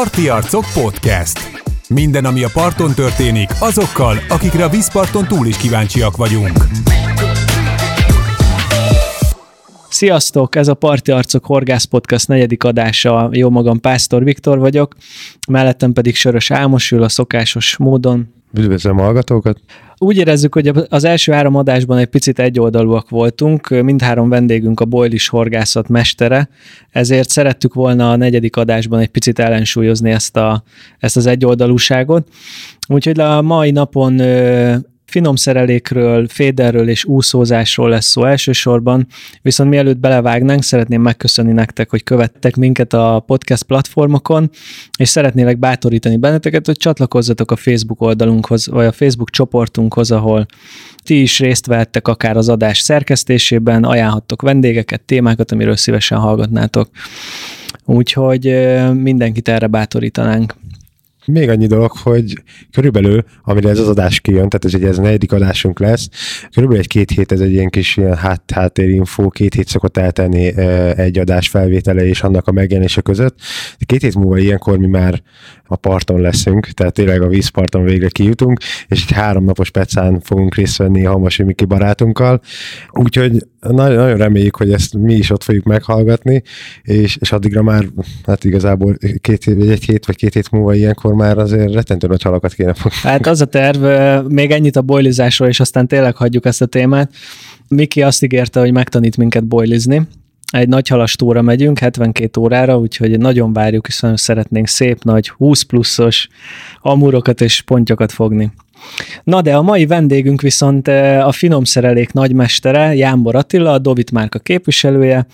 Parti Arcok Podcast. Minden, ami a parton történik, azokkal, akikre a vízparton túl is kíváncsiak vagyunk. Sziasztok! Ez a Parti Arcok Horgász Podcast negyedik adása. Jó magam, Pásztor Viktor vagyok, mellettem pedig Sörös Álmos ül a szokásos módon. Üdvözlöm a hallgatókat! Úgy érezzük, hogy az első három adásban egy picit egyoldalúak voltunk, mindhárom vendégünk a Boilis horgászat mestere, ezért szerettük volna a negyedik adásban egy picit ellensúlyozni ezt, a, ezt az egyoldalúságot. Úgyhogy a mai napon finom szerelékről, féderről és úszózásról lesz szó elsősorban, viszont mielőtt belevágnánk, szeretném megköszönni nektek, hogy követtek minket a podcast platformokon, és szeretnélek bátorítani benneteket, hogy csatlakozzatok a Facebook oldalunkhoz, vagy a Facebook csoportunkhoz, ahol ti is részt vehettek akár az adás szerkesztésében, ajánlhattok vendégeket, témákat, amiről szívesen hallgatnátok. Úgyhogy mindenkit erre bátorítanánk. Még annyi dolog, hogy körülbelül, amire ez az adás kijön, tehát ez egy ez a negyedik adásunk lesz, körülbelül egy-két hét ez egy ilyen kis ilyen hát, háttérinfó, két hét szokott eltenni egy adás felvétele és annak a megjelenése között. Két hét múlva ilyenkor mi már a parton leszünk, tehát tényleg a vízparton végre kijutunk, és egy háromnapos pecán fogunk részt venni a Hamasi Miki barátunkkal. Úgyhogy nagyon, nagyon reméljük, hogy ezt mi is ott fogjuk meghallgatni, és, és addigra már, hát igazából két, egy hét vagy két hét múlva ilyenkor már azért rettentő nagy halakat kéne fogni. Hát az a terv, még ennyit a boilizásról, és aztán tényleg hagyjuk ezt a témát. Miki azt ígérte, hogy megtanít minket boilizni, egy nagy halastúra megyünk, 72 órára, úgyhogy nagyon várjuk, hiszen szeretnénk szép nagy 20 pluszos amurokat és pontyokat fogni. Na de a mai vendégünk viszont a finomszerelék nagymestere, Jámbor Attila, a Dovit márka képviselője.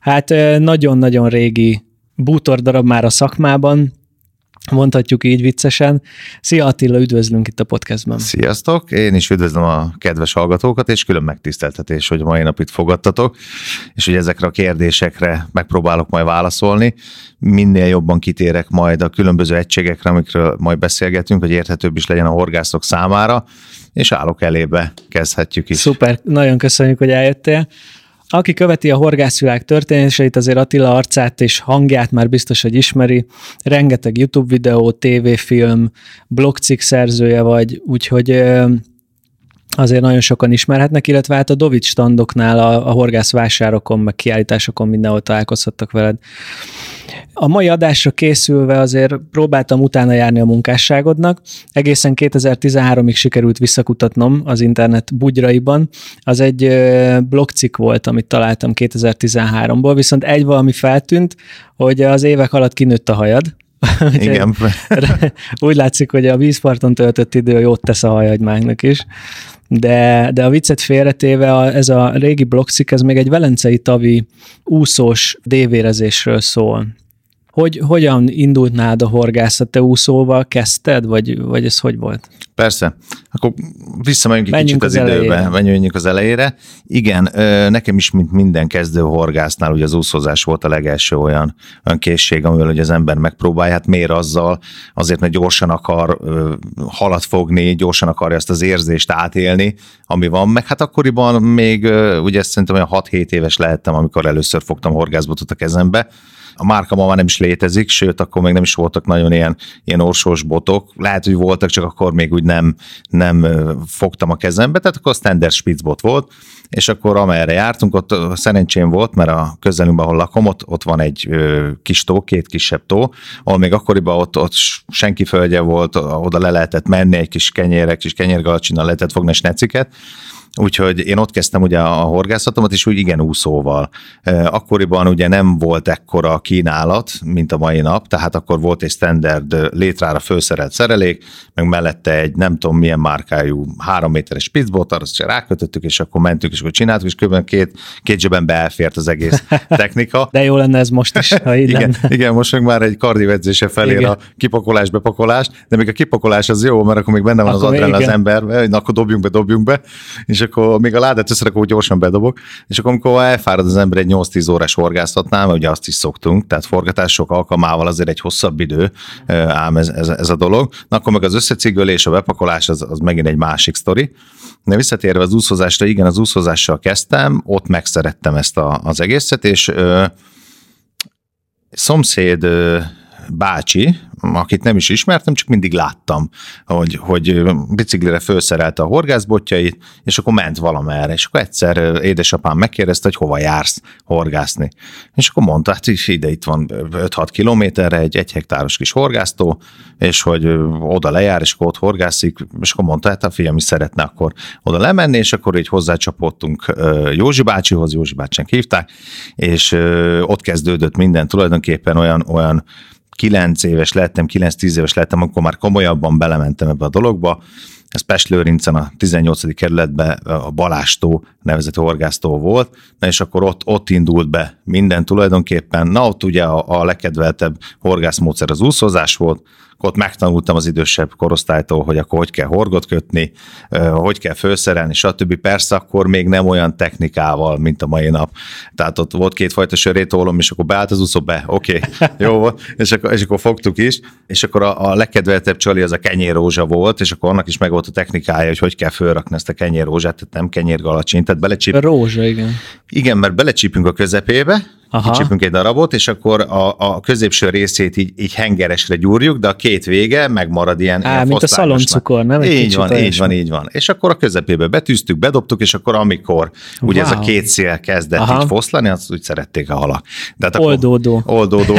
Hát nagyon-nagyon régi bútor darab már a szakmában, mondhatjuk így viccesen. Szia Attila, üdvözlünk itt a podcastban. Sziasztok, én is üdvözlöm a kedves hallgatókat, és külön megtiszteltetés, hogy mai nap itt fogadtatok, és hogy ezekre a kérdésekre megpróbálok majd válaszolni. Minél jobban kitérek majd a különböző egységekre, amikről majd beszélgetünk, hogy érthetőbb is legyen a horgászok számára, és állok elébe, kezdhetjük is. Szuper, nagyon köszönjük, hogy eljöttél. Aki követi a horgászvilág történéseit, azért Attila arcát és hangját már biztos, hogy ismeri. Rengeteg YouTube videó, tévéfilm, blogcikk szerzője vagy, úgyhogy azért nagyon sokan ismerhetnek, illetve hát a Dovic standoknál, a, a horgász vásárokon, meg kiállításokon mindenhol találkozhattak veled. A mai adásra készülve azért próbáltam utána járni a munkásságodnak. Egészen 2013-ig sikerült visszakutatnom az internet bugyraiban. Az egy blogcikk volt, amit találtam 2013-ból, viszont egy valami feltűnt, hogy az évek alatt kinőtt a hajad, Igen. Úgy látszik, hogy a vízparton töltött idő jót tesz a hajhagymáknak is. De, de a viccet félretéve a, ez a régi blogszik, ez még egy velencei tavi úszós dévérezésről szól. Hogy, hogyan indult nálad a horgászat? Te úszóval kezdted, vagy, vagy ez hogy volt? Persze. Akkor visszamegyünk egy kicsit az, az időbe, menjünk az elejére. Igen, nekem is, mint minden kezdő horgásznál, ugye az úszózás volt a legelső olyan, olyan készség, amivel hogy az ember megpróbálja. Hát miért azzal? Azért, mert gyorsan akar halat fogni, gyorsan akarja ezt az érzést átélni, ami van. Meg hát akkoriban még, ugye szerintem olyan 6-7 éves lehettem, amikor először fogtam horgászbotot a kezembe, a márka ma már nem is létezik, sőt, akkor még nem is voltak nagyon ilyen, ilyen orsós botok. Lehet, hogy voltak, csak akkor még úgy nem, nem fogtam a kezembe, tehát akkor a standard spitzbot volt, és akkor amerre jártunk, ott szerencsém volt, mert a közelünkben, ahol lakom, ott, ott van egy ö, kis tó, két kisebb tó, ahol még akkoriban ott, ott senki földje volt, oda le lehetett menni, egy kis kenyérek, kis kenyérgalacsinnal lehetett fogni a sneciket, Úgyhogy én ott kezdtem ugye a horgászatomat, és úgy igen úszóval. Akkoriban ugye nem volt ekkora kínálat, mint a mai nap, tehát akkor volt egy standard létrára főszerelt szerelék, meg mellette egy nem tudom milyen márkájú három méteres spitzbot, azt rákötöttük, és akkor mentünk, és akkor csináltuk, és kb. két, két zsebben beelfért az egész technika. De jó lenne ez most is, ha igen, lenne. igen, most meg már egy kardivedzése felér igen. a kipakolás, bepakolás, de még a kipakolás az jó, mert akkor még benne van akkor az adrenalin az ember, na, akkor dobjunk be, dobjunk be, és akkor még a ládát összerakok, gyorsan bedobok, és akkor amikor elfárad az ember egy 8-10 órás horgászatnál, mert ugye azt is szoktunk, tehát forgatások alkalmával azért egy hosszabb idő ám ez, ez, ez a dolog. Na akkor meg az összecigölés, a bepakolás az, az megint egy másik sztori. De visszatérve az úszózásra, igen, az úszózással kezdtem, ott megszerettem ezt a, az egészet, és ö, szomszéd ö, bácsi, akit nem is ismertem, csak mindig láttam, hogy, hogy biciklire felszerelte a horgászbotjait, és akkor ment valamerre, és akkor egyszer édesapám megkérdezte, hogy hova jársz horgászni. És akkor mondta, hát ide itt van 5-6 kilométerre egy egy hektáros kis horgásztó, és hogy oda lejár, és akkor ott horgászik, és akkor mondta, hát a fiam is szeretne akkor oda lemenni, és akkor így hozzácsapottunk Józsi bácsihoz, Józsi bácsinak hívták, és ott kezdődött minden. Tulajdonképpen olyan, olyan 9 éves lettem, 9-10 éves lettem, akkor már komolyabban belementem ebbe a dologba. Ez Pest Lőrincen a 18. kerületben a Balástó nevezett horgásztó volt, na és akkor ott, ott indult be minden tulajdonképpen. Na ott ugye a, a legkedveltebb horgászmódszer az úszózás volt, ott megtanultam az idősebb korosztálytól, hogy akkor hogy kell horgot kötni, hogy kell felszerelni, stb. Persze akkor még nem olyan technikával, mint a mai nap. Tehát ott volt kétfajta sörétólom, és akkor beállt az úszó be, oké, okay, jó volt, és akkor, és akkor fogtuk is, és akkor a, a legkedveltebb csali az a kenyérrózsa volt, és akkor annak is meg volt a technikája, hogy hogy kell fölrakni ezt a kenyérrózsát, tehát nem kenyérgalacsin, tehát belecsíp. Rózsa, igen. Igen, mert belecsípünk a közepébe, Aha. kicsipünk egy darabot, és akkor a, a középső részét így, így hengeresre gyúrjuk, de a két vége megmarad ilyen, Á, ilyen mint a szaloncukor, nem? Egy így van, így van, így van. És akkor a közepébe betűztük, bedobtuk, és akkor amikor wow. ugye ez a két szél kezdett Aha. így foszlani, azt úgy szerették a halak. De hát oldódó. Oldódó.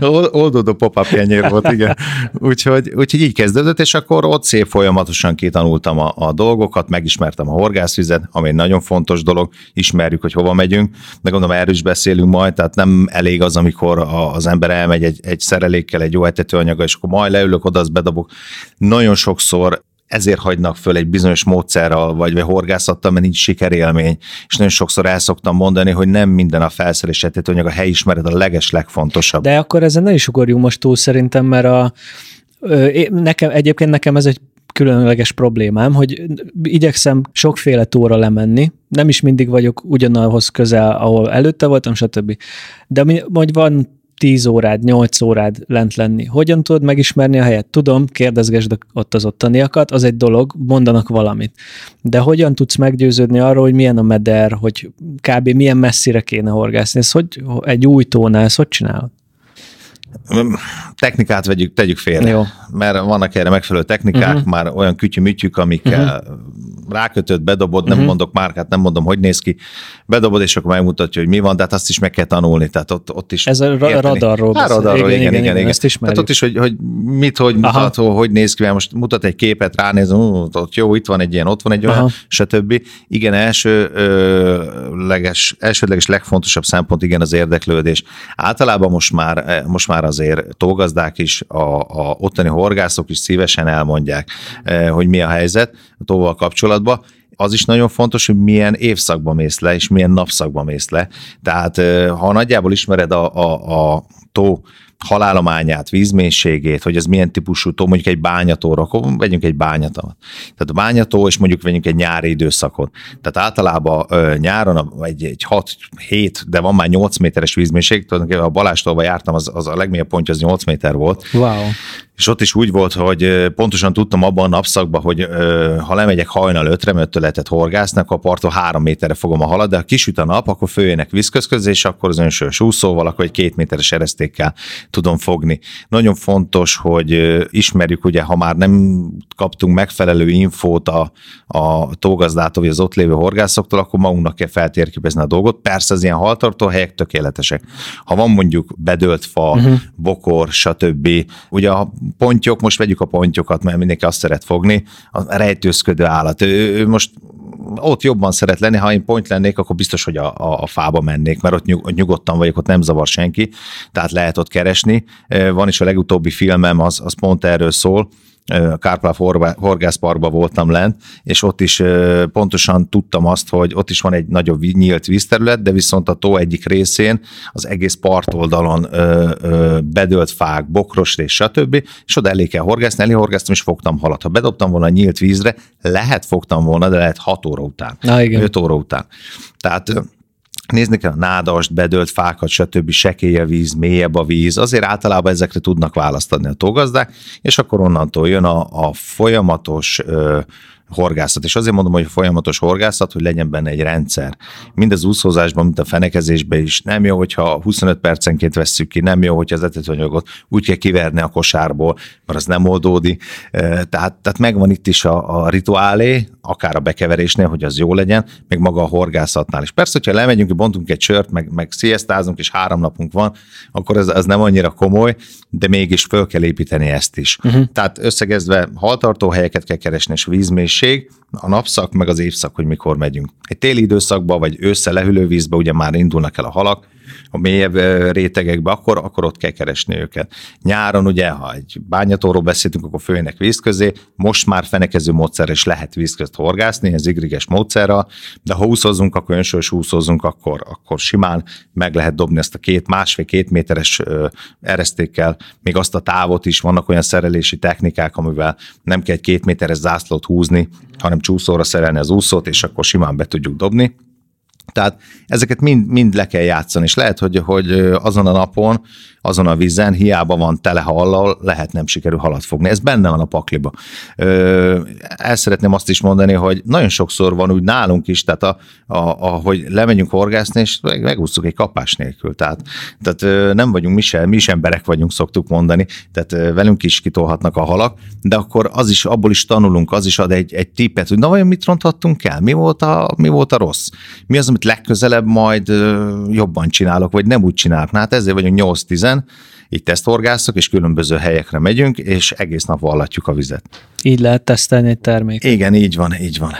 oldódó kenyér volt, igen. Úgyhogy, úgyhogy így kezdődött, és akkor ott szép folyamatosan kitanultam a, a dolgokat, megismertem a horgászvizet, ami egy nagyon fontos dolog, ismerjük, hogy hova megyünk, de gondolom erről is beszélünk majd, tehát nem elég az, amikor az ember elmegy egy, egy szerelékkel, egy jó etetőanyaga, és akkor majd leülök oda, azt bedobok. Nagyon sokszor ezért hagynak föl egy bizonyos módszerrel, vagy, vagy horgászattal, mert nincs sikerélmény. És nagyon sokszor el szoktam mondani, hogy nem minden a felszerelés etetőanyag, a helyismeret a leges legfontosabb. De akkor ezen ne is ugorjunk most túl szerintem, mert a, nekem, egyébként nekem ez egy különleges problémám, hogy igyekszem sokféle tóra lemenni, nem is mindig vagyok ugyanahhoz közel, ahol előtte voltam, stb. De hogy van 10 órád, 8 órád lent lenni. Hogyan tudod megismerni a helyet? Tudom, kérdezgesd ott az ottaniakat, az egy dolog, mondanak valamit. De hogyan tudsz meggyőződni arról, hogy milyen a meder, hogy kb. milyen messzire kéne horgászni? Ez hogy egy új tónál, ezt hogy csinálod? Technikát vegyük, tegyük félre, Jó. mert vannak erre megfelelő technikák, uh-huh. már olyan kütyű-mütyük, amikkel uh-huh. rákötött, bedobod, uh-huh. nem mhm. mondok márkát, nem mondom, hogy néz ki, bedobod, és akkor megmutatja, hogy mi van, de hát azt is meg kell tanulni, tehát ott, ott is Ez a ra- radarról hát, radarról, igen, igen, igen, igen, igen. Ezt ismerjük. Tehát ott is, hogy, hogy mit, hogy mutat, Aha. hogy néz ki, most mutat egy képet, ránézem, ott jó, itt van egy ilyen, ott van egy olyan, Aha. stb. Igen, első, ö, leges, elsődleges legfontosabb szempont, igen, az érdeklődés. Általában most már, most már azért tógazdák is, a, a ottani horgászok is szívesen elmondják, eh, hogy mi a helyzet a tóval kapcsolatban az is nagyon fontos, hogy milyen évszakba mész le, és milyen napszakba mész le. Tehát eh, ha nagyjából ismered a, a, a tó halálományát, vízmélységét, hogy ez milyen típusú tó, mondjuk egy bányatóra, akkor vegyünk egy bányatot. Tehát a bányató, és mondjuk vegyünk egy nyári időszakot. Tehát általában ö, nyáron egy, egy 6-7, de van már 8 méteres vízmélység, tulajdonképpen a Balástolva jártam, az, az a legmélyebb pontja az 8 méter volt. Wow és ott is úgy volt, hogy pontosan tudtam abban a napszakban, hogy ha lemegyek hajnal ötre, mert lehetett horgászni, akkor a parttól három méterre fogom a halat, de ha kisüt a nap, akkor följönnek vízközköz, és akkor az önsős úszóval, akkor egy két méteres eresztékkel tudom fogni. Nagyon fontos, hogy ismerjük, ugye, ha már nem kaptunk megfelelő infót a, a tógazdától, vagy az ott lévő horgászoktól, akkor magunknak kell feltérképezni a dolgot. Persze az ilyen haltartó helyek tökéletesek. Ha van mondjuk bedölt fa, uh-huh. bokor, stb. Ugye a pontyok, most vegyük a pontyokat, mert mindenki azt szeret fogni, a rejtőzködő állat. Ő, ő most ott jobban szeret lenni, ha én pont lennék, akkor biztos, hogy a, a, a fába mennék, mert ott nyug, nyugodtan vagyok, ott nem zavar senki, tehát lehet ott keresni. Van is a legutóbbi filmem, az, az pont erről szól, Kárpáv horgászparkban voltam lent, és ott is pontosan tudtam azt, hogy ott is van egy nagyobb nyílt vízterület, de viszont a tó egyik részén az egész partoldalon bedölt fák, bokros rész, stb. És oda elé kell horgászni, elé horgáztam, és fogtam halat. Ha bedobtam volna a nyílt vízre, lehet fogtam volna, de lehet 6 óra után, Na, igen. 5 óra után. Tehát nézni kell a nádast, bedölt fákat, stb. sekély a víz, mélyebb a víz, azért általában ezekre tudnak választ adni a tógazdák, és akkor onnantól jön a, a folyamatos ö, horgászat. És azért mondom, hogy folyamatos horgászat, hogy legyen benne egy rendszer. Mind az úszózásban, mint a fenekezésben is. Nem jó, hogyha 25 percenként vesszük ki, nem jó, hogyha az etetőanyagot úgy kell kiverni a kosárból, mert az nem oldódik. Tehát, tehát megvan itt is a, a rituálé, akár a bekeverésnél, hogy az jó legyen, meg maga a horgászatnál is. Persze, hogyha lemegyünk, bontunk egy sört, meg, meg sziasztázunk, és három napunk van, akkor ez, ez nem annyira komoly, de mégis föl kell építeni ezt is. Uh-huh. Tehát összegezve haltartó helyeket kell keresni, és vízmélység, a napszak, meg az évszak, hogy mikor megyünk. Egy téli időszakban, vagy ősszel lehűlő vízbe ugye már indulnak el a halak, a mélyebb rétegekbe, akkor, akkor ott kell keresni őket. Nyáron ugye, ha egy bányatóról beszéltünk, akkor főjönnek víz közé, most már fenekező módszer is lehet víz közt horgászni, ez igriges módszerrel, de ha úszozunk, akkor önsős úszozunk, akkor, akkor simán meg lehet dobni ezt a két, másfél-két méteres eresztékkel, még azt a távot is, vannak olyan szerelési technikák, amivel nem kell egy két méteres zászlót húzni, hanem csúszóra szerelni az úszót, és akkor simán be tudjuk dobni. Tehát ezeket mind, mind le kell játszani, és lehet, hogy, hogy azon a napon azon a vízen, hiába van tele hallal, lehet nem sikerül halat fogni. Ez benne van a pakliba. Ö, el szeretném azt is mondani, hogy nagyon sokszor van úgy nálunk is, tehát a, a, a, hogy lemegyünk horgászni, és meg, egy kapás nélkül. Tehát, tehát ö, nem vagyunk mi sem, mi is emberek vagyunk, szoktuk mondani, tehát ö, velünk is kitolhatnak a halak, de akkor az is, abból is tanulunk, az is ad egy, egy tippet, hogy na vajon mit ronthattunk el, mi volt a, mi volt a rossz, mi az, amit legközelebb majd ö, jobban csinálok, vagy nem úgy csinálok. Na, hát ezért vagyunk 8-10 héten, így teszthorgászok, és különböző helyekre megyünk, és egész nap vallatjuk a vizet. Így lehet tesztelni egy terméket. Igen, így van, így van.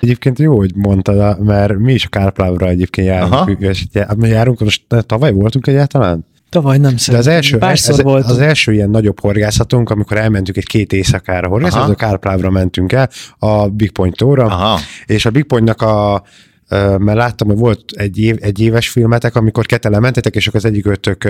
Egyébként jó, hogy mondtad, mert mi is a Kárplávra egyébként járunk, Aha. és járunk, most tavaly voltunk egyáltalán? Tavaly nem De az első, ez, volt. az első ilyen nagyobb horgászatunk, amikor elmentünk egy két éjszakára horgászni, az a Kárplávra mentünk el, a Big Point tóra, Aha. és a Big Pointnak a mert láttam, hogy volt egy, év, egy éves filmetek, amikor ketten lementetek, és akkor az egyik ötök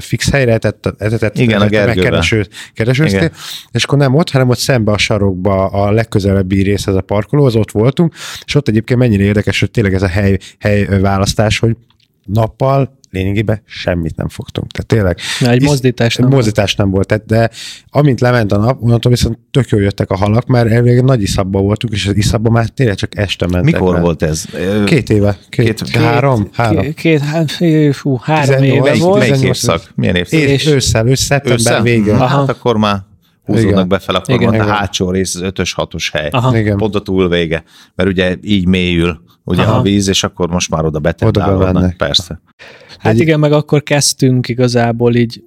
fix helyre tett, etetett, Igen, a kereső, keresőztél, és akkor nem ott, hanem ott szembe a sarokba a legközelebbi részhez a parkolóhoz, ott voltunk, és ott egyébként mennyire érdekes, hogy tényleg ez a hely, hely választás, hogy nappal lényegében semmit nem fogtunk. Tehát tényleg. Na, egy mozdítás nem mozdítás nem volt. Tehát, de amint lement a nap, onnantól viszont tök jól jöttek a halak, mert elvileg nagy iszabban voltunk, és az iszabban már tényleg csak este mentek. Mikor mert. volt ez? Két éve. Két, két, két három? Három. Két, két há, fú, három éve melyik, volt. Melyik évszak? Milyen évszak? És ősszel, ősszel, szeptember végén. Hát akkor már húzódnak befelé, akkor igen, van igen. a hátsó rész, az ötös, hatos hely. Aha. Igen. Pont a túlvége. Mert ugye így mélyül ugye Aha. a víz, és akkor most már oda betendálódnak. Persze. Hát Egy... igen, meg akkor kezdtünk igazából így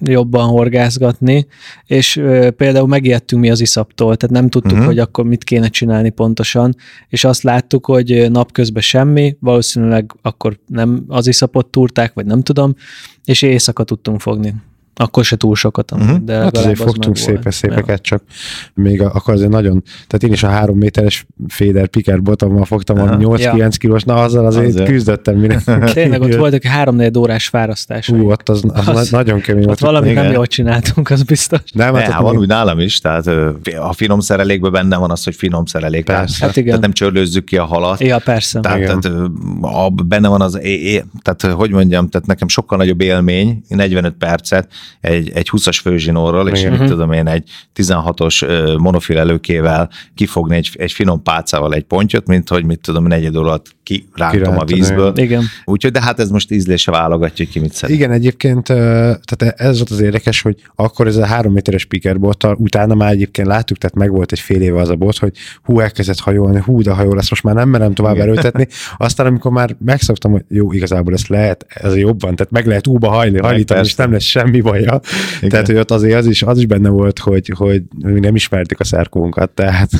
jobban horgászgatni, és ö, például megijedtünk mi az iszaptól, tehát nem tudtuk, uh-huh. hogy akkor mit kéne csinálni pontosan, és azt láttuk, hogy napközben semmi, valószínűleg akkor nem az iszapot túrták, vagy nem tudom, és éjszaka tudtunk fogni. Akkor se túl sokat, uh-huh. de hát azért fogtunk szépe szépeket, ja. csak még a, akkor azért nagyon, tehát én is a három méteres féder piker botommal fogtam uh-huh. a 8-9 ja. kilós, na azzal azért, azért. küzdöttem. Minél Tényleg ott voltak három órás fárasztás. Ú, ott az, az, az nagyon kemény volt. Valami nem jól csináltunk, az biztos. Nem, hát ne, van úgy nálam is, tehát a finom szerelékben benne van az, hogy finom szerelék. Persze. Hát igen. Tehát nem csörlőzzük ki a halat. Ja, persze. Tehát, tehát a, benne van az, é, é, tehát hogy mondjam, tehát nekem sokkal nagyobb élmény, 45 percet egy, egy 20-as főzsinórral, és mit tudom én, egy 16-os monofil előkével kifogni egy, egy finom pálcával egy pontyot, mint hogy mit tudom, negyed alatt kirántom a vízből. Igen. Úgyhogy, de hát ez most ízlése válogatja, hogy ki mit szeret. Igen, egyébként tehát ez volt az érdekes, hogy akkor ez a három méteres pikerbottal, utána már egyébként láttuk, tehát meg volt egy fél éve az a bot, hogy hú, elkezdett hajolni, hú, de hajol lesz, most már nem merem tovább Igen. erőltetni. Aztán, amikor már megszoktam, hogy jó, igazából ezt lehet, ez jobban, tehát meg lehet úba hajni, hajlítani, és nem lesz semmi baja. Igen. Tehát, hogy ott azért az is, az is benne volt, hogy, hogy mi nem ismertük a szerkónkat, tehát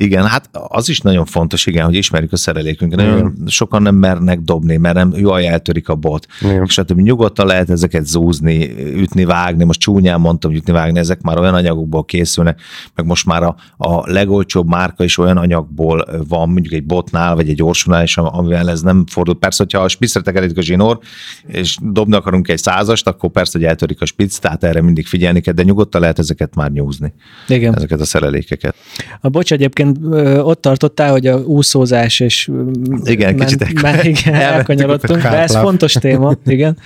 igen, hát az is nagyon fontos, igen, hogy ismerjük a szerelékünket. Nagyon sokan nem mernek dobni, mert nem, jaj, eltörik a bot. Igen. És hát nyugodtan lehet ezeket zúzni, ütni, vágni. Most csúnyán mondtam, ütni, vágni, ezek már olyan anyagokból készülnek, meg most már a, a legolcsóbb márka is olyan anyagból van, mondjuk egy botnál, vagy egy orsónál is, amivel ez nem fordul. Persze, hogyha a spiccre a zsinór, és dobni akarunk egy százast, akkor persze, hogy eltörik a spicc, tehát erre mindig figyelni kell, de nyugodtan lehet ezeket már nyúzni. Igen. Ezeket a szerelékeket. A bocs egyébként igen, ott tartottál, hogy a úszózás és igen, ment, kicsit men, igen, elkanyarodtunk, de ez fontos téma, igen.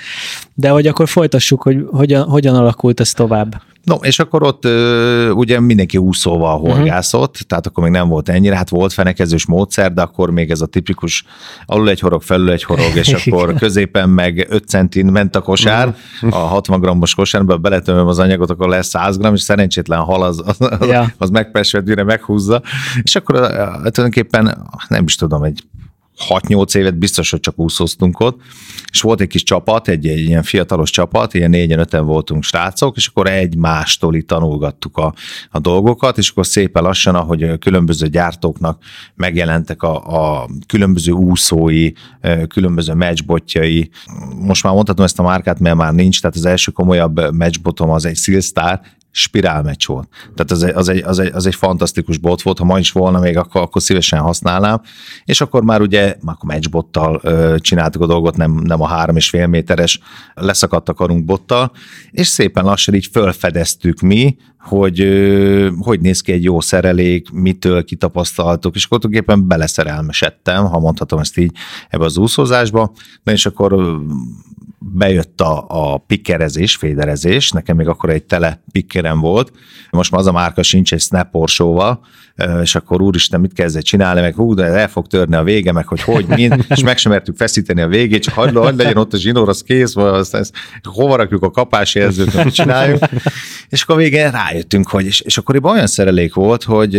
De hogy akkor folytassuk, hogy hogyan, hogyan alakult ez tovább. No, és akkor ott ö, ugye mindenki úszóval mhm. horgászott, uh-huh. tehát akkor még nem volt ennyire, hát volt fenekezős módszer, de akkor még ez a tipikus alul egy horog, felül egy horog, és akkor középen meg 5 centin ment a kosár, uh-huh. a 60 grammos kosárba beletömöm az anyagot, akkor lesz 100 gram, és szerencsétlen hal az, az, az, ja. az megpesvet, mire meghúzza, és akkor tulajdonképpen nem is tudom, egy 6-8 évet biztos, hogy csak úszoztunk ott, és volt egy kis csapat, egy, egy ilyen fiatalos csapat, ilyen négyen, öten voltunk srácok, és akkor egymástól itt tanulgattuk a, a dolgokat, és akkor szépen lassan, ahogy a különböző gyártóknak megjelentek a, a különböző úszói, különböző matchbotjai, most már mondhatom ezt a márkát, mert már nincs, tehát az első komolyabb matchbotom az egy Silstar, spirálmeccs volt. Tehát az egy, az, egy, az, egy, az egy fantasztikus bot volt, ha ma is volna még, akkor, akkor szívesen használnám. És akkor már ugye akkor matchbottal ö, csináltuk a dolgot, nem, nem a három és fél méteres leszakadt a karunk bottal, és szépen lassan így fölfedeztük mi, hogy ö, hogy néz ki egy jó szerelék, mitől kitapasztaltuk, és akkor tulajdonképpen beleszerelmesedtem, ha mondhatom ezt így ebbe az úszózásba, de és akkor bejött a, a pikkerezés, féderezés, nekem még akkor egy tele pikkerem volt, most már az a márka sincs egy snap és akkor úristen, mit kezdett csinálni, meg hú, de el fog törni a vége, meg hogy hogy, mind, és meg sem mertük feszíteni a végét, csak hagyd, hagyd legyen ott a zsinór, az kész, vagy azt, ezt, hova rakjuk a kapásjelzőt, mit csináljuk. És akkor végén rájöttünk, hogy, és, és akkoriban olyan szerelék volt, hogy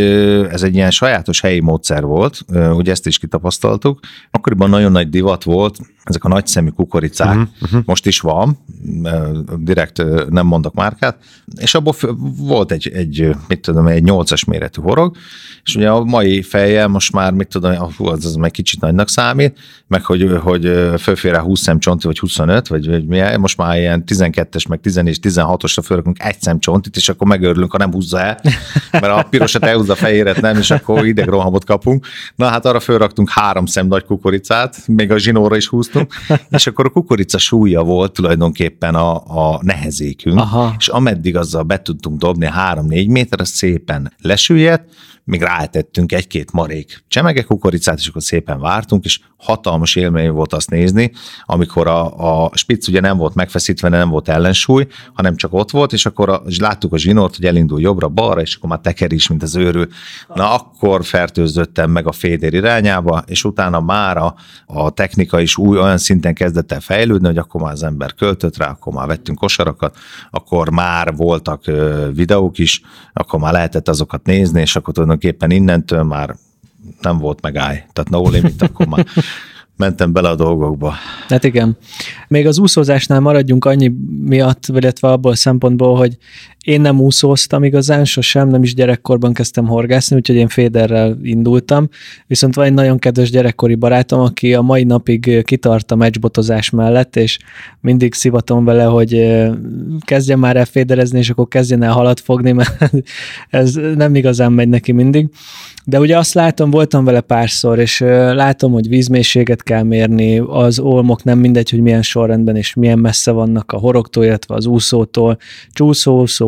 ez egy ilyen sajátos helyi módszer volt, ugye ezt is kitapasztaltuk. Akkoriban nagyon nagy divat volt, ezek a nagyszemű kukoricák, uh-huh, uh-huh. most is van, direkt nem mondok márkát, és abból volt egy, egy mit tudom, egy 8-as méretű horog, és ugye a mai fejjel most már, mit tudom, hú, az, az meg kicsit nagynak számít, meg hogy, hogy fölfér 20 szem csonti, vagy 25, vagy, vagy mi, most már ilyen 12-es, meg 14 16-osra fölrakunk egy szem csontit, és akkor megörülünk, ha nem húzza el, mert a pirosat elhúzza a fejéret, nem, és akkor idegrohamot kapunk. Na hát arra fölraktunk három szem nagy kukoricát, még a zsinóra is húztunk, és akkor a kukorica súlya volt tulajdonképpen a, a nehezékünk, Aha. és ameddig azzal be tudtunk dobni 3-4 méter, az szépen lesüllyedt, még rátettünk egy-két marék csemege kukoricát, és akkor szépen vártunk, és hatalmas élmény volt azt nézni, amikor a, a spitz ugye nem volt megfeszítve, nem volt ellensúly, hanem csak ott volt, és akkor a, és láttuk a zsinort, hogy elindul jobbra-balra, és akkor már teker is, mint az őrül. Na akkor fertőzöttem meg a fédér irányába, és utána már a, a technika is új olyan szinten kezdett el fejlődni, hogy akkor már az ember költött rá, akkor már vettünk kosarakat, akkor már voltak videók is, akkor már lehetett azokat nézni, és akkor tulajdonképpen innentől már nem volt megáll. Tehát no limit, akkor már mentem bele a dolgokba. Hát igen. Még az úszózásnál maradjunk annyi miatt, illetve abból a szempontból, hogy én nem úszóztam igazán, sosem, nem is gyerekkorban kezdtem horgászni, úgyhogy én féderrel indultam, viszont van egy nagyon kedves gyerekkori barátom, aki a mai napig kitart a meccsbotozás mellett, és mindig szivatom vele, hogy kezdjen már el féderezni, és akkor kezdjen el halat fogni, mert ez nem igazán megy neki mindig. De ugye azt látom, voltam vele párszor, és látom, hogy vízmélységet kell mérni, az olmok nem mindegy, hogy milyen sorrendben és milyen messze vannak a horogtól, illetve az úszótól,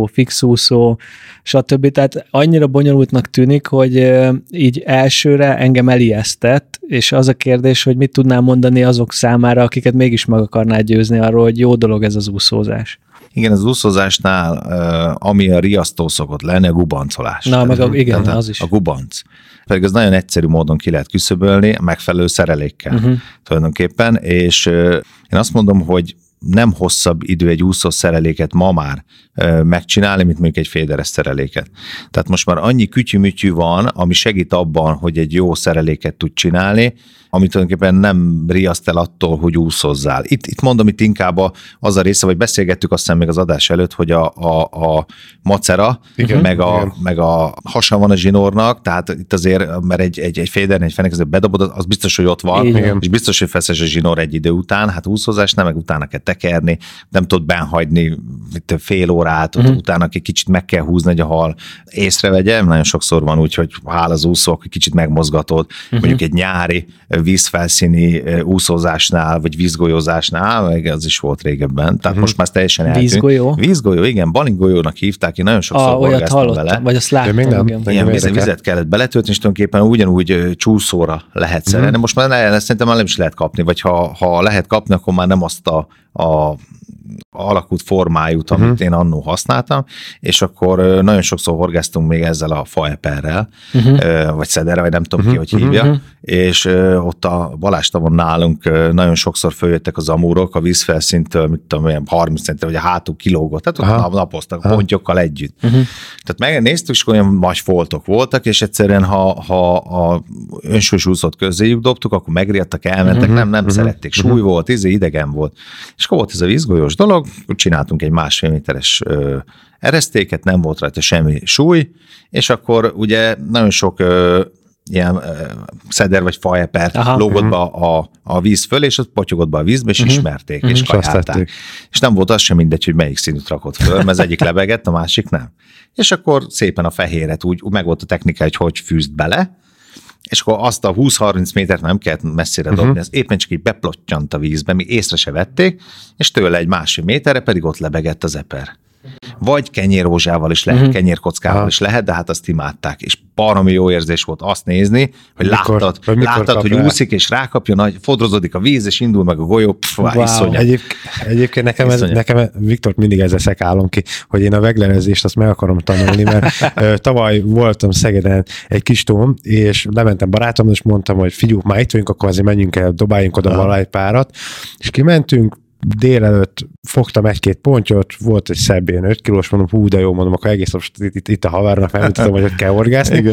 csúszóúszó, fixúszó, stb. Tehát annyira bonyolultnak tűnik, hogy így elsőre engem elijesztett, és az a kérdés, hogy mit tudnál mondani azok számára, akiket mégis meg akarná győzni arról, hogy jó dolog ez az úszózás. Igen, az úszózásnál, ami a riasztó szokott lenni, a gubancolás. Na, meg a, igen, Tehát az is. A gubanc. Pedig az nagyon egyszerű módon ki lehet küszöbölni, megfelelő szerelékkel uh-huh. tulajdonképpen, és én azt mondom, hogy nem hosszabb idő egy úszó szereléket ma már megcsinálni, mint mondjuk egy féderes szereléket. Tehát most már annyi kütyümütyű van, ami segít abban, hogy egy jó szereléket tud csinálni, amit tulajdonképpen nem riaszt el attól, hogy úszozzál. Itt, itt mondom, itt inkább az a része, vagy beszélgettük azt hiszem még az adás előtt, hogy a, a, a macera, igen, meg, a, igen. meg a hasa van a zsinórnak, tehát itt azért, mert egy, egy, egy féder, egy fenekező bedobod, az biztos, hogy ott van, igen. és biztos, hogy feszes a zsinór egy idő után, hát úszózás nem, meg utána kell tekerni, nem tudod benhagyni fél órát, uh-huh. utána egy kicsit meg kell húzni, hogy a hal észrevegye. Nagyon sokszor van úgy, hogy hál az úszók, kicsit megmozgatod, uh-huh. mondjuk egy nyári vízfelszíni úszózásnál, vagy vízgolyózásnál, meg az is volt régebben. Tehát uh-huh. most már teljesen eltűnt. Vízgolyó? Vízgolyó, igen, balingolyónak hívták, én nagyon sokszor ah, olyat hallottam, vele. vagy azt láttam. Még nem, Ilyen vizet, vizet kellett beletölteni, és tulajdonképpen ugyanúgy csúszóra lehet szerelni. Uh-huh. Most már ne, szerintem már nem is lehet kapni, vagy ha, ha lehet kapni, akkor már nem azt a, a alakult formájút, amit uh-huh. én annó használtam, és akkor nagyon sokszor horgáztunk még ezzel a faeperrel, uh-huh. vagy szederre, vagy nem tudom uh-huh. ki, hogy hívja, uh-huh. és ott a Balástavon nálunk nagyon sokszor följöttek az amúrok a vízfelszintől, mit tudom, olyan 30 centre, vagy a hátuk kilógott, tehát ott napoztak Aha. pontyokkal együtt. Uh-huh. Tehát megnéztük, és olyan nagy foltok voltak, és egyszerűen, ha, ha a önsős úszott közéjük dobtuk, akkor megriadtak, elmentek, uh-huh. nem, nem uh-huh. szerették, súly volt, izé, idegen volt. És akkor volt ez a vízgolyós dolog, csináltunk egy másfél méteres ö, eresztéket, nem volt rajta semmi súly, és akkor ugye nagyon sok ö, ilyen ö, szeder vagy faepert lógott be a, a, a víz föl, és ott potyogott be a vízbe, és uh-huh. ismerték, uh-huh. és kajálták. És nem volt az sem mindegy, hogy melyik színűt rakott föl, mert az egyik lebegett, a másik nem. És akkor szépen a fehéret úgy, úgy meg volt a technika, hogy hogy fűzt bele, és akkor azt a 20-30 métert nem kellett messzire dobni, uh-huh. ez éppen csak így beplottyant a vízbe, mi észre se vették, és tőle egy másfél méterre pedig ott lebegett az eper. Vagy kenyérrózsával is lehet, uh-huh. kenyérkockával Aha. is lehet, de hát azt imádták. És baromi jó érzés volt azt nézni, hogy mikor, láttad, hogy, láttad, hogy úszik, és rákapjon, hogy fodrozódik a víz, és indul meg a golyó, pff, wow. Egyéb, egyébként nekem, ez, nekem Viktor mindig ezzel szekálom ki, hogy én a veglerezést azt meg akarom tanulni, mert tavaly voltam Szegeden egy kis tom, és lementem barátomnak, és mondtam, hogy figyelj, már itt vagyunk, akkor azért menjünk el, dobáljunk oda valahogy párat, és kimentünk, délelőtt fogtam egy-két pontyot, volt egy szebb ilyen 5 kilós, mondom, hú, de jó, mondom, akkor egész nap itt, itt, a havernak felmutatom, hogy hogy kell orgászni.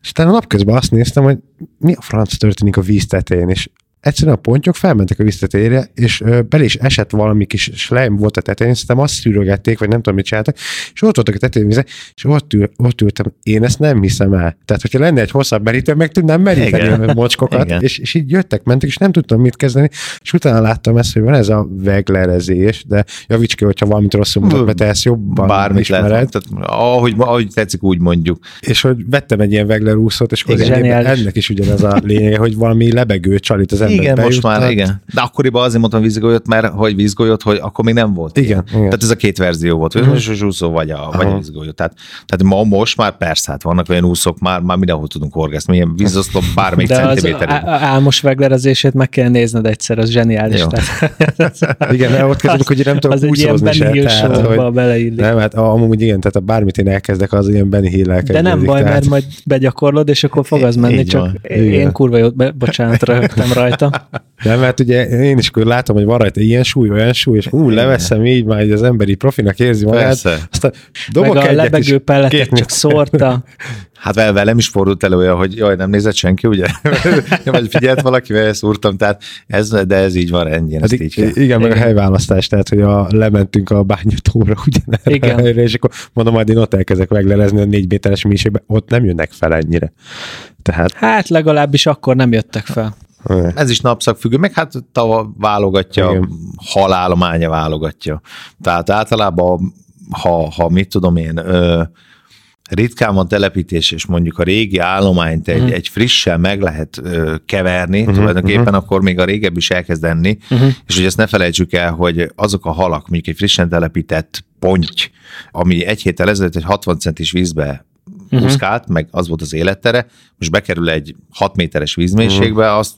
És utána napközben azt néztem, hogy mi a franc történik a víz tetején, és egyszerűen a pontyok felmentek a víztetére, és bele is esett valami kis slime volt a tetején, szerintem azt szűrögették, vagy nem tudom, mit csináltak, és ott voltak a tetején vize, és ott, ül, ott ültem, én ezt nem hiszem el. Tehát, hogyha lenne egy hosszabb merítő, meg tudnám meríteni a mocskokat, és, és, így jöttek, mentek, és nem tudtam mit kezdeni, és utána láttam ezt, hogy van ez a veglerezés, de javíts ki, hogyha valamit rosszul mutat, mert ezt jobban Bármit ismered. Lehet, tehát, ahogy, ahogy tetszik, úgy mondjuk. És hogy vettem egy ilyen veglerúszót, és akkor ennek is ugyanez a lényeg, hogy valami lebegő csalit az ember igen, most már, igen. De akkoriban azért mondtam vízgolyót, mert hogy vízgolyót, hogy akkor még nem volt. Igen. igen. Tehát ez a két verzió volt, uh-huh. vagy úszó, vagy a, vagy a vízgolyó. Tehát, tehát ma, most már persze, hát vannak olyan úszók, már, már mindenhol tudunk horgászni, milyen vízoszlop bármelyik centiméter. Az álmos veglerezését meg kell nézned egyszer, az zseniális. igen, de ott kezdődik, hogy nem tudom úszózni se. Tehát, hogy, nem, hát amúgy igen, tehát bármit én elkezdek, az ilyen Benny hill De nem baj, tehát... mert majd begyakorlod, és akkor fog az menni, csak én kurva jót, bocsánat, röhögtem rajta. Nem, mert ugye én is akkor látom, hogy van rajta ilyen súly, olyan súly, és ú, leveszem így, már az emberi profinak érzi magát. Aztán dobok Meg a lebegő pelletet csak szórta. Hát velem is fordult elő olyan, hogy jaj, nem nézett senki, ugye? Vagy figyelt valaki, mert szúrtam, tehát ez, de ez így van, ennyi. Hát így igen, igen, meg a helyválasztás, tehát, hogy a, lementünk a bányatóra ugyanerre igen. helyre, és akkor mondom, majd én ott elkezdek meglelezni a négy méteres mélységbe, ott nem jönnek fel ennyire. Tehát... Hát legalábbis akkor nem jöttek fel. Ez is napszakfüggő, meg hát tava válogatja, Igen. halállománya válogatja. Tehát általában, ha, ha mit tudom én, ö, ritkán van telepítés, és mondjuk a régi állományt egy, uh-huh. egy frissel meg lehet ö, keverni, uh-huh. tulajdonképpen uh-huh. akkor még a régebb is elkezd enni, uh-huh. és hogy ezt ne felejtsük el, hogy azok a halak, mondjuk egy frissen telepített ponty, ami egy héttel ezelőtt egy 60 centis vízbe uh-huh. úszkált, meg az volt az élettere, most bekerül egy 6 méteres vízmélységbe, uh-huh. azt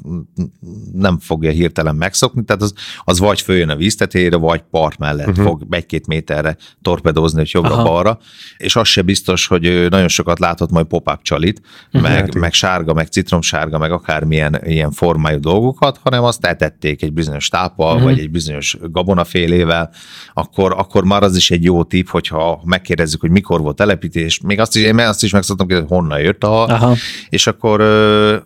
nem fogja hirtelen megszokni, tehát az, az vagy följön a víztetére, vagy part mellett uh-huh. fog egy-két méterre torpedózni, hogy jobbra-balra, és az se biztos, hogy nagyon sokat látott majd pop-up csalit, uh-huh. meg, hát meg sárga, meg citromsárga, meg akármilyen ilyen formájú dolgokat, hanem azt etették egy bizonyos táppal, uh-huh. vagy egy bizonyos gabonafélével, akkor, akkor már az is egy jó tipp, hogyha megkérdezzük, hogy mikor volt telepítés, még azt is, én azt is meg szoktam kérdezni, honnan jött a hal, Aha. És akkor,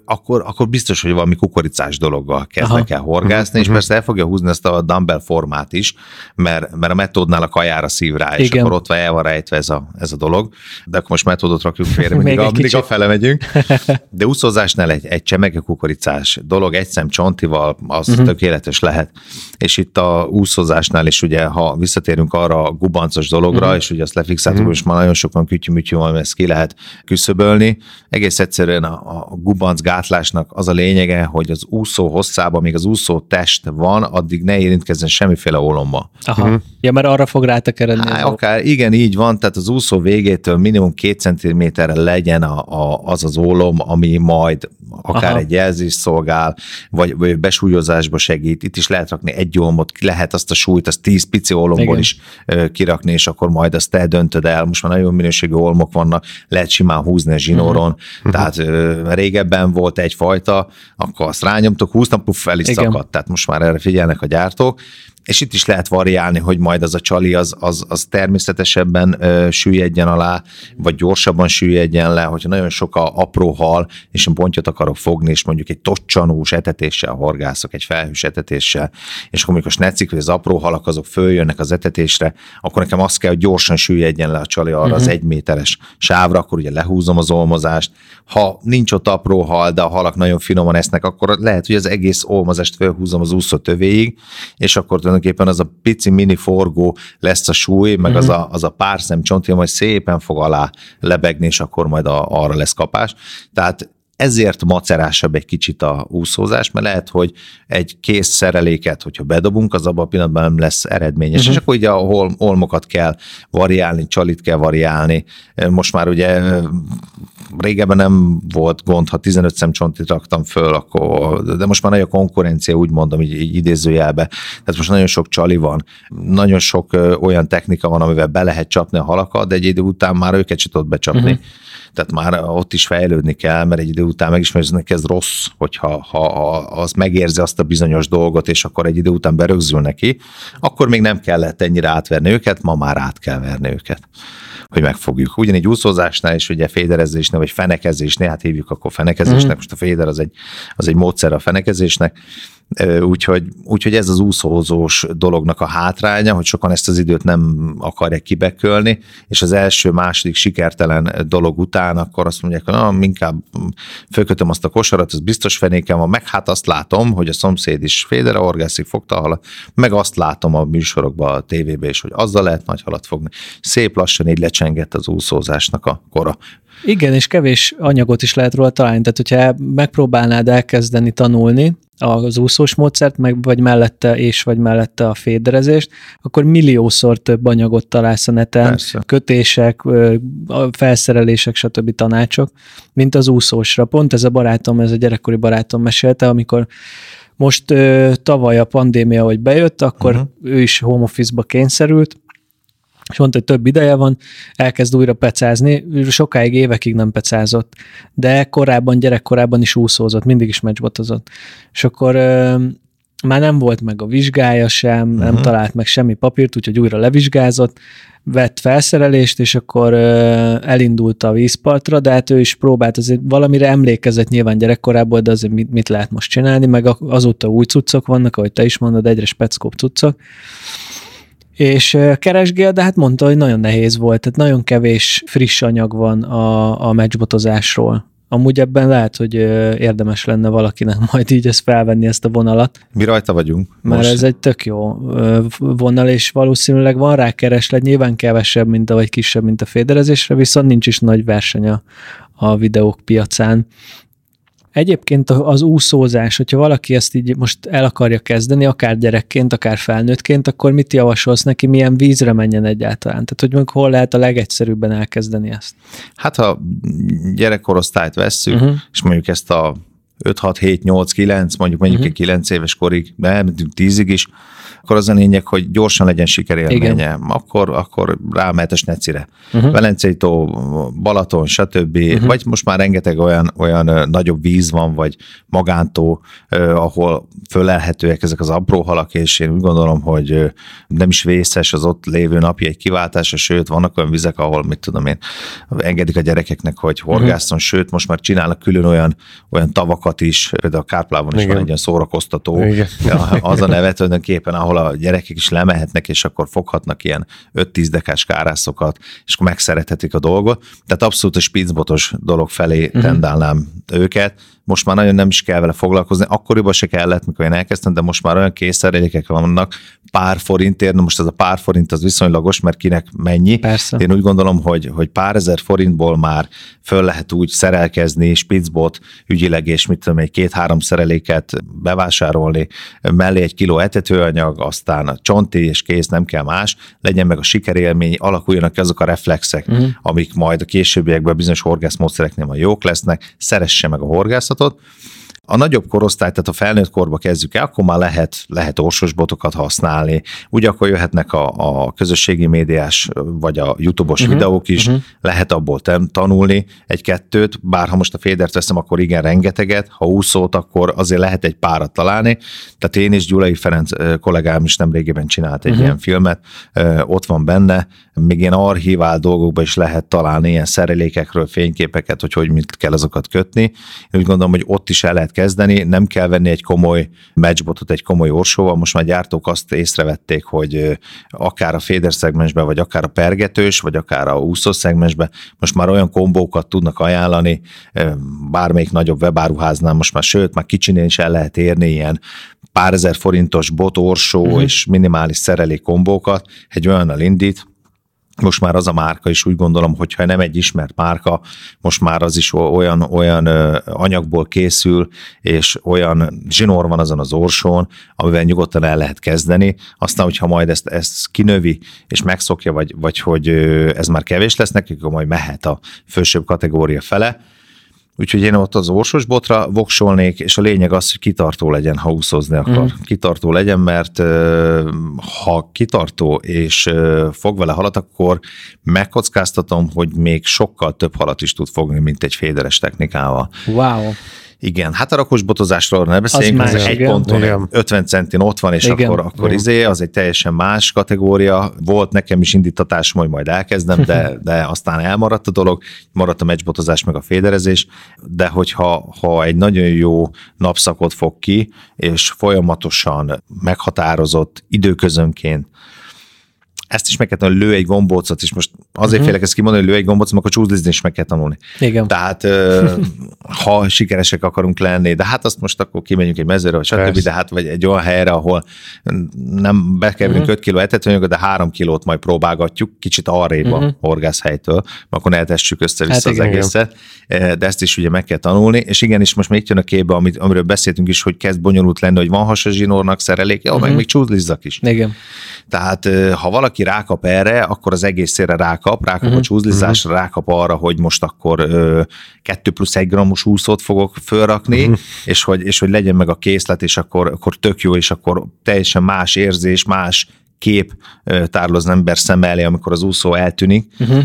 akkor, akkor biztos, hogy valami kukoricás dologgal kezdek Aha. el horgászni, uh-huh. és mhm. persze el fogja húzni ezt a dumbbell formát is, mert, mert a metódnál a kajára szív rá, és Igen. akkor ott van, el van rejtve ez a, ez a dolog. De akkor most metódot rakjuk félre, mindig, a, mindig a fele megyünk. De úszózásnál egy, egy csemege kukoricás dolog, egy szem csontival, az uh-huh. tökéletes lehet. És itt a úszózásnál is ugye, ha visszatérünk arra a gubancos dologra, uh-huh. és ugye azt lefixáltuk, uh-huh. és már nagyon sokan kütyű van, ezt ki lehet küszöbölni. Egész egyszerűen a, a gubanc gátlásnak az a lényege, hogy az úszó hosszában, még az úszó test van, addig ne érintkezzen semmiféle olomba. Aha. Uh-huh. Ja, mert arra fog rátekeredni. Há, akár, igen, így van, tehát az úszó végétől minimum két centiméterre legyen a, a, az az ólom, ami majd akár Aha. egy jelzés szolgál, vagy, vagy besúlyozásba segít. Itt is lehet rakni egy olmot, lehet azt a súlyt, azt tíz pici olomból Igen. is kirakni, és akkor majd azt te döntöd el. Most már nagyon minőségű olmok vannak, lehet simán húzni a zsinóron. Uh-huh. Tehát régebben volt egyfajta, akkor azt rányomtok, húztam, puff, fel is szakadt. Tehát most már erre figyelnek a gyártók és itt is lehet variálni, hogy majd az a csali az, az, az természetesebben ö, süllyedjen alá, vagy gyorsabban süllyedjen le, hogyha nagyon sok a apró hal, és a pontyot akarok fogni, és mondjuk egy tocsanús etetéssel horgászok, egy felhős etetéssel, és akkor amikor snecik, hogy az apró halak azok följönnek az etetésre, akkor nekem azt kell, hogy gyorsan süllyedjen le a csali arra uh-huh. az mhm. egy méteres sávra, akkor ugye lehúzom az olmozást. Ha nincs ott apró hal, de a halak nagyon finoman esznek, akkor lehet, hogy az egész olmozást felhúzom az úszó tövéig, és akkor tulajdonképpen az a pici mini forgó lesz a súly, meg uh-huh. az, a, az a pár szem csontja majd szépen fog alá lebegni, és akkor majd a, arra lesz kapás. Tehát ezért macerásabb egy kicsit a úszózás, mert lehet, hogy egy kész szereléket, hogyha bedobunk, az abban a pillanatban nem lesz eredményes, uh-huh. és akkor ugye a hol, olmokat kell variálni, csalit kell variálni. Most már ugye régebben nem volt gond, ha 15 szemcsontit raktam föl, akkor, de most már nagy a konkurencia, úgy mondom, így, így idézőjelbe. Tehát most nagyon sok csali van, nagyon sok olyan technika van, amivel be lehet csapni a halakat, de egy idő után már őket se tudod becsapni. Uh-huh tehát már ott is fejlődni kell, mert egy idő után megismersz, hogy ez rossz, hogyha ha, ha az megérzi azt a bizonyos dolgot, és akkor egy idő után berögzül neki, akkor még nem kellett ennyire átverni őket, ma már át kell verni őket hogy megfogjuk. Ugyanígy úszózásnál is, ugye féderezésnél, vagy fenekezésnél, hát hívjuk akkor fenekezésnek, mm. most a féder az egy, az egy módszer a fenekezésnek, Úgyhogy, úgyhogy ez az úszózós dolognak a hátránya, hogy sokan ezt az időt nem akarják kibekölni, és az első, második sikertelen dolog után akkor azt mondják, hogy na, inkább fölkötöm azt a kosarat, ez biztos fenékem van, meg hát azt látom, hogy a szomszéd is fédere orgászik, fogta a meg azt látom a műsorokban, a tévében is, hogy azzal lehet nagy halat fogni. Szép lassan így lecsengett az úszózásnak a kora. Igen, és kevés anyagot is lehet róla találni. Tehát, hogyha megpróbálnád elkezdeni tanulni az úszós módszert, meg vagy mellette és vagy mellette a féderezést, akkor milliószor több anyagot találsz a neten, Persze. kötések, felszerelések, stb. tanácsok, mint az úszósra. Pont ez a barátom, ez a gyerekkori barátom mesélte, amikor most tavaly a pandémia, hogy bejött, akkor uh-huh. ő is home office-ba kényszerült, és mondta, hogy több ideje van, elkezd újra pecázni, sokáig évekig nem pecázott, de korábban, gyerekkorában is úszózott, mindig is meccsbotozott. És akkor ö, már nem volt meg a vizsgája sem, uh-huh. nem mhm. talált meg semmi papírt, úgyhogy újra levizsgázott, vett felszerelést, és akkor ö, elindult a vízpartra, de hát ő is próbált, azért valamire emlékezett nyilván gyerekkorából, de azért mit, mit lehet most csinálni, meg azóta új cuccok vannak, ahogy te is mondod, egyre speckóbb cuccok, és keresgél, de hát mondta, hogy nagyon nehéz volt, tehát nagyon kevés friss anyag van a, a meccsbotozásról. Amúgy ebben lehet, hogy érdemes lenne valakinek majd így ezt felvenni, ezt a vonalat. Mi rajta vagyunk. Most. Mert ez egy tök jó vonal, és valószínűleg van rá kereslet, nyilván kevesebb, mint a, vagy kisebb, mint a féderezésre, viszont nincs is nagy verseny a, a videók piacán. Egyébként az úszózás, hogyha valaki ezt így most el akarja kezdeni, akár gyerekként, akár felnőttként, akkor mit javasolsz neki, milyen vízre menjen egyáltalán? Tehát, hogy hol lehet a legegyszerűbben elkezdeni ezt? Hát, ha gyerekkorosztályt vesszük, uh-huh. és mondjuk ezt a 5-6-7-8-9, mondjuk mondjuk uh-huh. egy 9 éves korig, de 10-ig is, akkor az a lényeg, hogy gyorsan legyen sikerélménye. Igen. Akkor, akkor rámehet a snecire. Uh-huh. Velencei tó, Balaton, stb. Uh-huh. Vagy most már rengeteg olyan, olyan nagyobb víz van, vagy magántó, eh, ahol fölelhetőek ezek az apró halak, és én úgy gondolom, hogy nem is vészes az ott lévő napi egy kiváltása, sőt, vannak olyan vizek, ahol, mit tudom én, engedik a gyerekeknek, hogy horgászon, uh-huh. sőt, most már csinálnak külön olyan, olyan tavakat is, például a Kárplában is Igen. van egy ilyen szórakoztató, Igen. az a neve tulajdonképpen, ahol a gyerekek is lemehetnek, és akkor foghatnak ilyen 5-10 dekás kárászokat, és akkor megszerethetik a dolgot. Tehát abszolút a spicbotos dolog felé uh-huh. tendálnám őket. Most már nagyon nem is kell vele foglalkozni. Akkoriban se kellett, mikor én elkezdtem, de most már olyan készerelékek vannak, pár forintért, na most ez a pár forint az viszonylagos, mert kinek mennyi. Persze. Én úgy gondolom, hogy, hogy pár ezer forintból már föl lehet úgy szerelkezni, spicbot ügyileg, és mit tudom, egy két-három szereléket bevásárolni, mellé egy kiló etetőanyag, aztán a csonti, és kész, nem kell más, legyen meg a sikerélmény, alakuljanak azok a reflexek, uh-huh. amik majd a későbbiekben bizonyos horgászmódszereknél majd jók lesznek, szeresse meg a at a nagyobb korosztály, tehát a felnőtt korba kezdjük el, akkor már lehet, lehet botokat használni, ugye akkor jöhetnek a, a közösségi médiás vagy a YouTube-os uh-huh, videók is, uh-huh. lehet abból tanulni egy-kettőt, bár ha most a fédert veszem, akkor igen, rengeteget, ha úszót, akkor azért lehet egy párat találni. Tehát én és Gyulai Ferenc kollégám is nemrégében csinált egy uh-huh. ilyen filmet, ott van benne, még ilyen archivál dolgokban is lehet találni ilyen szerelékekről fényképeket, hogy hogy mit kell azokat kötni. Én úgy gondolom, hogy ott is el lehet kezdeni, nem kell venni egy komoly matchbotot egy komoly orsóval, most már gyártók azt észrevették, hogy akár a féder szegmensben, vagy akár a pergetős, vagy akár a úszó szegmensben, most már olyan kombókat tudnak ajánlani, bármelyik nagyobb webáruháznál most már, sőt, már kicsinél is el lehet érni ilyen pár ezer forintos bot, orsó uh-huh. és minimális szerelék kombókat, egy olyannal indít, most már az a márka is úgy gondolom, hogyha nem egy ismert márka, most már az is olyan, olyan anyagból készül, és olyan zsinór van azon az orsón, amivel nyugodtan el lehet kezdeni. Aztán, hogyha majd ezt, ezt kinövi, és megszokja, vagy, vagy hogy ez már kevés lesz neki, akkor majd mehet a fősőbb kategória fele, Úgyhogy én ott az orsos botra voksolnék, és a lényeg az, hogy kitartó legyen, ha úszozni akar. Mm. Kitartó legyen, mert ha kitartó és fog vele halat, akkor megkockáztatom, hogy még sokkal több halat is tud fogni, mint egy féderes technikával. Wow. Igen, hát a rakos botozásról ne beszéljünk, az, az egy igen. ponton igen. 50 centin ott van, és igen. akkor, akkor igen. izé, az egy teljesen más kategória. Volt nekem is indítatás, hogy majd elkezdem, de, de aztán elmaradt a dolog, maradt a meccsbotozás meg a féderezés, de hogyha ha egy nagyon jó napszakot fog ki, és folyamatosan meghatározott időközönként ezt is meg kell tanulni, lő egy gombócot, és most azért uh-huh. félek ezt kimondani, hogy lő egy gombócot, akkor csúszlizni is meg kell tanulni. Igen. Tehát ha sikeresek akarunk lenni, de hát azt most akkor kimegyünk egy mezőre, vagy stb., de hát vagy egy olyan helyre, ahol nem bekerülünk uh-huh. 5 kiló etetőanyagot, de 3 kilót majd próbálgatjuk, kicsit arrébb uh-huh. a horgászhelytől, akkor eltessük össze-vissza hát az igen, egészet, igen. de ezt is ugye meg kell tanulni, és igenis most még jön a képbe, amit, amiről beszéltünk is, hogy kezd bonyolult lenni, hogy van hasazsinórnak szerelék, jó, uh-huh. meg még csúzlizzak is. Igen. Tehát ha valaki valaki rákap erre, akkor az egészére rákap, rákap uh-huh. a csúzlizásra, uh-huh. rákap arra, hogy most akkor ö, 2 plusz 1 grammos úszót fogok fölrakni, uh-huh. és, hogy, és hogy legyen meg a készlet, és akkor, akkor tök jó, és akkor teljesen más érzés, más kép tárol az ember szem elé, amikor az úszó eltűnik. Uh-huh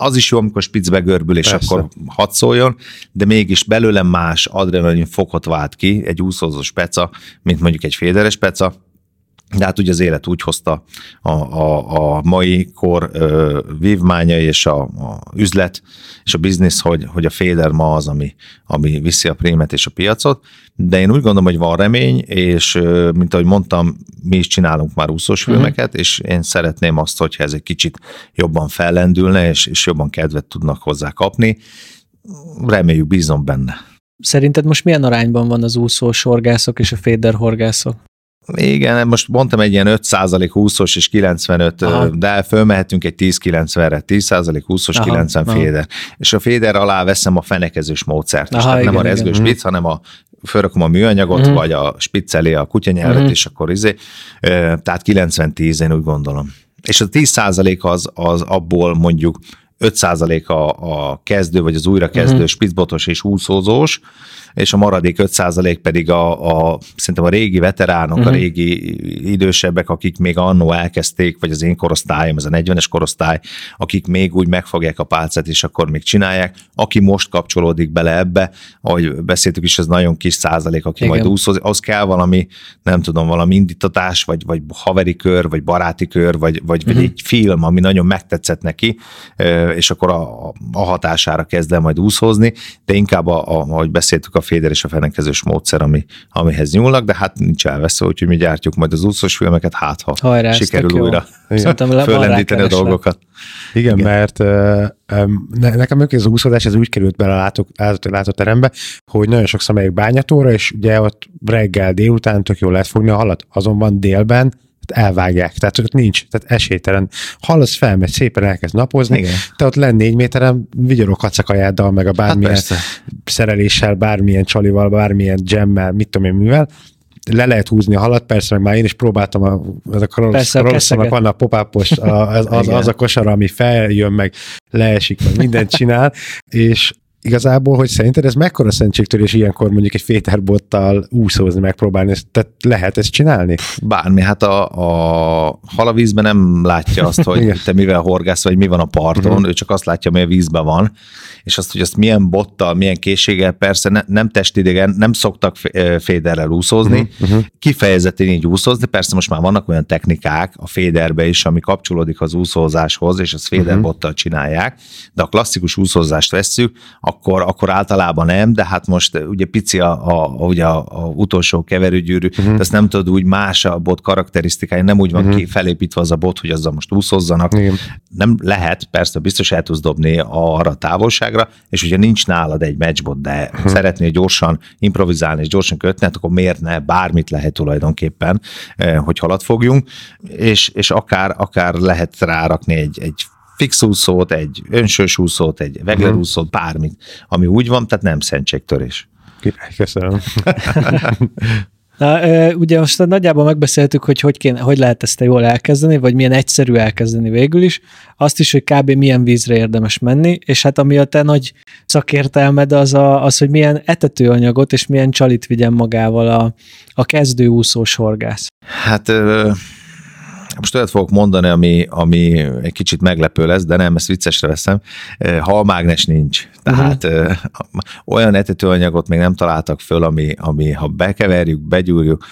az is jó, amikor spicbe görbül, és Persze. akkor hadd szóljon, de mégis belőlem más adrenalin fokot vált ki egy úszózós peca, mint mondjuk egy féderes peca, de hát ugye az élet úgy hozta a, a, a mai kor ö, vívmánya és a, a üzlet és a biznisz, hogy, hogy a féder ma az, ami, ami viszi a prémet és a piacot, de én úgy gondolom, hogy van remény, és ö, mint ahogy mondtam, mi is csinálunk már úszós mhm. filmeket, uh-huh. és én szeretném azt, hogyha ez egy kicsit jobban fellendülne, és, és jobban kedvet tudnak hozzá kapni. Reméljük, bízom benne. Szerinted most milyen arányban van az úszós horgászok és a féder horgászok? Igen, most mondtam egy ilyen 5% 20-os és 95, Aha. de fölmehetünk egy 10-90-re, 10% 20-os, Aha. 90 Aha. féder. És a féder alá veszem a fenekezős módszert Aha, Tehát igen, nem a rezgő igen. spitz, hanem a fölrakom a műanyagot, uh-huh. vagy a spitz elé a kutyanyelvet, uh-huh. és akkor izé. Tehát 90-10, én úgy gondolom. És a 10 az, az abból mondjuk 5% a, a kezdő, vagy az újrakezdő, uh-huh. spitzbotos és úszózós, és a maradék 5% pedig a, a szerintem a régi veteránok, uh-huh. a mhm. régi idősebbek, akik még annó elkezdték, vagy az én korosztályom, ez a 40-es korosztály, akik még úgy megfogják a pálcát, és akkor még csinálják. Aki most kapcsolódik bele ebbe, ahogy beszéltük is, ez nagyon kis százalék, aki Igen. majd úszozik, az kell valami, nem tudom, valami indítatás, vagy, vagy haveri kör, vagy baráti kör, vagy, vagy, uh-huh. vagy egy film, ami nagyon megtetszett neki, és akkor a, a hatására kezd el majd úszozni, de inkább, a, a, ahogy beszéltük, a féder és a fenekkezős módszer, ami, amihez nyúlnak, de hát nincs elvesző, úgyhogy mi gyártjuk majd az úszós filmeket, hát ha Hajrá, sikerül újra föllendíteni a dolgokat. Igen, Igen. mert uh, nekem az úszódás ez úgy került bele a látok, látóterembe, hogy nagyon sokszor megyek bányatóra, és ugye ott reggel, délután tök jól lehet fogni a halat, azonban délben elvágják, tehát ott nincs, tehát esélytelen. Hallasz felmegy, szépen elkezd napozni, Igen. te ott lenn négy méteren, vigyoroghatsz a kajáddal, meg a bármilyen hát szereléssel, bármilyen csalival, bármilyen jemmel, mit tudom én mivel, le lehet húzni a halat, persze, meg már én is próbáltam, a, ez a karolosznak van a popápos, az, az, az, a kosar, ami feljön, meg leesik, meg mindent csinál, és igazából, hogy szerinted ez mekkora szentségtörés ilyenkor mondjuk egy féterbottal úszózni, megpróbálni, tehát lehet ezt csinálni? Bármi, hát a, a hal a vízben nem látja azt, hogy te mivel horgász, vagy mi van a parton, uh-huh. ő csak azt látja, ami a vízben van, és azt, hogy azt milyen bottal, milyen készséggel, persze ne, nem testidegen, nem szoktak féderrel úszózni, uh-huh. kifejezetten így úszózni, persze most már vannak olyan technikák a féderbe is, ami kapcsolódik az úszózáshoz, és azt féderbottal csinálják, de a klasszikus úszózást vesszük, akkor, akkor általában nem, de hát most eh, ugye pici a, a, ugye a, a utolsó keverőgyűrű, uh-huh. ezt nem tudod úgy más a bot karakterisztikája, nem úgy van uh-huh. ki felépítve az a bot, hogy azzal most úszozzanak. Igen. Nem lehet, persze biztos el tudsz dobni arra a távolságra, és ugye nincs nálad egy matchbot, de uh-huh. szeretnél gyorsan improvizálni és gyorsan kötni, hát akkor miért ne, bármit lehet tulajdonképpen, eh, hogy halat fogjunk, és, és akár, akár lehet rárakni egy, egy fix úszót, egy önsős úszót, egy vegler mhm. úszót, bármit, ami úgy van, tehát nem szentségtörés. Köszönöm. Na, ugye most nagyjából megbeszéltük, hogy hogy, kéne, hogy lehet ezt jól elkezdeni, vagy milyen egyszerű elkezdeni végül is. Azt is, hogy kb. milyen vízre érdemes menni, és hát ami a te nagy szakértelmed az, a, az hogy milyen etetőanyagot és milyen csalit vigyen magával a, a kezdő úszós horgász. Hát most olyat fogok mondani, ami, ami egy kicsit meglepő lesz, de nem, ezt viccesre veszem. Halmágnes nincs. Tehát uh-huh. olyan etetőanyagot még nem találtak föl, ami, ami ha bekeverjük, begyúrjuk,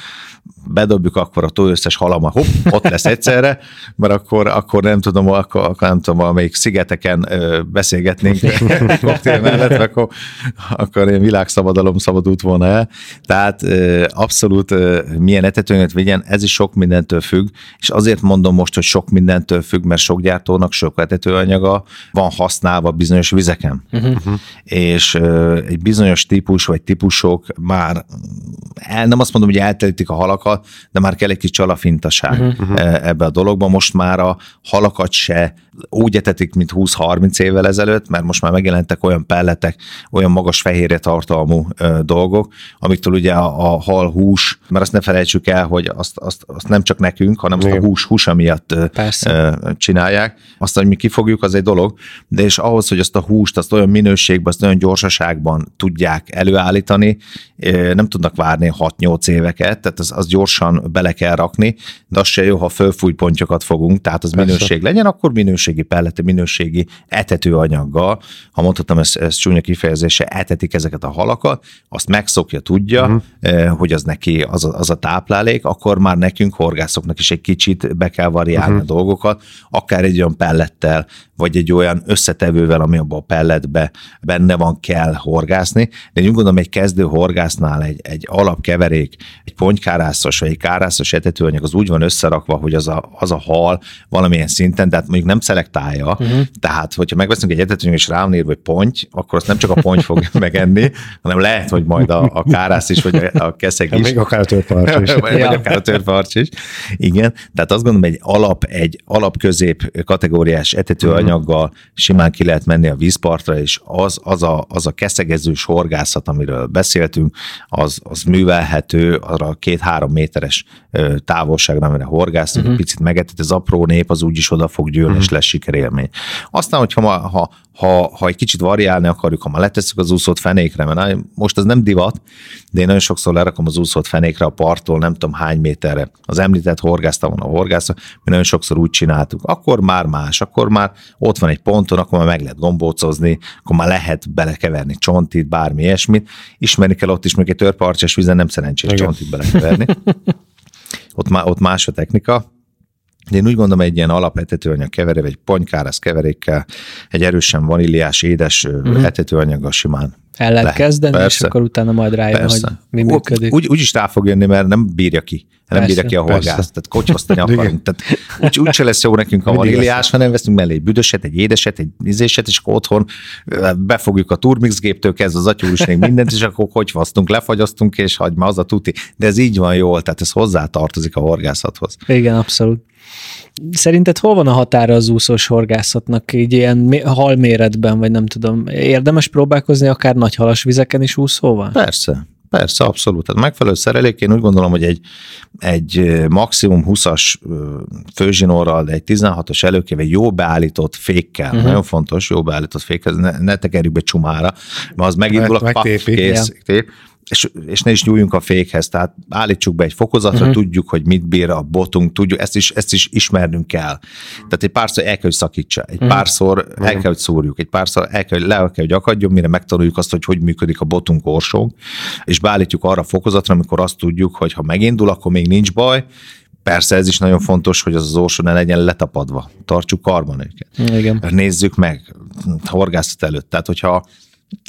bedobjuk, akkor a tó összes halama hopp, ott lesz egyszerre, mert akkor, akkor nem tudom, akkor, akkor nem tudom, valamelyik szigeteken ö, beszélgetnénk koktél mellett, akkor, akkor én világszabadalom szabadult volna el. Tehát ö, abszolút ö, milyen etetőanyag vigyen, ez is sok mindentől függ, és azért mondom most, hogy sok mindentől függ, mert sok gyártónak sok etetőanyaga van használva bizonyos vizeken. Uh-huh. És ö, egy bizonyos típus vagy típusok már el, nem azt mondom, hogy eltelítik a halakat, de már kell egy kis csalafintaság uh-huh. ebbe a dologba. Most már a halakat se úgy etetik, mint 20-30 évvel ezelőtt, mert most már megjelentek olyan pelletek, olyan magas fehérje tartalmú ö, dolgok, amiktől ugye a, a hal hús, mert azt ne felejtsük el, hogy azt, azt, azt nem csak nekünk, hanem azt a hús húsa miatt ö, ö, csinálják. Azt, hogy mi kifogjuk, az egy dolog, de és ahhoz, hogy azt a húst, azt olyan minőségben, azt olyan gyorsaságban tudják előállítani, nem tudnak várni 6-8 éveket, tehát az, az gyorsan bele kell rakni, de az se jó, ha fölfújpontyokat fogunk, tehát az Persze. minőség legyen, akkor minőségi pellete, minőségi etetőanyaggal, ha mondhatom ezt, ezt csúnya kifejezése, etetik ezeket a halakat, azt megszokja, tudja, uh-huh. hogy az neki az a, az a táplálék, akkor már nekünk horgászoknak is egy kicsit be kell variálni uh-huh. a dolgokat, akár egy olyan pellettel, vagy egy olyan összetevővel, ami abban a pelletbe benne van, kell horgászni, de úgy gondolom, egy kezdő horgásznál egy, egy alapkeverék, egy pontykárászos vagy egy kárászos etetőanyag az úgy van összerakva, hogy az a, az a hal valamilyen szinten, tehát mondjuk nem szelektálja, uh-huh. tehát hogyha megveszünk egy etetőanyag és rá van írva, hogy ponty, akkor azt nem csak a ponty fog megenni, hanem lehet, hogy majd a, a kárász is, vagy a, a keszeg is. Még akár a törparcs is. vagy, ja. akár a törparcs is. Igen, tehát azt gondolom, egy alap, egy alapközép kategóriás etetőanyag, etetőanyaggal simán ki lehet menni a vízpartra, és az, az, a, az a keszegezős horgászat, amiről beszéltünk, az, az művelhető arra két-három méteres távolságra, amire horgászunk, uh-huh. picit megetett, az apró nép az úgyis oda fog gyűlni, uh-huh. és lesz sikerélmény. Aztán, hogyha ma, ha, ha, ha egy kicsit variálni akarjuk, ha ma letesszük az úszót fenékre, mert most ez nem divat, de én nagyon sokszor lerakom az úszót fenékre a parttól, nem tudom hány méterre. Az említett horgászta van a horgászta, mi nagyon sokszor úgy csináltuk. Akkor már más, akkor már ott van egy ponton, akkor már meg lehet gombócozni, akkor már lehet belekeverni csontit, bármi ilyesmit. Ismerni kell ott is, még egy törparcses vízen nem szerencsés Igen. csontit belekeverni. ott, má, ott más a technika, de én úgy gondolom, egy ilyen alapetetőanyag keverő, egy ponykárász keverékkel, egy erősen vaníliás, édes uh-huh. etetőanyaggal simán el lehet, lehet kezdeni, persze. és akkor utána majd rájön, persze. hogy mi működik. Úgy, úgy is rá fog jönni, mert nem bírja ki. Nem persze, bírja ki a horgász. Tehát kocsvasztani akarunk. Tehát úgy, úgy se lesz jó nekünk a vaníliás, hanem veszünk mellé egy büdöset, egy édeset, egy ízéset, és akkor otthon befogjuk a Turmix géptől kezdve az atyúr is még mindent, és akkor kocsvasztunk, lefagyasztunk, és hagyma az a tuti. De ez így van jól, tehát ez hozzá tartozik a horgászathoz. Igen, abszolút. Szerinted hol van a határa az úszós horgászatnak, így ilyen halméretben, vagy nem tudom, érdemes próbálkozni akár nagy halas vizeken is úszóval? Persze, Persze, abszolút. Tehát megfelelő szerelék, én úgy gondolom, hogy egy, egy maximum 20-as főzsinórral, de egy 16-os előkéve jó beállított fékkel, uh-huh. nagyon fontos, jó beállított fékkel, ne, ne tekerjük be csumára, mert az megindul a paf, kész, tép, és, és ne is nyúljunk a fékhez, tehát állítsuk be egy fokozatra, uh-huh. tudjuk, hogy mit bír a botunk, tudjuk, ezt is, ezt is ismernünk kell. Tehát egy párszor el kell, hogy szakítsa, egy uh-huh. párszor el uh-huh. kell, hogy szúrjuk, egy párszor el kell, le kell, hogy akadjon, mire megtanuljuk azt, hogy hogy működik a botunk orsónk, és beállítjuk arra a fokozatra, amikor azt tudjuk, hogy ha megindul, akkor még nincs baj, Persze ez is nagyon fontos, hogy az az orsó ne legyen letapadva. Tartsuk karban őket. Igen. Nézzük meg horgászat előtt. Tehát, hogyha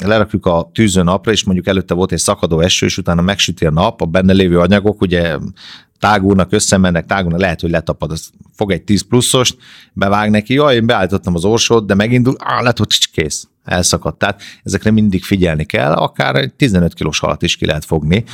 lerakjuk a tűző napra, és mondjuk előtte volt egy szakadó eső, és utána megsüti a nap, a benne lévő anyagok ugye tágulnak, összemennek, tágulnak, lehet, hogy letapad, az fog egy 10 pluszost, bevág neki, jaj, én beállítottam az orsót, de megindul, á, hogy kész elszakadt. Tehát ezekre mindig figyelni kell, akár egy 15 kilós halat is ki lehet fogni.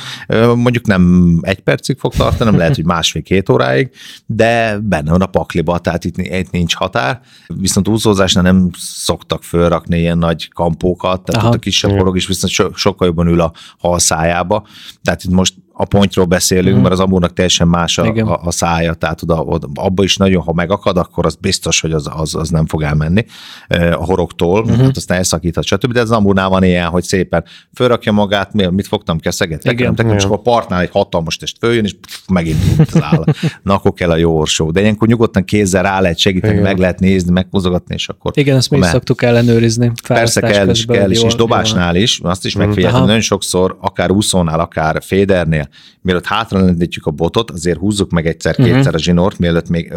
Mondjuk nem egy percig fog tartani, lehet, hogy másfél-két óráig, de benne van a pakliba, tehát itt, itt nincs határ. Viszont úszózásnál nem szoktak fölrakni ilyen nagy kampókat, tehát Aha. ott a kisebb forog is viszont so, sokkal jobban ül a hal szájába. Tehát itt most a pontról beszélünk, mm. mert az amúrnak teljesen más a, a, a szája, tehát oda, oda, abba is nagyon, ha megakad, akkor az biztos, hogy az, az, az nem fog elmenni a horogtól, mm-hmm. hát azt elszakíthat, stb. De az amúrnál van ilyen, hogy szépen fölrakja magát, mit fogtam keszeget, tekerem, tekerem, és akkor a partnál egy hatalmas test följön, és pff, megint az áll. Na, akkor kell a jó orsó. De ilyenkor nyugodtan kézzel rá lehet segíteni, Igen. meg lehet nézni, megmozogatni, és akkor. Igen, azt mi is szoktuk ellenőrizni. Persze kell, is, kell is, és dobásnál is, azt is megfigyeltem, nagyon sokszor, akár úszónál, akár fédernél, mielőtt hátralendítjük a botot, azért húzzuk meg egyszer-kétszer uh-huh. a zsinort, mielőtt még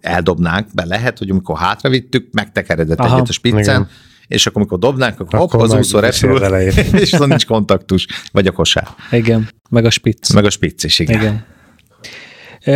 eldobnánk, be lehet, hogy amikor hátravittük, megtekeredett Aha, egyet a spiccen, igen. és akkor amikor dobnánk, akkor, akkor hopp, az úszó repül, és azon nincs kontaktus, vagy a kosár. Igen, meg a spicc. Meg a spicc is, igen. igen.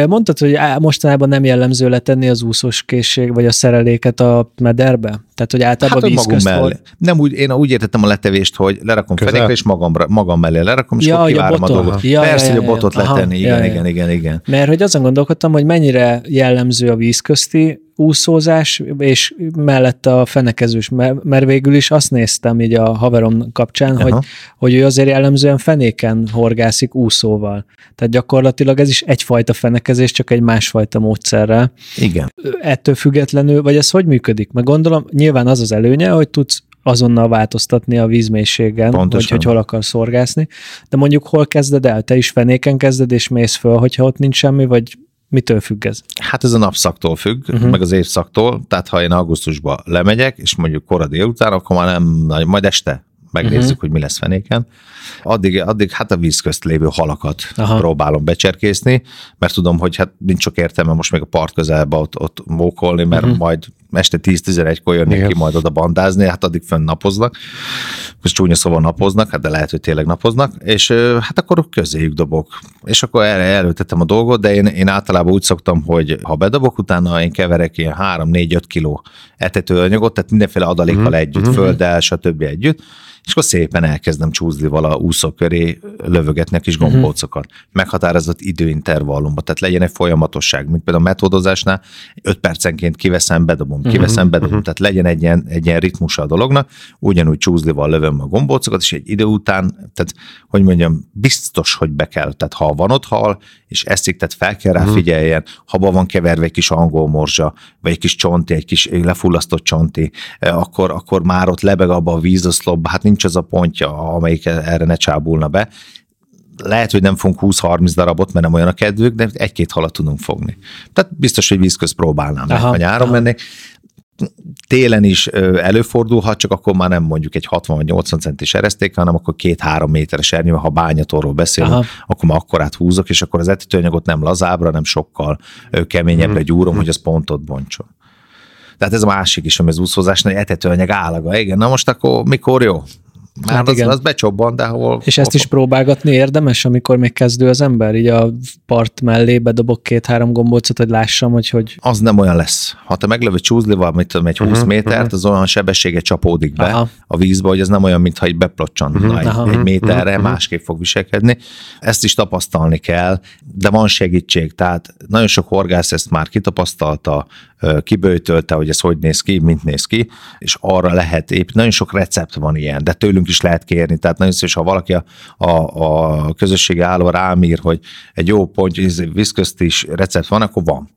Mondtad, hogy mostanában nem jellemző letenni az úszós készség, vagy a szereléket a mederbe? Tehát, hogy általában hát, víz mellé. Nem úgy, én úgy értettem a letevést, hogy lerakom Közel. és magam, magam mellé lerakom, és ja, akkor kivárom a, a dolgot. Ja, Persze, ja, ja, hogy a botot aha, letenni, igen, ja, igen, igen, igen. Mert hogy azon gondolkodtam, hogy mennyire jellemző a vízközti úszózás, és mellette a fenekezős, mert végül is azt néztem így a haverom kapcsán, Aha. hogy, hogy ő azért jellemzően fenéken horgászik úszóval. Tehát gyakorlatilag ez is egyfajta fenekezés, csak egy másfajta módszerrel. Igen. Ettől függetlenül, vagy ez hogy működik? Meg gondolom, nyilván az az előnye, hogy tudsz azonnal változtatni a vízmélységen, Pontosan. vagy hogy hol akarsz szorgászni. De mondjuk hol kezded el? Te is fenéken kezded, és mész föl, hogyha ott nincs semmi, vagy Mitől függ ez? Hát ez a napszaktól függ, uh-huh. meg az évszaktól, tehát ha én augusztusban lemegyek, és mondjuk kora délután, akkor már nem, majd este megnézzük, uh-huh. hogy mi lesz fenéken. Addig, addig hát a víz közt lévő halakat Aha. próbálom becserkészni, mert tudom, hogy hát nincs sok értelme most még a part közelbe ott, ott mókolni, mert uh-huh. majd este 10-11-kor jönnek ki majd oda bandázni, hát addig fönn napoznak. Most csúnya szóval napoznak, hát de lehet, hogy tényleg napoznak, és hát akkor közéjük dobok. És akkor erre előtettem a dolgot, de én, én általában úgy szoktam, hogy ha bedobok, utána én keverek ilyen 3-4-5 kiló etetőanyagot, tehát mindenféle adalékkal uh-huh. együtt, uh-huh. földdel, stb. együtt, és akkor szépen elkezdem csúzni vala úszó köré lövögetni a kis mhm. gombócokat. Uh-huh. Meghatározott időintervallumban, tehát legyen egy folyamatosság, mint például a metódozásnál, 5 percenként kiveszem, bedobom, kiveszem, uh-huh. bedobom, uh-huh. tehát legyen egy ilyen, egy ilyen ritmusa a dolognak, ugyanúgy csúzlival lövöm a gombócokat, és egy idő után, tehát hogy mondjam, biztos, hogy be kell, tehát ha van ott hal, és eszik, tehát fel kell rá figyeljen, ha van keverve egy kis angol morzsa, vagy egy kis csonti, egy kis lefullasztott csonti, akkor, akkor már ott lebeg abba a vízoszlopba, hát nincs az a pontja, amelyik erre ne csábulna be. Lehet, hogy nem fogunk 20-30 darabot, mert nem olyan a kedvük, de egy-két halat tudunk fogni. Tehát biztos, hogy vízköz próbálnám meg, ha nyáron aha. mennék télen is előfordulhat, csak akkor már nem mondjuk egy 60 vagy 80 centis ereszték, hanem akkor két-három méteres ernyő, ha bányatorról beszélünk, Aha. akkor már akkorát húzok, és akkor az etetőanyagot nem lazábra, nem sokkal keményebbre hmm. gyúrom, hogy az pontot bontson. Tehát ez a másik is, ami az úszózásnál, etetőanyag állaga. Igen, na most akkor mikor jó? Már hát az, igen. az becsobban, de hol... És ezt is próbálgatni érdemes, amikor még kezdő az ember? Így a part mellé bedobok két-három gombócot, hogy lássam, hogy hogy... Az nem olyan lesz. Ha te meglövő csúzlival, mit tudom, egy 20 uh-huh, métert, uh-huh. az olyan sebessége csapódik be Aha. a vízbe, hogy ez nem olyan, mintha egy beplocsan uh-huh. egy, egy méterre, uh-huh. másképp fog viselkedni. Ezt is tapasztalni kell, de van segítség. Tehát nagyon sok horgász ezt már kitapasztalta, kibőtölte, hogy ez hogy néz ki, mint néz ki, és arra lehet épp, nagyon sok recept van ilyen, de tőlünk is lehet kérni, tehát nagyon szívesen, ha valaki a, a, a közösségi álló rám hogy egy jó pont, vízközt is recept van, akkor van.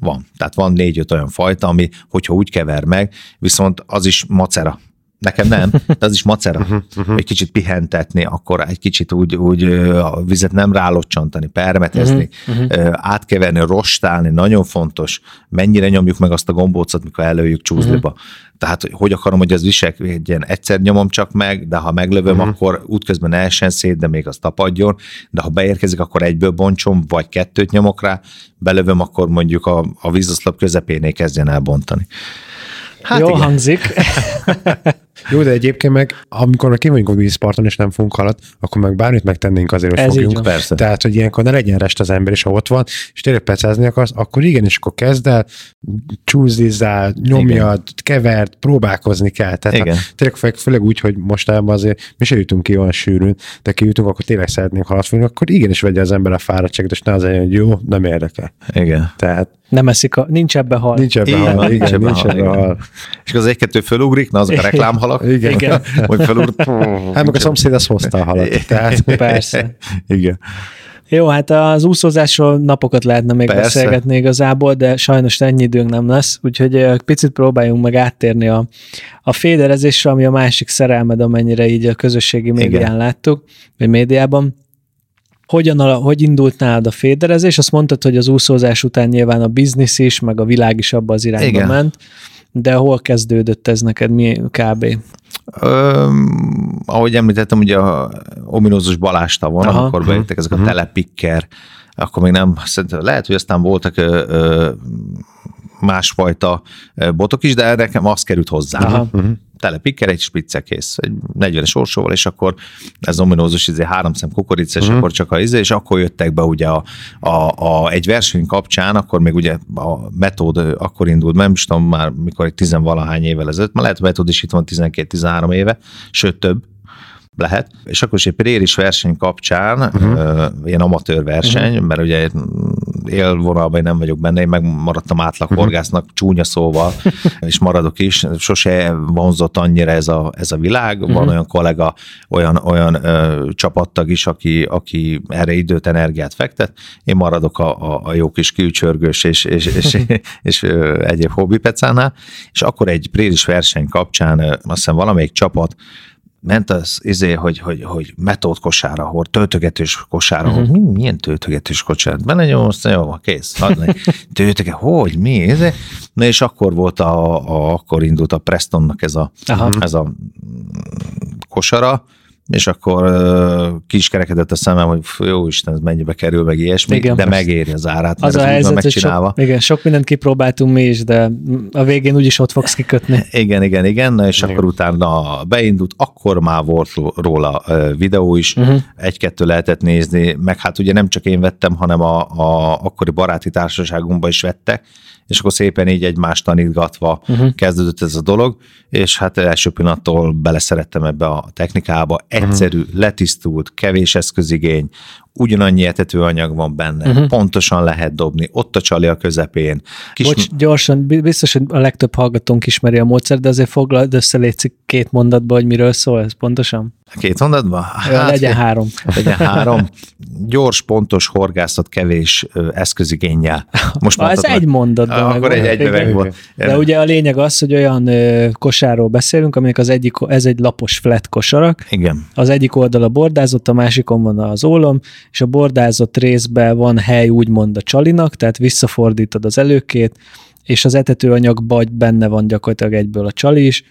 Van. Tehát van négy-öt olyan fajta, ami, hogyha úgy kever meg, viszont az is macera. Nekem nem, de az is macera. Uh-huh, uh-huh. Egy kicsit pihentetni, akkor egy kicsit úgy, úgy a vizet nem ráloccsantani, permetezni, uh-huh, uh-huh. átkeverni, rostálni, nagyon fontos, mennyire nyomjuk meg azt a gombócot, mikor előjük csúzliba. Uh-huh. Tehát, hogy akarom, hogy ez viselkedjen, egyszer nyomom csak meg, de ha meglövöm, uh-huh. akkor útközben ne essen szét, de még az tapadjon, de ha beérkezik, akkor egyből bontsom, vagy kettőt nyomok rá, belövöm, akkor mondjuk a, a vízoszlop közepénél kezdjen el bontani. Hát Jó igen. hangzik. Jó, de egyébként meg, amikor meg ki vagyunk a vízparton, és nem fogunk halat, akkor meg bármit megtennénk azért, hogy Ez fogjunk. Persze. Tehát, hogy ilyenkor ne legyen rest az ember, és ha ott van, és tényleg pecázni akarsz, akkor igen, és akkor kezd el, csúzizzál, nyomjad, igen. kevert, próbálkozni kell. Tehát igen. Ha, tényleg főleg úgy, hogy mostában azért mi se jutunk ki olyan sűrűn, de ki jutunk, akkor tényleg szeretnénk halat fogni, akkor igenis vegye az ember a fáradtságot, és ne az hogy jó, nem érdekel. Igen. Tehát nem eszik, a, nincs ebbe hal. Nincs ebbe hal, igen, nincs ebbe hal. Ebbe hal. És az egy-kettő fölugrik, na azok a reklámhalak. Igen. igen. Hogy felugrik. Hát meg a szomszéd az hozta a halat. Tehát. Persze. Igen. Jó, hát az úszózásról napokat lehetne még Persze. beszélgetni igazából, de sajnos ennyi időnk nem lesz, úgyhogy picit próbáljunk meg áttérni a, a féderezésre, ami a másik szerelmed, amennyire így a közösségi médián Igen. láttuk, vagy médiában hogyan, hogy indult nálad a féderezés? Azt mondtad, hogy az úszózás után nyilván a biznisz is, meg a világ is abba az irányba Igen. ment, de hol kezdődött ez neked, mi kb? Ö, ahogy említettem, ugye a ominózus balástavon, Aha. amikor bejöttek ezek a uh-huh. telepikker, akkor még nem, szerintem lehet, hogy aztán voltak ö, ö, másfajta botok is, de nekem az került hozzá. Aha. Uh-huh tele pikker, egy spritze kész, egy 40-es orsóval, és akkor ez ominózus, izé, három szem kukorica, és uh-huh. akkor csak a izé, és akkor jöttek be ugye a, a, a, egy verseny kapcsán, akkor még ugye a metód akkor indult, nem is tudom már mikor egy tizenvalahány évvel ezelőtt, már lehet, a metód is itt van 12-13 éve, sőt több, lehet. És akkor is egy préris verseny kapcsán, uh-huh. ilyen amatőr verseny, uh-huh. mert ugye élvonalban nem vagyok benne, én megmaradtam átlag uh-huh. horgásznak csúnya szóval, és maradok is. Sose vonzott annyira ez a, ez a világ. Uh-huh. Van olyan kollega, olyan, olyan ö, csapattag is, aki, aki erre időt, energiát fektet. Én maradok a, a, a jó kis külcsörgős és, és, és, és, és ö, egyéb hobbipecánál. És akkor egy préris verseny kapcsán ö, azt hiszem valamelyik csapat ment az izé, hogy, hogy, hogy metód kosára, hord, töltögetős kosára, uh-huh. Mi, milyen töltögetős kosára? Belenyom, azt jó, kész. Töltöge, hogy, mi? Izé? Na és akkor volt a, a, akkor indult a Prestonnak ez a, Aha. ez a kosara, és akkor uh, kiskerekedett a szemem, hogy jó Isten, ez mennyibe kerül, meg ilyesmi, igen, de megéri az árát, mert az a helyzet, megcsinálva. Sok, igen, sok mindent kipróbáltunk mi is, de a végén úgyis ott fogsz kikötni. Igen, igen, igen, na és igen. akkor utána beindult, akkor már volt róla videó is, uh-huh. egy-kettő lehetett nézni, meg hát ugye nem csak én vettem, hanem a, a akkori baráti társaságunkban is vettek, és akkor szépen így egymást tanítgatva uh-huh. kezdődött ez a dolog, és hát első pillanattól beleszerettem ebbe a technikába, egyszerű, uh-huh. letisztult, kevés eszközigény, ugyanannyi etetőanyag van benne, uh-huh. pontosan lehet dobni, ott a csali a közepén. Kis... Bocs, gyorsan, biztos, hogy a legtöbb hallgatónk ismeri a módszert, de azért foglald össze létszik két mondatba, hogy miről szól ez pontosan. Két mondatban? Hát, legyen három. Legyen három. Gyors, pontos horgászat, kevés eszközigényel. Most ez egy mondatban. Akkor egy egybe meg volt. De ugye a lényeg az, hogy olyan kosárról beszélünk, aminek az egyik, ez egy lapos flat kosarak. Igen. Az egyik oldal a bordázott, a másikon van az ólom, és a bordázott részben van hely úgymond a csalinak, tehát visszafordítod az előkét, és az etetőanyagban benne van gyakorlatilag egyből a csali is,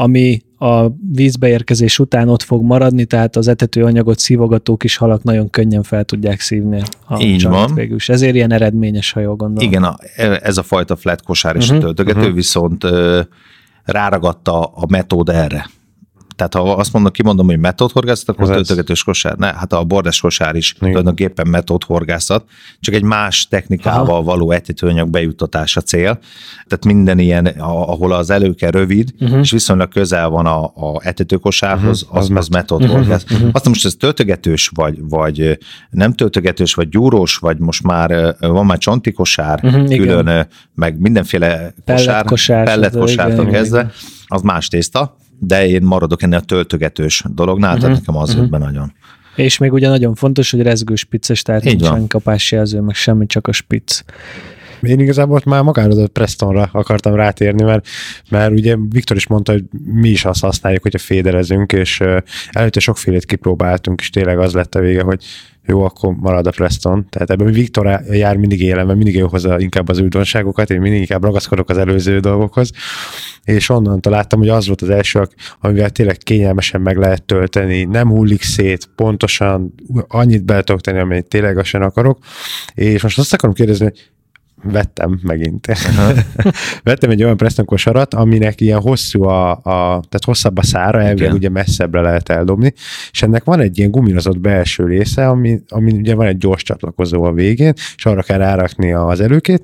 ami a vízbeérkezés után ott fog maradni, tehát az etetőanyagot szívogató kis halak nagyon könnyen fel tudják szívni a Így van. végül is. Ezért ilyen eredményes, ha jól gondolom. Igen, a, ez a fajta flat kosár is uh-huh, töltögető, uh-huh. viszont ö, ráragadta a metód erre. Tehát ha azt mondom, kimondom, hogy metódhorgászat, akkor töltögetős kosár. Ne, hát a bordes kosár is Igen. tulajdonképpen metódhorgászat, csak egy más technikával Aha. való etetőanyag bejuttatása cél. Tehát minden ilyen, ahol az előke rövid, uh-huh. és viszonylag közel van a, a etetőkosárhoz, uh-huh. az, az metódhorgász. Uh-huh. uh-huh. Azt most ez töltögetős, vagy, vagy nem töltögetős, vagy gyúrós, vagy most már van már csonti kosár, uh-huh, külön, igen. meg mindenféle kosár, pelletkosártól kezdve, az más tészta de én maradok ennél a töltögetős dolognál, uh-huh. tehát mhm. nekem az uh-huh. jött be nagyon. És még ugye nagyon fontos, hogy rezgő spicces, tehát Így nincsen kapásjelző, meg semmi, csak a spicc. Én igazából már magára a Prestonra akartam rátérni, mert, mert ugye Viktor is mondta, hogy mi is azt használjuk, hogyha féderezünk, és előtte sokfélét kipróbáltunk, és tényleg az lett a vége, hogy jó, akkor marad a Preston. Tehát ebben Viktor jár mindig élen, mert mindig jó hozza inkább az újdonságokat, én mindig inkább ragaszkodok az előző dolgokhoz, és onnan találtam, hogy az volt az első, amivel tényleg kényelmesen meg lehet tölteni, nem hullik szét, pontosan annyit be tudok tenni, amennyit tényleg akarok, és most azt akarom kérdezni, hogy vettem megint. vettem egy olyan Preston kosarat, aminek ilyen hosszú a, a tehát hosszabb a szára, elvileg ugye messzebbre lehet eldobni, és ennek van egy ilyen guminozott belső része, ami, ami ugye van egy gyors csatlakozó a végén, és arra kell rárakni az előkét,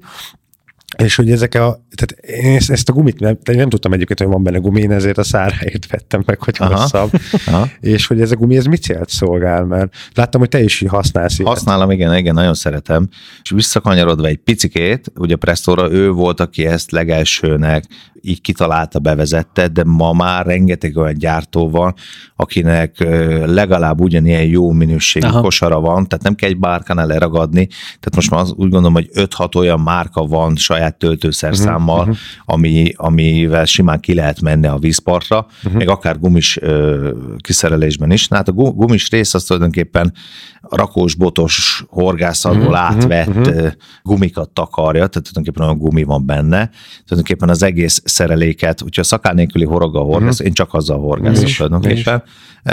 és hogy ezek a, tehát én ezt, ezt a gumit nem, nem tudtam egyébként, hogy van benne gumi, én ezért a száráért vettem meg, hogy Aha. hosszabb. Aha. És hogy ez a gumi, ez mit célt szolgál, mert láttam, hogy te is használsz ilyet. Használom, igen, igen, nagyon szeretem. És visszakanyarodva egy picikét, ugye Prestóra ő volt, aki ezt legelsőnek így kitalálta, bevezette, de ma már rengeteg olyan gyártó van, akinek legalább ugyanilyen jó minőségű Aha. kosara van, tehát nem kell egy bárkánál leragadni, tehát most már az, úgy gondolom, hogy 5-6 olyan márka van saját töltőszerszámmal, uh-huh. ami, amivel simán ki lehet menni a vízpartra, uh-huh. meg akár gumis ö, kiszerelésben is. Na, hát a gumis rész az tulajdonképpen rakós, botos horgászatból uh-huh. átvett uh-huh. gumikat takarja, tehát tulajdonképpen olyan gumi van benne, tulajdonképpen az egész szereléket, hogyha szakál nélküli horoggal horgász, uh-huh. én csak azzal horgászom tulajdonképpen,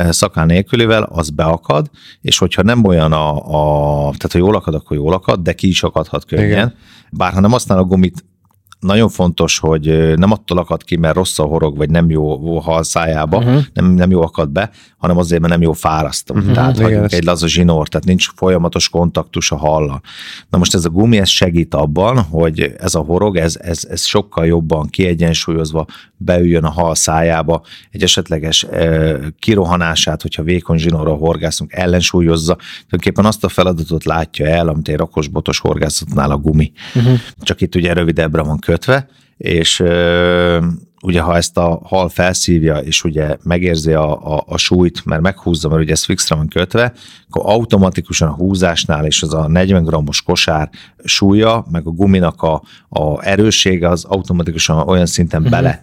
szakál nélkülivel, az beakad, és hogyha nem olyan a, a tehát ha jól akad, akkor jól akad, de ki is akadhat könnyen. Igen. Bár ha nem használ a gumit nagyon fontos, hogy nem attól akad ki, mert rossz a horog, vagy nem jó hal szájába, uh-huh. nem, nem jó akad be, hanem azért, mert nem jó fárasztó. Uh-huh. Tehát hagyjuk egy laza zsinór, tehát nincs folyamatos kontaktus a hallal. Na most ez a gumi, ez segít abban, hogy ez a horog, ez, ez, ez sokkal jobban kiegyensúlyozva beüljön a hal szájába, egy esetleges e, kirohanását, hogyha vékony zsinórral horgászunk, ellensúlyozza. Tulajdonképpen azt a feladatot látja el, amit egy rakosbotos horgászatnál a gumi. Uh-huh. Csak itt ugye rövidebbre van kötve, és ö, ugye ha ezt a hal felszívja, és ugye megérzi a, a, a súlyt, mert meghúzza, mert ugye ez fixre van kötve, akkor automatikusan a húzásnál és az a 40 grammos kosár súlya, meg a guminak a, a erőssége az automatikusan olyan szinten uh-huh. bele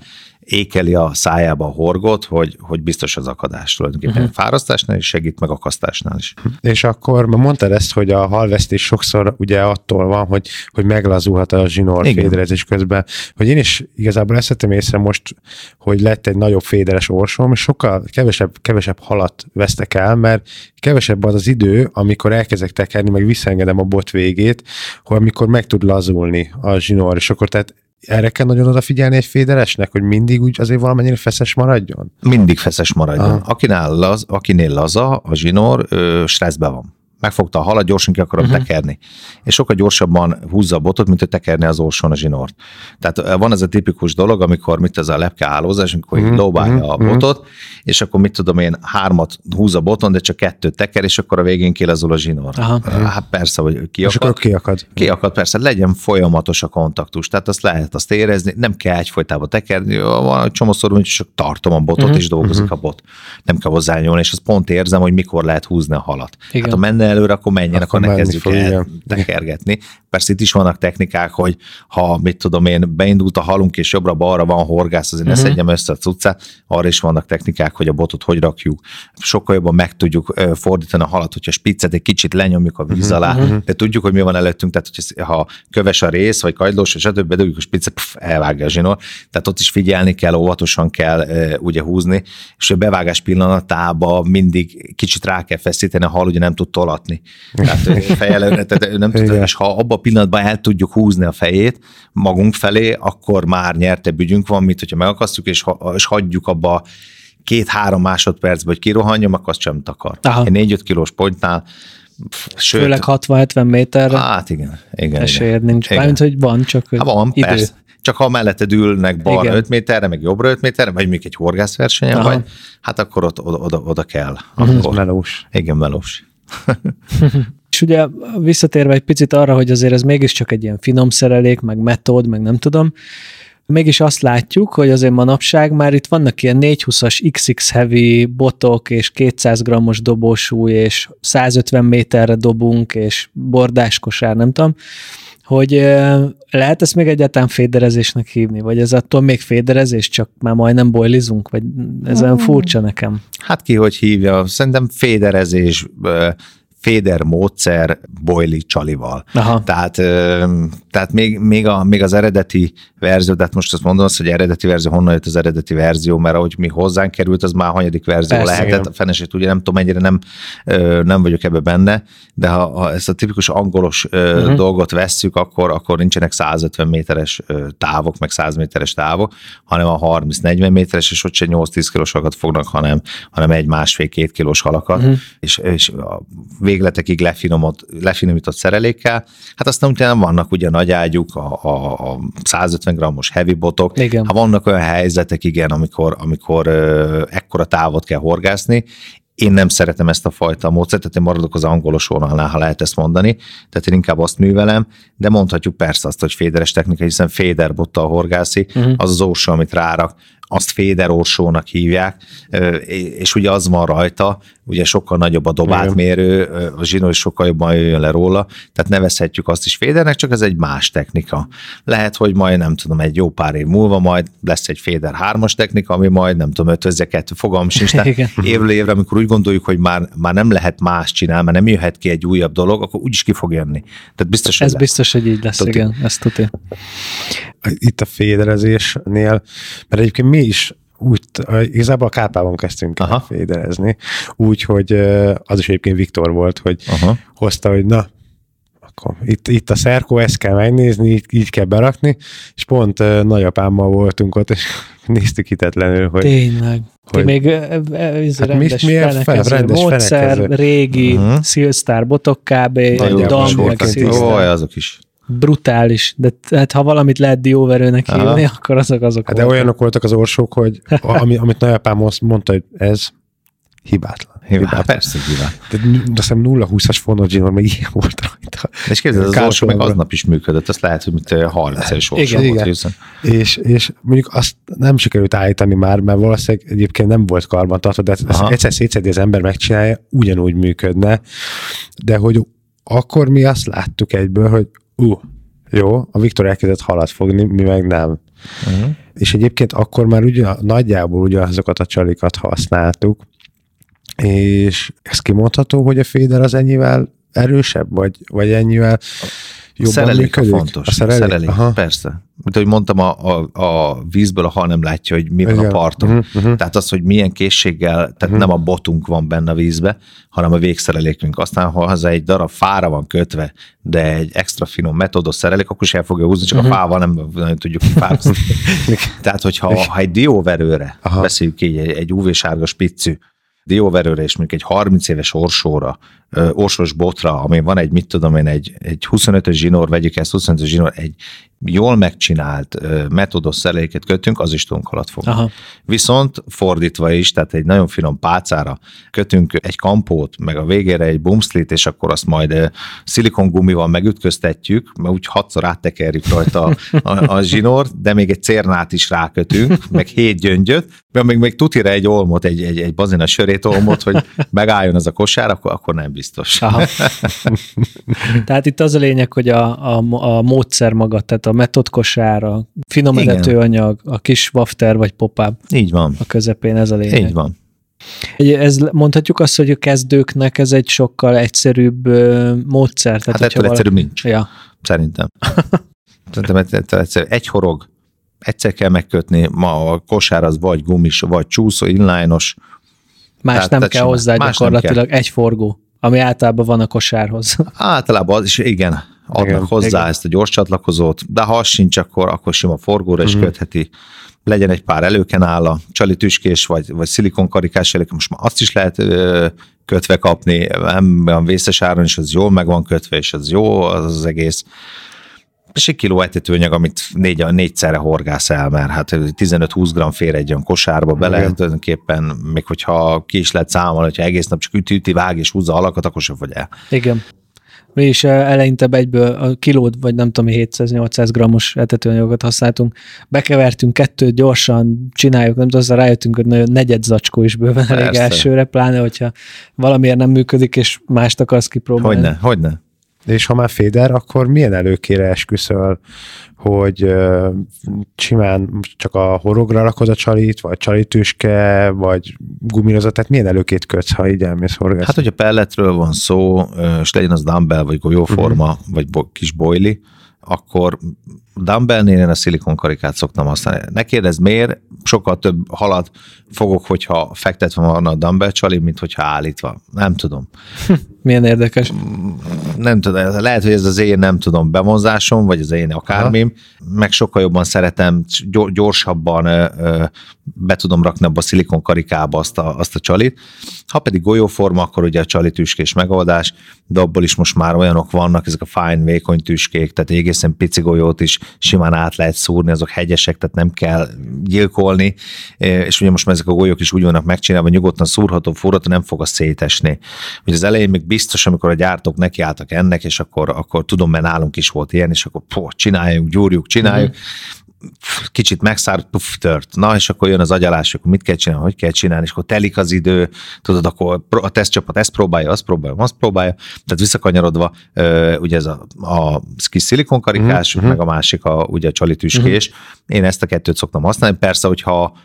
ékeli a szájába a horgot, hogy, hogy biztos az akadás tulajdonképpen uh-huh. fárasztásnál is segít, meg akasztásnál is. És akkor mondtad ezt, hogy a halvesztés sokszor ugye attól van, hogy, hogy meglazulhat a zsinór Igen. féderezés közben, hogy én is igazából ezt vettem észre most, hogy lett egy nagyobb féderes orsom, és sokkal kevesebb, kevesebb halat vesztek el, mert kevesebb az az idő, amikor elkezdek tekerni, meg visszaengedem a bot végét, hogy amikor meg tud lazulni a zsinór, és akkor tehát erre kell nagyon odafigyelni egy féderesnek, hogy mindig úgy azért valamennyire feszes maradjon? Mindig feszes maradjon. Akinál laz, akinél laza, a zsinór, ö, stresszbe van megfogta a halat, gyorsan ki akarom uh-huh. tekerni. És sokkal gyorsabban húzza a botot, mint hogy tekerni az orson a zsinort. Tehát van ez a tipikus dolog, amikor mit ez a lepke állózás, amikor uh-huh. lóbálja uh-huh. a botot, és akkor mit tudom én, hármat húz a boton, de csak kettőt teker, és akkor a végén kilazul a zsinór. Uh-huh. Hát persze, hogy kiakad. És akkor kiakad. Kiakad, persze, legyen folyamatos a kontaktus. Tehát azt lehet azt érezni, nem kell egyfolytában tekerni, van csomószor, hogy csak tartom a botot, uh-huh. és dolgozik uh-huh. a bot. Nem kell hozzányúlni, és azt pont érzem, hogy mikor lehet húzni a halat. Igen. Hát a menne előre, akkor menjen, akkor, akkor ne kezdjük fog, el tekergetni. Persze itt is vannak technikák, hogy ha, mit tudom én, beindult a halunk, és jobbra-balra van horgász, azért uh-huh. ne mhm. szedjem össze a cuccát, arra is vannak technikák, hogy a botot hogy rakjuk. Sokkal jobban meg tudjuk fordítani a halat, hogyha spiccet egy kicsit lenyomjuk a víz mhm, alá, uh-huh. de tudjuk, hogy mi van előttünk, tehát hogy ha köves a rész, vagy kagylós, és stb. bedugjuk a spiccet, pff, elvágja a zsinór. Tehát ott is figyelni kell, óvatosan kell ugye húzni, és a bevágás pillanatában mindig kicsit rá kell feszíteni, a hal ugye nem tud tolatni. Tehát fejelőre, tehát nem tud, és ha abban a pillanatban el tudjuk húzni a fejét magunk felé, akkor már nyertebb ügyünk van, mint hogyha megakasztjuk, és, és hagyjuk abba két-három másodpercben, hogy kirohanjam, akkor azt sem takar. Aha. Egy négy-öt kilós pontnál Sőt, Főleg 60-70 méterre. Hát igen. igen esélyed igen. nincs. Igen. Mármint, hogy van, csak hát van, idő. Persze. Csak ha melletted ülnek balra igen. 5 méterre, meg jobbra 5 méterre, vagy még egy horgászversenyen vagy, hát akkor ott oda, oda, oda kell. Akkor, melós. Igen, melós. És ugye visszatérve egy picit arra, hogy azért ez mégiscsak egy ilyen finom szerelék, meg metód, meg nem tudom, mégis azt látjuk, hogy azért manapság már itt vannak ilyen 420-as XX heavy botok, és 200 grammos dobósúly, és 150 méterre dobunk, és bordáskosár, nem tudom, hogy lehet ezt még egyáltalán féderezésnek hívni, vagy ez attól még féderezés, csak már majdnem bojlizunk, vagy ez olyan hmm. furcsa nekem? Hát ki hogy hívja, szerintem féderezés, féder módszer Boily csalival. Aha. Tehát, tehát még, még, a, még az eredeti verzió, de hát most azt mondom azt, hogy eredeti verzió, honnan jött az eredeti verzió, mert ahogy mi hozzánk került, az már a hanyadik verzió Persze, lehetett. Igen. A fenesét ugye nem tudom, mennyire nem, nem vagyok ebbe benne, de ha, ha ezt a tipikus angolos uh-huh. dolgot vesszük, akkor, akkor nincsenek 150 méteres távok, meg 100 méteres távok, hanem a 30-40 méteres, és ott se 8-10 kilósokat fognak, hanem, hanem egy másfél-két kilós halakat, uh-huh. és, és a végletekig lefinomott, lefinomított szerelékkel. Hát aztán utána vannak ugye nagy ágyuk, a, a, a 150 grammos heavy botok. Igen. Ha vannak olyan helyzetek, igen, amikor, amikor ö, ekkora távot kell horgászni, én nem szeretem ezt a fajta módszert, tehát én maradok az angolos vonalnál, ha lehet ezt mondani, tehát én inkább azt művelem, de mondhatjuk persze azt, hogy féderes technika, hiszen féderbottal horgászi, uh-huh. az az orsó, amit rárak, azt féderorsónak hívják, és ugye az van rajta, ugye sokkal nagyobb a dobátmérő, a zsinó is sokkal jobban jöjjön le róla, tehát nevezhetjük azt is fédernek, csak ez egy más technika. Lehet, hogy majd nem tudom, egy jó pár év múlva majd lesz egy féder hármas technika, ami majd nem tudom, ötözze kettő fogalm sincs. évről évre, amikor úgy gondoljuk, hogy már, már nem lehet más csinálni, mert nem jöhet ki egy újabb dolog, akkor úgyis ki fog jönni. Tehát biztos, Ez biztos, hogy így lesz, Tuti. igen, ezt tudja. Itt a féderezésnél, mert egyébként mi mi is úgy, igazából a kápában kezdtünk Aha. féderezni, úgy, hogy az is egyébként Viktor volt, hogy Aha. hozta, hogy na, akkor itt, itt a szerkó, ezt kell megnézni, így, így kell berakni, és pont nagyapámmal voltunk ott, és néztük hitetlenül, hogy... Tényleg. Hogy, Ti még hát rendes mi, fel, rendes módszer, fenekező. régi, uh-huh. Szilsztár botok kb. Dam, meg azok is brutális, de hát ha valamit lehet dióverőnek hívni, Aha. akkor azok azok hát De voltak. olyanok voltak az orsók, hogy ami, amit nagyapám mondta, hogy ez hibátlan. Hibátlan. Hát persze, hibátlan. De azt hiszem 0-20-as fonogginor még ilyen volt rajta. És képzeld, az orsó meg aznap is működött, azt lehet, hogy mint 30-es orsó igen, volt. Igen. És, és mondjuk azt nem sikerült állítani már, mert valószínűleg egyébként nem volt karbantartva, de ezt egyszer szétszedi az ember megcsinálja, ugyanúgy működne, de hogy akkor mi azt láttuk egyből, hogy ú, uh, jó, a Viktor elkezdett halat fogni, mi meg nem. Uh-huh. És egyébként akkor már ugye, nagyjából ugye azokat a csalikat használtuk, és ez kimondható, hogy a féder az ennyivel erősebb, vagy, vagy ennyivel jobban szerelék működik? a fontos. A szerelék, a szerelék Aha. persze. Mint ahogy mondtam, a, a, a vízből a hal nem látja, hogy mi van Igen. a parton. Uh-huh, uh-huh. Tehát az, hogy milyen készséggel, tehát uh-huh. nem a botunk van benne a vízbe, hanem a végszerelékünk. Aztán, ha az egy darab fára van kötve, de egy extra finom metodos szerelék, akkor is el fogja húzni, csak uh-huh. a fával nem nagyon tudjuk kifázni. Tehát, hogyha ha egy dióverőre, Aha. beszéljük így, egy, egy UV-sárga spiccű, dióverőre és mondjuk egy 30 éves orsóra, orsos botra, ami van egy, mit tudom én, egy, egy 25-ös zsinór, vegyük ezt, 25-ös zsinór, egy jól megcsinált metodos szereléket kötünk, az is tudunk alatt fogni. Aha. Viszont fordítva is, tehát egy nagyon finom pácára kötünk egy kampót, meg a végére egy bumszlit, és akkor azt majd szilikongumival megütköztetjük, mert úgy hatszor áttekerjük rajta a, a, a zsinort, de még egy cérnát is rákötünk, meg hét gyöngyöt, mert még, még tutira egy olmot, egy, egy, egy bazina sörét olmot, hogy megálljon az a kosár, akkor, akkor nem biztos. Aha. tehát itt az a lényeg, hogy a, a, a módszer maga, tehát a metodkosár, a finom anyag, a kis wafter vagy popáb. Így van. A közepén ez a lényeg. Így van. Ez, mondhatjuk azt, hogy a kezdőknek ez egy sokkal egyszerűbb módszer. Tehát, hát ettől vala... egyszerűbb nincs. Ja. Szerintem. Szerintem ettől egyszerű. Egy horog, egyszer kell megkötni, ma a kosár az vagy gumis, vagy csúszó, inline-os. Más tehát, nem kell hozzá más gyakorlatilag, egy forgó, ami általában van a kosárhoz. Általában az is, igen adnak igen, hozzá igen. ezt a gyors csatlakozót, de ha az sincs, akkor, akkor sima forgóra is uh-huh. kötheti. Legyen egy pár előkenálla, csali tüskés, vagy, vagy szilikonkarikás előke, most már azt is lehet ö, kötve kapni, nem olyan vészes áron, és az jól meg van kötve, és az jó az, az egész. És egy kiló etetőanyag, amit négy, négyszerre horgász el, mert hát 15-20 gram fér egy olyan kosárba bele, Igen. tulajdonképpen, még hogyha ki is lehet számolni, hogyha egész nap csak üti, üti, vág és húzza alakat, akkor sem vagy el. Igen. Is eh, eleinte egyből a kilót, vagy nem tudom, 700-800 grammos etetőanyagokat használtunk. Bekevertünk kettőt, gyorsan csináljuk, nem tudom, rájöttünk, hogy nagyon negyed zacskó is bőven Persze. elég elsőre, pláne, hogyha valamiért nem működik, és mást akarsz kipróbálni. Hogyne, hogyne. És ha már féder, akkor milyen előkére esküszöl, hogy uh, simán csak a horogra rakod a csalit, vagy csalitüske, vagy gumírozat, tehát milyen előkét kötsz, ha így elmész horgászni? Hát, hogyha pelletről van szó, és legyen az dumbbell, vagy golyóforma, uh-huh. vagy bo- kis boili, akkor dumbbellnél én a szilikonkarikát szoktam használni. Ne kérdezz miért, sokkal több halat fogok, hogyha fektetve van a dumbbell csali, mint hogyha állítva. Nem tudom. Milyen érdekes. Nem tudom, lehet, hogy ez az én nem tudom bevonzásom, vagy az én akármim, Aha. meg sokkal jobban szeretem, gyorsabban be tudom rakni abba a szilikon karikába azt a, azt a csalit. Ha pedig golyóforma, akkor ugye a csali tüskés megoldás, de abból is most már olyanok vannak, ezek a fine, vékony tüskék, tehát egészen pici golyót is simán át lehet szúrni, azok hegyesek, tehát nem kell gyilkolni, és ugye most már ezek a golyók is úgy vannak megcsinálva, nyugodtan szúrható, fúrható, nem fog a szétesni. Ugye az elején még biztos, amikor a gyártók nekiálltak ennek, és akkor, akkor tudom, mert nálunk is volt ilyen, és akkor pó, csináljunk, gyúrjuk, csináljuk, mm-hmm kicsit megszárt, puff, tört. Na, és akkor jön az agyalás, akkor mit kell csinálni, hogy kell csinálni, és akkor telik az idő, tudod, akkor a tesztcsapat ezt próbálja, azt próbálja, azt próbálja, tehát visszakanyarodva, ugye ez a, a kis szilikonkarikás, mm-hmm. meg a másik a, ugye a csalitüskés. Mm-hmm. Én ezt a kettőt szoktam használni. Persze, hogyha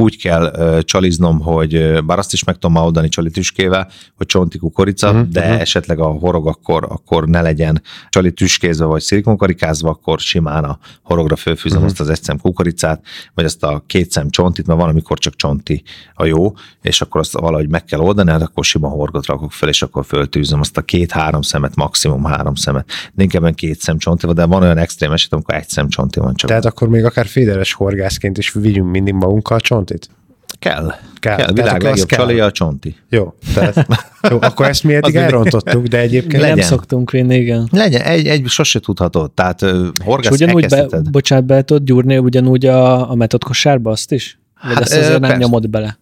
úgy kell uh, csaliznom, hogy bár azt is meg tudom oldani csalitüskével, hogy csonti kukorica, uh-huh, de uh-huh. esetleg a horog akkor, akkor ne legyen csalitüskézve vagy szilikonkarikázva, akkor simán a horogra fölfűzöm uh-huh. azt az egy szem kukoricát, vagy azt a két szem csontit, mert van, amikor csak csonti a jó, és akkor azt valahogy meg kell oldani, hát akkor sima horgot rakok fel, és akkor föltűzöm azt a két-három szemet, maximum három szemet. De inkább két szem csonti de van olyan extrém eset, amikor egy szem csonti van csak. Tehát akkor még akár fédeles horgászként is vigyünk mindig magunkkal csont csontit? Kell. Kell. kell. Világ legjobb csalja a csonti. Jó, tehát, jó, akkor ezt mi eddig elrontottuk, de egyébként... Legyen. Nem szoktunk vinni, igen. Legyen, egy, egy sose tudhatod, tehát horgász ugyanúgy be, bocsánat, be tudod gyúrni ugyanúgy a, a metodkosárba azt is? Vagy hát, azt azért nem nyomod bele?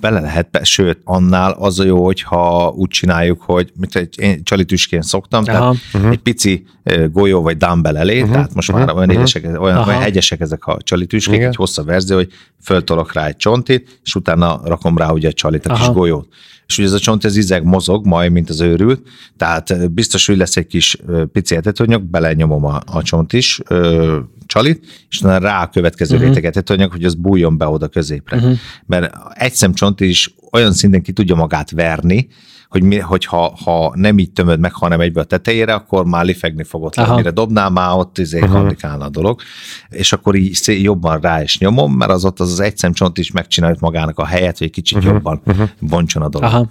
Bele lehet, sőt, annál az a jó, hogyha úgy csináljuk, hogy mint egy, én csalitüsként szoktam, Aha. tehát uh-huh. egy pici golyó vagy dumbbell elé, uh-huh. tehát most uh-huh. már olyan, édesek, olyan, olyan hegyesek ezek a csalitüskék, egy hosszabb verzió, hogy föltolok rá egy csontit, és utána rakom rá ugye a csalit, a Aha. kis golyót és ugye ez a csont, ez izeg mozog majd, mint az őrült, tehát biztos, hogy lesz egy kis pici etetőanyag, belenyomom a, a csont is, ö, csalit, és utána rá a következő uh-huh. réteget etetőanyag, hogy az bújjon be oda középre. Uh-huh. Mert egy szemcsont is olyan szinten ki tudja magát verni, hogy, mi, hogy ha, ha nem így tömöd meg, hanem egybe a tetejére, akkor már lifegni fogod, mire dobnál, már ott izé uh-huh. a dolog, és akkor így jobban rá is nyomom, mert az ott az, az egy szemcsont is megcsinálja magának a helyet, hogy egy kicsit uh-huh. jobban uh-huh. bontson a dolog. Aha.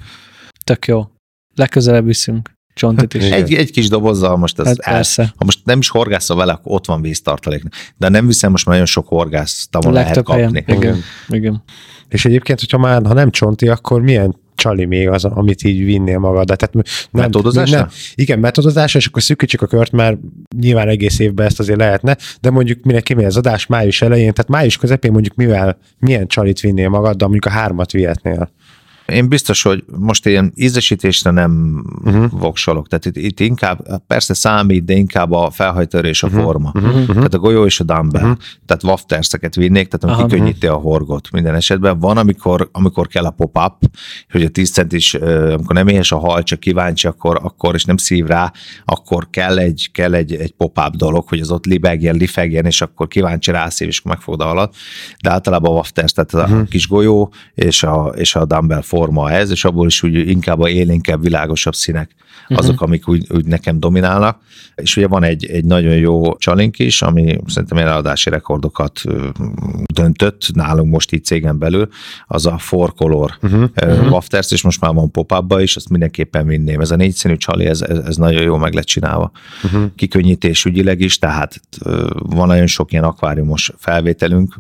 Tök jó. Legközelebb viszünk csontit is. Egy, egy kis dobozzal most ez hát persze. El, ha most nem is horgászol vele, akkor ott van víztartalék. De nem viszem, most már nagyon sok horgásztamon lehet kapni. Helyen. Igen. Igen. És egyébként, hogyha már, ha nem csonti, akkor milyen csali még az, amit így vinnél magad. Tehát nem, metodozásra? Nem, igen, metodozásra, és akkor szűkítsük a kört, mert nyilván egész évben ezt azért lehetne, de mondjuk minek kimegy az adás május elején, tehát május közepén mondjuk mivel, milyen csalit vinnél magad, de mondjuk a hármat vihetnél. Én biztos, hogy most ilyen ízesítésre nem uh-huh. voksolok. Tehát itt, itt inkább, persze számít, de inkább a felhajtörés a uh-huh. forma. Uh-huh. Tehát a golyó és a dumbbell. Uh-huh. Tehát wafterszeket vinnék, tehát ami uh-huh. kikönnyíti a horgot minden esetben. Van, amikor, amikor kell a pop-up, hogy a 10 centis, amikor nem éhes a hal, csak kíváncsi, akkor, akkor és nem szív rá, akkor kell egy, kell egy, egy pop-up dolog, hogy az ott libegjen, lifegjen, és akkor kíváncsi rászív, és megfogd a halat. De általában a wafters, tehát uh-huh. a kis golyó és a, és a dumbbell forma ez, és abból is úgy inkább a élénkebb, világosabb színek azok, uh-huh. amik úgy, úgy nekem dominálnak. És ugye van egy, egy nagyon jó csalink is, ami szerintem eladási rekordokat döntött nálunk most így cégen belül, az a Four Color uh-huh. uh, wafters, és most már van pop is, azt mindenképpen vinném. Ez a négyszínű csali, ez, ez, ez nagyon jó meg lett csinálva. Uh-huh. Kikönnyítés ügyileg is, tehát van nagyon sok ilyen akváriumos felvételünk,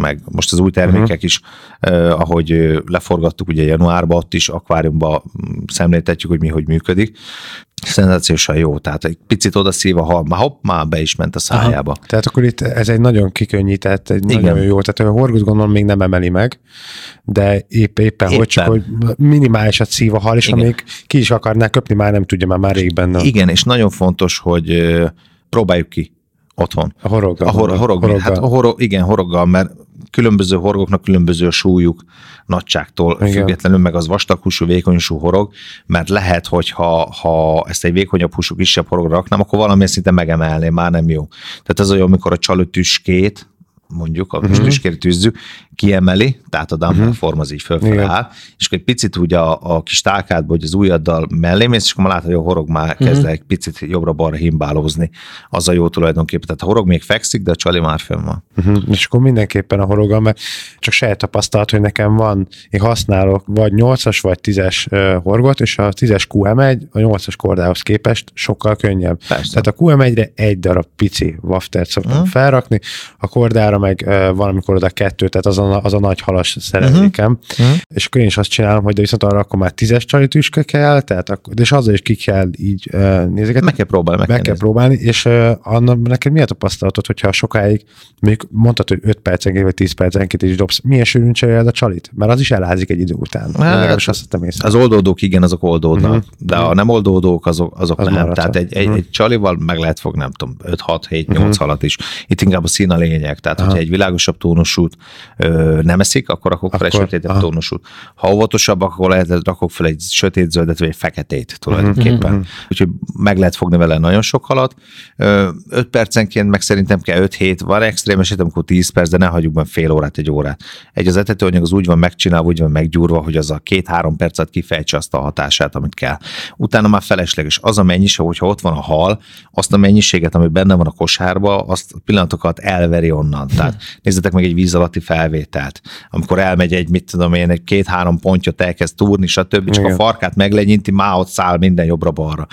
meg most az új termékek uh-huh. is, ahogy leforgattuk ugye januárban, ott is akváriumban szemléltetjük, hogy mi hogy működik. Szenzációsan jó, tehát egy picit oda szív a hal, már hopp, már be is ment a szájába. Aha. Tehát akkor itt ez egy nagyon kikönnyített, egy Igen. nagyon jó, tehát a horgot gondolom még nem emeli meg, de épp, éppen, éppen. hogy csak hogy minimálisat szív a hal, és Igen. amíg ki is akarná köpni, már nem tudja, már, már rég benne. Igen, és nagyon fontos, hogy próbáljuk ki otthon. A horoggal. A, hor, a horog, horoggal. Hát a horog, igen, horoggal, mert különböző horgoknak különböző a súlyuk nagyságtól Igen. függetlenül, meg az vastag húsú, vékony húsú horog, mert lehet, hogy ha, ha ezt egy vékonyabb húsú, kisebb horogra raknám, akkor valamilyen szinte megemelném, már nem jó. Tehát ez olyan, amikor a csalőtüskét, mondjuk, a uh-huh. tüskért tűzzük, kiemeli, tehát a dumbbell uh-huh. form az így fölfele áll, és akkor egy picit ugye a, a kis tálkádból, hogy az ujjaddal mellé mész, és akkor már látod, hogy a horog már uh-huh. kezd egy picit jobbra-balra himbálózni. Az a jó tulajdonképpen. Tehát a horog még fekszik, de a csali már fönn van. Uh-huh. És akkor mindenképpen a horoggal, mert csak saját tapasztalat, hogy nekem van, én használok vagy 8-as, vagy 10-es uh, horgot, és a 10-es QM1 a 8-as kordához képest sokkal könnyebb. Persze. Tehát a QM1-re egy darab pici waftert szoktam uh-huh. felrakni, a kordára meg uh, valamikor oda kettő, tehát azon a, az a nagy halas szerelékem, uh-huh. és akkor én is azt csinálom, hogy de viszont arra akkor már tízes csalitüske kell, tehát akkor, és azzal is ki kell így uh, nézeket. Meg kell próbálni. Meg, meg kell, kell próbálni, és uh, annak neked mi a tapasztalatod, hogyha sokáig, még mondtad, hogy 5 percenként vagy 10 percenként is dobsz, milyen sűrűn cseréled a csalit? Mert az is elházik egy idő után. Hát, azt észre. Az oldódók igen, azok oldódnak, uh-huh. de a nem oldódók azok, azok az nem. Maradta. Tehát egy, egy, uh-huh. egy csalival meg lehet fogni, nem tudom, 5, 6, 7, 8 uh-huh. halat is. Itt inkább a szín a lényeg. Tehát, uh-huh. Hogyha egy világosabb tónusút nem eszik, akkor rakok fel egy sötétebb tónusút. Ha óvatosabbak, akkor lehet, rakok fel egy sötét zöldet, vagy egy feketét tulajdonképpen. Uh-huh. Úgyhogy meg lehet fogni vele nagyon sok halat. 5 percenként meg szerintem kell 5-7, van extrém eset, amikor 10 perc, de ne hagyjuk meg fél órát, egy órát. Egy az etetőanyag az úgy van megcsinálva, úgy van meggyúrva, hogy az a két-három percet kifejtse azt a hatását, amit kell. Utána már felesleges. Az a mennyiség, hogyha ott van a hal, azt a mennyiséget, ami benne van a kosárba, azt pillanatokat elveri onnan. Tehát nézzetek meg egy víz alatti felvételt amikor elmegy egy, mit tudom én, egy két-három pontyot elkezd túrni, stb. Csak Igen. a farkát meglenyinti, már ott száll minden jobbra-balra.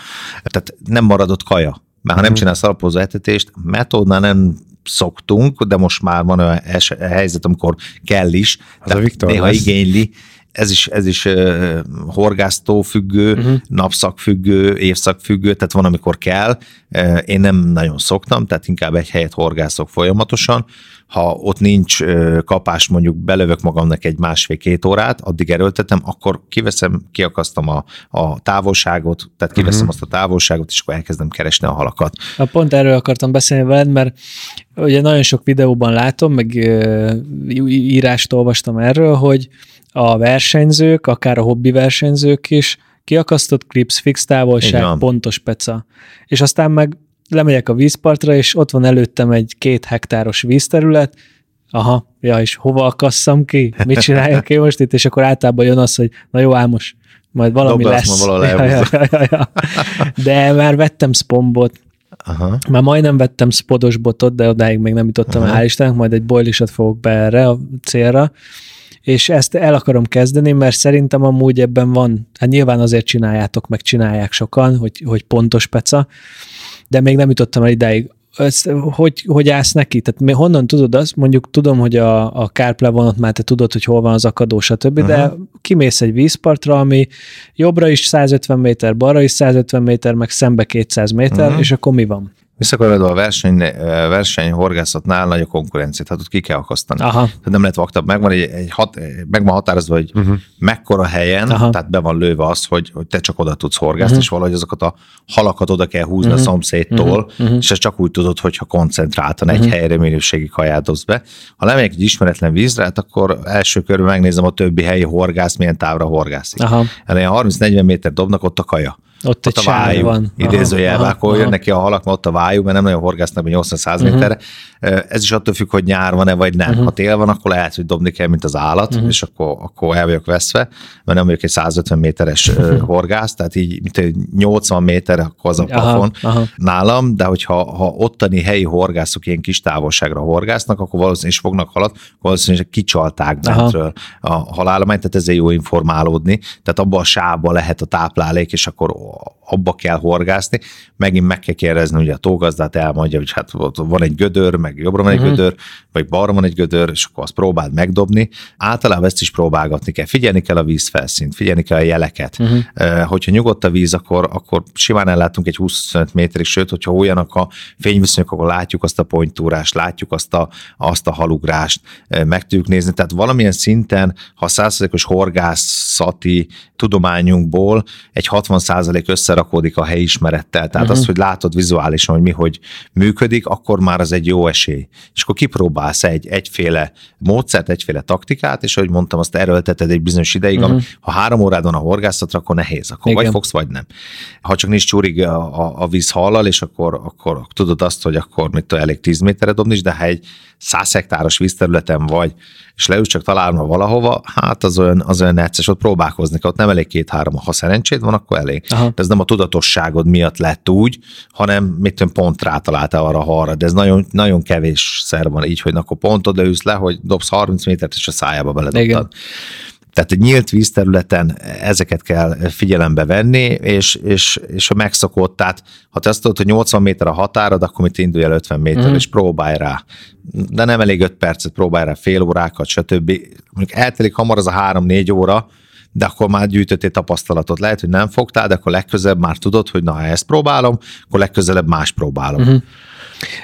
Tehát nem maradott kaja. Mert ha nem uh-huh. csinálsz alapozó etetést, metódnál nem szoktunk, de most már van olyan helyzet, amikor kell is. Az a Viktor néha lesz. igényli, ez is, ez is uh, horgásztó függő, uh-huh. napszak függő, évszak függő, tehát van, amikor kell. Uh, én nem nagyon szoktam, tehát inkább egy helyet horgászok folyamatosan. Ha ott nincs uh, kapás, mondjuk belövök magamnak egy másfél-két órát, addig erőltetem, akkor kiveszem, kiakasztom a, a távolságot, tehát kiveszem uh-huh. azt a távolságot, és akkor elkezdem keresni a halakat. A pont erről akartam beszélni veled, mert ugye nagyon sok videóban látom, meg írást olvastam erről, hogy a versenyzők, akár a hobbi versenyzők is, kiakasztott klips, fix távolság, pontos peca. És aztán meg lemegyek a vízpartra, és ott van előttem egy két hektáros vízterület, aha, ja, és hova akasszam ki? Mit csináljak én most itt? És akkor általában jön az, hogy na jó, Ámos, majd valami Dobd lesz. ja, ja, ja, ja. De már vettem spombot, Aha. Már majdnem vettem spodos botot, de odáig még nem jutottam, hál' Istennek, majd egy boilisat fogok be erre a célra, és ezt el akarom kezdeni, mert szerintem amúgy ebben van, hát nyilván azért csináljátok, meg csinálják sokan, hogy, hogy pontos peca, de még nem jutottam el idáig. Ezt, hogy, hogy állsz neki? Tehát honnan tudod azt? Mondjuk tudom, hogy a, a kárplevonot már te tudod, hogy hol van az akadó, stb., uh-huh. de kimész egy vízpartra, ami jobbra is 150 méter, balra is 150 méter, meg szembe 200 méter, uh-huh. és akkor mi van? Visszakanyarodva a verseny, verseny horgászatnál nagy a konkurencia, tehát ott ki kell akasztani. Aha. Tehát nem lehet vaktabb, megvan, egy, egy hat, meg van határozva, hogy uh-huh. mekkora helyen, Aha. tehát be van lőve az, hogy, hogy te csak oda tudsz horgászni, uh-huh. és valahogy azokat a halakat oda kell húzni uh-huh. a szomszédtól, uh-huh. és ezt csak úgy tudod, hogyha koncentráltan uh-huh. egy helyre minőségi kaját dobsz be. Ha lemegyek egy ismeretlen vízre, hát akkor első körben megnézem a többi helyi horgász, milyen távra horgászik. Aha. 30-40 méter dobnak, ott a kaja. Ott, ott egy a vájú, van. Idézőjelben, akkor jönnek ki a halak, mert ott a vájú, mert nem nagyon horgásznak, hogy 80-100 uh-huh. méterre. Ez is attól függ, hogy nyár van-e, vagy nem. Uh-huh. Ha tél van, akkor lehet, hogy dobni kell, mint az állat, uh-huh. és akkor, akkor el vagyok veszve, mert nem vagyok egy 150 méteres horgász, tehát így mint 80 méter, akkor az a plafon aha, aha. nálam, de hogyha ha ottani helyi horgászok ilyen kis távolságra horgásznak, akkor valószínűleg is fognak halat, akkor valószínűleg kicsalták bentről a halállományt, tehát ezért jó informálódni. Tehát abban a sába lehet a táplálék, és akkor abba kell horgászni, megint meg kell kérdezni, ugye a tógazdát elmondja, hogy hát van egy gödör, meg jobbra van egy uh-huh. gödör, vagy balra van egy gödör, és akkor azt próbáld megdobni. Általában ezt is próbálgatni kell. Figyelni kell a vízfelszínt, figyelni kell a jeleket. Uh-huh. Hogyha nyugodt a víz, akkor, akkor simán ellátunk egy 25 méterig, sőt, hogyha olyanak a fényviszonyok, akkor látjuk azt a pontúrást, látjuk azt a, azt a halugrást, meg tudjuk nézni. Tehát valamilyen szinten, ha százszerzékos horgászati tudományunkból egy 60 összerakódik a helyismerettel, tehát uh-huh. azt, hogy látod vizuálisan, hogy mi hogy működik, akkor már az egy jó esély. És akkor kipróbálsz egy, egyféle módszert, egyféle taktikát, és ahogy mondtam, azt erőlteted egy bizonyos ideig, uh-huh. ha három órád van a horgászatra, akkor nehéz, akkor Igen. vagy fogsz, vagy nem. Ha csak nincs csúrig a, a, a víz hallal, és akkor, akkor tudod azt, hogy akkor mit tudom, elég 10 méterre dobni, de ha egy 100 hektáros vízterületen vagy, és leülsz csak találna valahova, hát az olyan, az olyan necces, ott próbálkozni ott nem elég két-három, ha szerencséd van, akkor elég. Aha. De ez nem a tudatosságod miatt lett úgy, hanem mit tudom, pont rátalálta arra arra, de ez nagyon, nagyon kevés szer van így, hogy akkor pont odaülsz le, hogy dobsz 30 métert, és a szájába beledobtad. Igen. Tehát egy nyílt vízterületen ezeket kell figyelembe venni, és, és, és a megszokott, tehát ha te azt tudod, hogy 80 méter a határod, akkor mit indulj el 50 méter, mm. és próbálj rá. De nem elég 5 percet, próbálj rá fél órákat, stb. Mondjuk eltelik hamar az a 3-4 óra, de akkor már gyűjtöttél tapasztalatot. Lehet, hogy nem fogtál, de akkor legközelebb már tudod, hogy na, ha ezt próbálom, akkor legközelebb más próbálom. Uh-huh.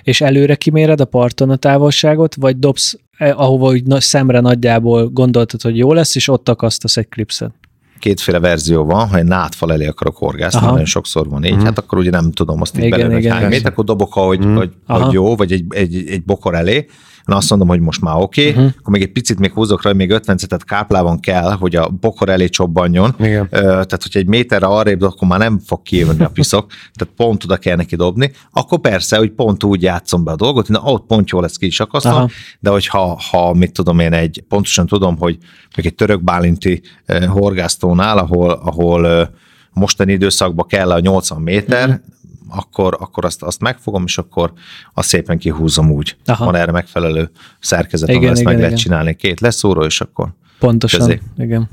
És előre kiméred a parton a távolságot, vagy dobsz eh, ahova hogy szemre nagyjából gondoltad, hogy jó lesz, és ott akasztasz egy klipszet? kétféle verzió van, ha egy nátfal elé akarok horgászni, nagyon sokszor van így, uh-huh. hát akkor ugye nem tudom azt így belőle, hogy hány méter, akkor dobok, ahogy, uh-huh. hogy, hogy jó, vagy egy, egy, egy bokor elé, na azt mondom, hogy most már oké, okay, uh-huh. akkor még egy picit még húzok rá, még 50 centet káplában kell, hogy a bokor elé csobbanjon. Igen. Tehát, hogyha egy méterre arrébb, akkor már nem fog kijönni a piszok, tehát pont oda kell neki dobni. Akkor persze, hogy pont úgy játszom be a dolgot, na, ott pont jól lesz ki is akasztom, de hogyha ha, mit tudom én, egy, pontosan tudom, hogy még egy török bálinti uh, horgásztónál, ahol, ahol uh, mostani időszakban kell a 80 méter, uh-huh akkor, akkor azt, azt megfogom, és akkor azt szépen kihúzom úgy. Aha. Van erre megfelelő szerkezet, ahol ezt igen, meg igen. lehet csinálni. Két leszúró, és akkor Pontosan, közé. igen.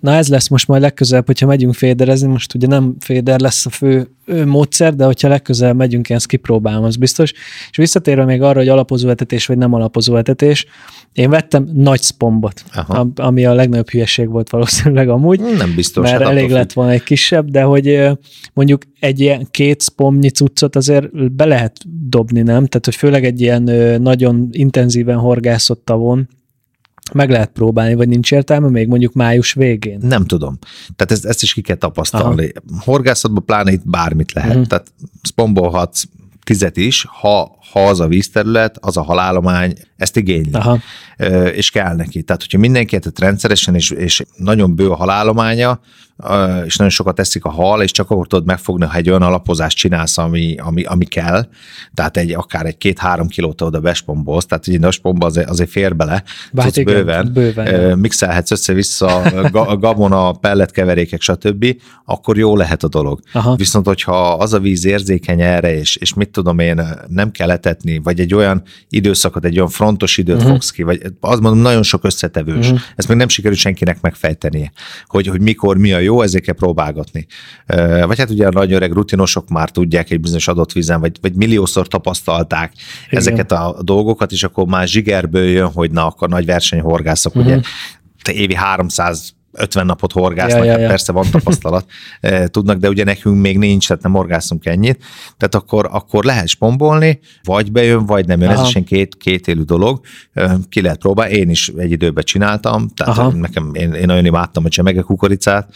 Na ez lesz most majd legközelebb, hogyha megyünk féderezni, most ugye nem féder lesz a fő módszer, de hogyha legközelebb megyünk, én ezt kipróbálom, az biztos. És visszatérve még arra, hogy alapozó etetés vagy nem alapozó etetés, én vettem nagy spombot, Aha. ami a legnagyobb hülyeség volt valószínűleg amúgy. Nem biztos. Mert hát elég lett volna egy kisebb, de hogy mondjuk egy ilyen két spomnyi cuccot azért be lehet dobni, nem? Tehát, hogy főleg egy ilyen nagyon intenzíven horgászott tavon, meg lehet próbálni, vagy nincs értelme még mondjuk május végén? Nem tudom. Tehát ezt, ezt is ki kell tapasztalni. Aha. Horgászatban pláne itt bármit lehet. Uh-huh. Tehát spombolhatsz tizet is, ha, ha az a vízterület, az a halálomány ezt igényli, Aha. és kell neki. Tehát, hogyha mindenki tehát rendszeresen, és, és nagyon bő a halálománya, és nagyon sokat teszik a hal, és csak akkor tudod megfogni, ha egy olyan alapozást csinálsz, ami, ami, ami kell, tehát egy, akár egy két-három kilót oda bespombolsz, tehát egy naspomba azért, azért fér bele, hát igen, bőven, bőven. mixelhetsz össze-vissza a gabona, pelletkeverékek, stb., akkor jó lehet a dolog. Aha. Viszont, hogyha az a víz érzékeny erre, és, és mit tudom én, nem kell etetni, vagy egy olyan időszakot, egy olyan frontos időt uh-huh. fogsz ki, vagy az mondom, nagyon sok összetevős. Uh-huh. Ezt még nem sikerült senkinek megfejteni, hogy, hogy mikor, mi a jó, ezért kell próbálgatni. Vagy hát ugye a nagy öreg rutinosok már tudják egy bizonyos adott vízen, vagy, vagy milliószor tapasztalták Igen. ezeket a dolgokat, és akkor már zsigerből jön, hogy na, akkor nagy versenyhorgászok, uh-huh. ugye évi 300 50 napot horgásznak, ja, ja, hát ja. persze van tapasztalat, eh, tudnak, de ugye nekünk még nincs, tehát nem horgászunk ennyit, tehát akkor, akkor lehet spombolni, vagy bejön, vagy nem jön, Aha. ez is egy két, két élő dolog, ki lehet próbálni, én is egy időben csináltam, tehát Aha. nekem, én, én nagyon imádtam a csemege kukoricát,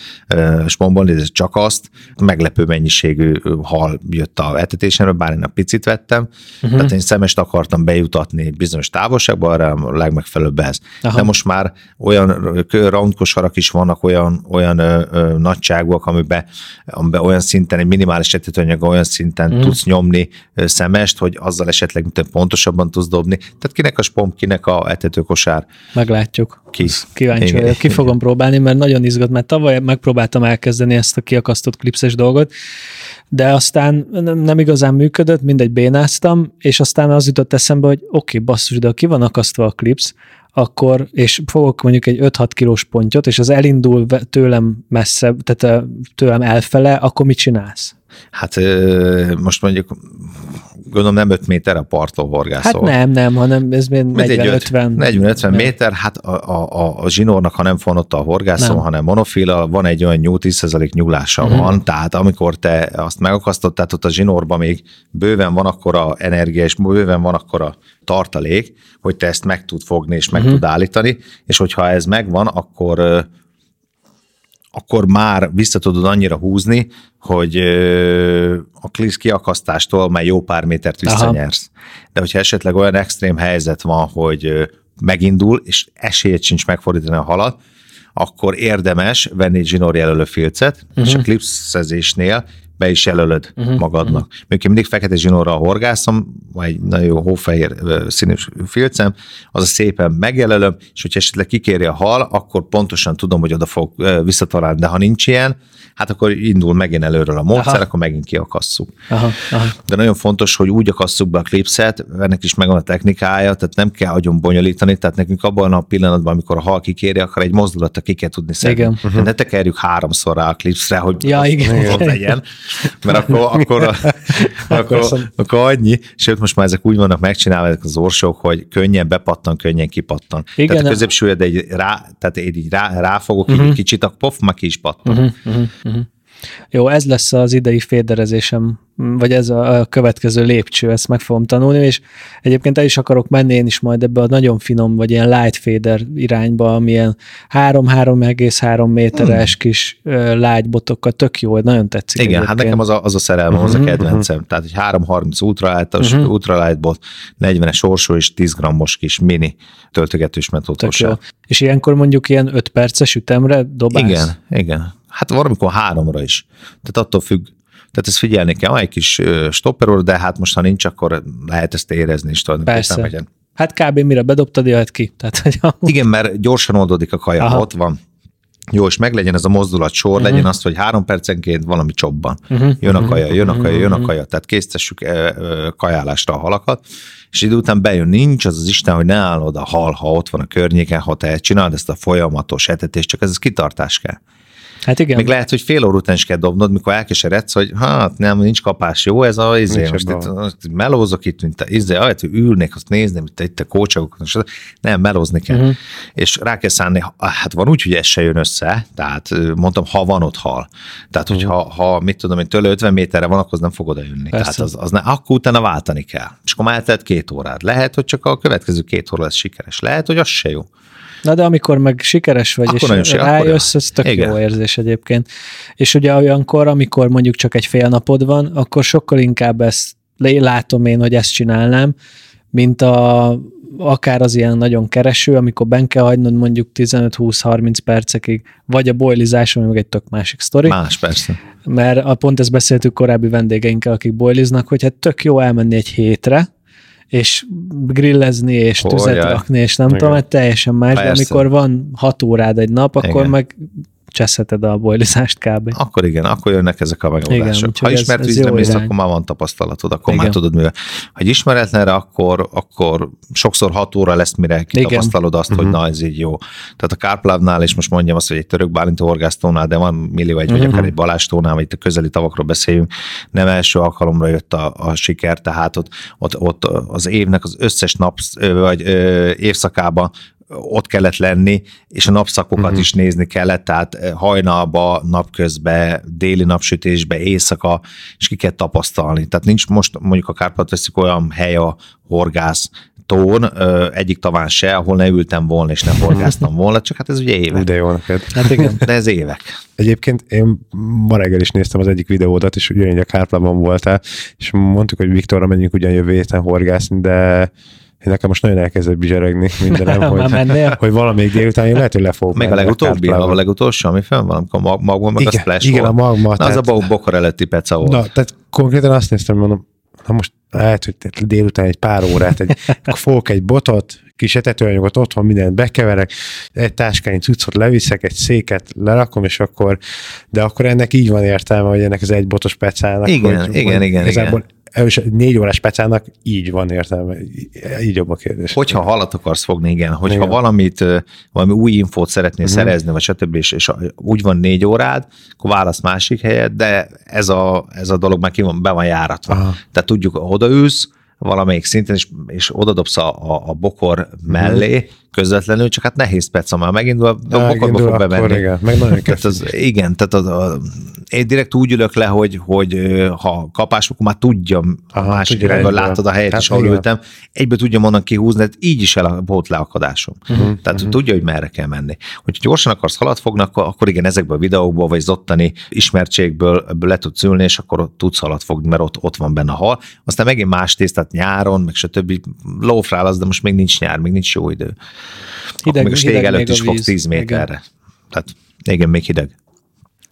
spombolni, ez csak azt, meglepő mennyiségű hal jött a etetésemről, bár én a picit vettem, uh-huh. tehát én szemest akartam bejutatni bizonyos távolságba, arra a legmegfelelőbb ez. Aha. De most már olyan roundkosarak is vannak olyan, olyan ö, ö, nagyságúak, amiben, amiben olyan szinten, egy minimális etetőanyag olyan szinten mm. tudsz nyomni ö, szemest, hogy azzal esetleg mint pontosabban tudsz dobni. Tehát kinek a spomp, kinek a etetőkosár. Meglátjuk. Ki. Kíváncsi vagyok. Ki fogom próbálni, mert nagyon izgat, mert tavaly megpróbáltam elkezdeni ezt a kiakasztott klipszes dolgot, de aztán nem igazán működött, mindegy bénáztam, és aztán az jutott eszembe, hogy oké, okay, basszus, de ki van akasztva a klipsz, akkor, és fogok mondjuk egy 5-6 kilós pontyot, és az elindul tőlem messze, tehát tőlem elfele, akkor mit csinálsz? Hát most mondjuk gondolom nem 5 méter a parttól horgászol. Hát nem, nem, hanem ez 40-50. 40-50 méter, hát a, a, a zsinórnak, ha nem fonott a horgászom, nem. hanem monofila, van egy olyan nyúl, 10% nyúlása uh-huh. van, tehát amikor te azt megakasztod, tehát ott a zsinórban még bőven van akkor a energia, és bőven van akkor a tartalék, hogy te ezt meg tud fogni és meg uh-huh. tud állítani, és hogyha ez megvan, akkor akkor már vissza tudod annyira húzni, hogy a klisz kiakasztástól már jó pár métert visszanyersz. Aha. De hogyha esetleg olyan extrém helyzet van, hogy megindul, és esélyed sincs megfordítani a halat, akkor érdemes venni egy zsinórjelölő filcet, uh-huh. és a mhm. klipszezésnél be is jelölöd uh-huh, magadnak. Uh-huh. Még mindig fekete zsinórral horgászom, vagy egy nagyon jó hófehér színű filcem, az a szépen megjelölöm, és hogyha esetleg kikéri a hal, akkor pontosan tudom, hogy oda fog visszatalálni, de ha nincs ilyen, hát akkor indul megint előről a módszer, aha. akkor megint kiakasszuk. Aha, aha. De nagyon fontos, hogy úgy akasszuk be a klipszet, ennek is megvan a technikája, tehát nem kell agyon bonyolítani, tehát nekünk abban a pillanatban, amikor a hal kikéri, akkor egy mozdulata ki kell tudni szedni. Igen. Uh-huh. Ne tekerjük háromszor rá a klipszre, hogy ja, igen. ott legyen, mert akkor, akkor, akkor, akkor annyi, sőt most már ezek úgy vannak megcsinálva ezek az orsók, hogy könnyen bepattan, könnyen kipattan. Igen, tehát a középsúlyod egy rá, tehát így rá, ráfogok uh-huh. egy kicsit, akkor pof, meg ki is pattan. Uh-huh, uh-huh, uh-huh. Jó, ez lesz az idei féderezésem, vagy ez a következő lépcső, ezt meg fogom tanulni, és egyébként el is akarok menni én is majd ebbe a nagyon finom, vagy ilyen light féder irányba, amilyen 3-3,3 méteres hmm. kis uh, lágybotokkal, tök jó, nagyon tetszik. Igen, hát egyébként. hát nekem az a, az a szerelmem, uh-huh, az a mhm, kedvencem. Uh-huh. Tehát egy 330 ultralájtos, uh-huh. ultralight bot, 40-es orsó és 10 grammos kis mini töltögetős metódosság. És ilyenkor mondjuk ilyen 5 perces ütemre dobálsz? Igen, igen. Hát valamikor háromra is. Tehát attól függ, tehát ezt figyelni kell, van egy kis stopper de hát most ha nincs, akkor lehet ezt érezni is tulajdonképpen. Persze. Hát kb. mire bedobtad, jöhet ki. Tehát, hogy Igen, mert gyorsan oldódik a kaja, Aha. ott van. jó, és meglegyen ez a mozdulat sor, uh-huh. legyen az, hogy három percenként valami csobban. Uh-huh. Jön a kaja, jön a kaja, jön a kaja, tehát késztessük kajálásra a halakat, és idő után bejön, nincs az az Isten, hogy ne állod a hal, ha ott van a környéken, ha te csinálod ezt a folyamatos etetést, csak ez, ez kitartás kell. Hát igen. Még lehet, hogy fél óra után is kell dobnod, mikor elkeseredsz, hogy hát nem, nincs kapás, jó ez a izé, most itt, itt, melózok itt, mint a izé, ahelyett, hogy ülnék, azt nézném, itt, itt a kócsagok, nem, melózni kell. Uh-huh. És rá kell szállni, hát van úgy, hogy ez se jön össze, tehát mondtam, ha van ott hal. Tehát, uh-huh. hogyha ha, mit tudom én, tőle 50 méterre van, akkor az nem fog oda jönni. Persze. Tehát az, az ne, akkor utána váltani kell. És akkor már eltelt két órád. Lehet, hogy csak a következő két óra lesz sikeres. Lehet, hogy az se jó. Na de amikor meg sikeres vagy, akkor és rájössz, ez tök Igen. jó érzés egyébként. És ugye olyankor, amikor mondjuk csak egy fél napod van, akkor sokkal inkább ezt látom én, hogy ezt csinálnám, mint a, akár az ilyen nagyon kereső, amikor ben kell hagynod mondjuk 15-20-30 percekig, vagy a boilizás, ami meg egy tök másik sztori. Más, persze. Mert pont ezt beszéltük korábbi vendégeinkkel, akik boiliznak, hogy hát tök jó elmenni egy hétre, és grillezni, és oh, tüzet jaj. rakni, és nem Igen. tudom, hogy teljesen más, Persze. de amikor van hat órád egy nap, akkor Igen. meg cseszheted a boilizást kb. Akkor igen, akkor jönnek ezek a megoldások. Igen, ha ismert vízre mész, akkor már van tapasztalatod, akkor igen. már tudod mivel. Ha egy ismeretlenre, akkor, akkor sokszor hat óra lesz, mire kitapasztalod azt, uh-huh. hogy mhm. na ez így jó. Tehát a Kárplávnál, és most mondjam azt, hogy egy török bálintó horgásztónál, de van millió egy, uh-huh. vagy mhm. akár egy balástónál, vagy itt a közeli tavakról beszéljünk, nem első alkalomra jött a, a siker, tehát ott, ott, ott az évnek az összes nap, vagy ö, évszakában ott kellett lenni, és a napszakokat uh-huh. is nézni kellett, tehát eh, hajnalba, napközben, déli napsütésbe, éjszaka, és ki kell tapasztalni. Tehát nincs most mondjuk a Kárpát veszik olyan hely a horgász tón, egyik taván se, ahol ne ültem volna, és nem horgáztam volna, csak hát ez ugye évek. De jó neked. Hát igen, de ez évek. Egyébként én ma reggel is néztem az egyik videódat, és ugyanígy a Kárplában voltál, és mondtuk, hogy Viktorra menjünk ugyan jövő héten horgászni, de nekem most nagyon elkezdett bizseregni mindenem, hogy, hogy valamelyik délután én lehet, hogy le fogok Meg a legutóbbi, a, a legutolsó, ami fenn van, amikor mag, magban meg igen, a splash Igen, volt. a magma. Na, tehát, az a bokor előtti peca volt. Na, tehát konkrétan azt néztem, mondom, na most lehet, hogy délután egy pár órát, egy, fogok egy botot, kis etetőanyagot otthon mindent bekeverek, egy táskány cuccot leviszek, egy széket lerakom, és akkor, de akkor ennek így van értelme, hogy ennek az egy botos pecának. Igen, hogy, igen, hogy igen, igen és négy órás pecának így van értelme, így jobb a kérdés. Hogyha halat akarsz fogni, igen. Hogyha igen. valamit, valami új infót szeretnél uh-huh. szerezni, vagy stb., és, és úgy van négy órád, akkor válasz másik helyet, de ez a, ez a dolog már ki van, be van járatva. Aha. Tehát tudjuk, odaülsz, valamelyik szinten, és, és odadobsz a, a, a bokor mellé, uh-huh közvetlenül, csak hát nehéz perc, már megindul, a bokorba fog bevenni. Igen, meg nagyon tehát az, igen, tehát az, a, én direkt úgy ülök le, hogy, hogy ha kapás, akkor már tudjam Aha, a másik irányban, látod a helyet hát, is, ahol ültem, egyből tudjam onnan kihúzni, hát így is el a volt leakadásom. Uh-huh, tehát uh-huh. tudja, hogy merre kell menni. Hogyha gyorsan akarsz halat fogni, akkor, akkor igen, ezekből a videókból, vagy zottani ismertségből ebből le tudsz ülni, és akkor tudsz halat fogni, mert ott, ott van benne a hal. Aztán megint más tésztát nyáron, meg stb. lófrál az, de most még nincs nyár, még nincs jó idő. Hideg, még a stég előtt is fog 10 méterre. Igen. Tehát igen, még hideg.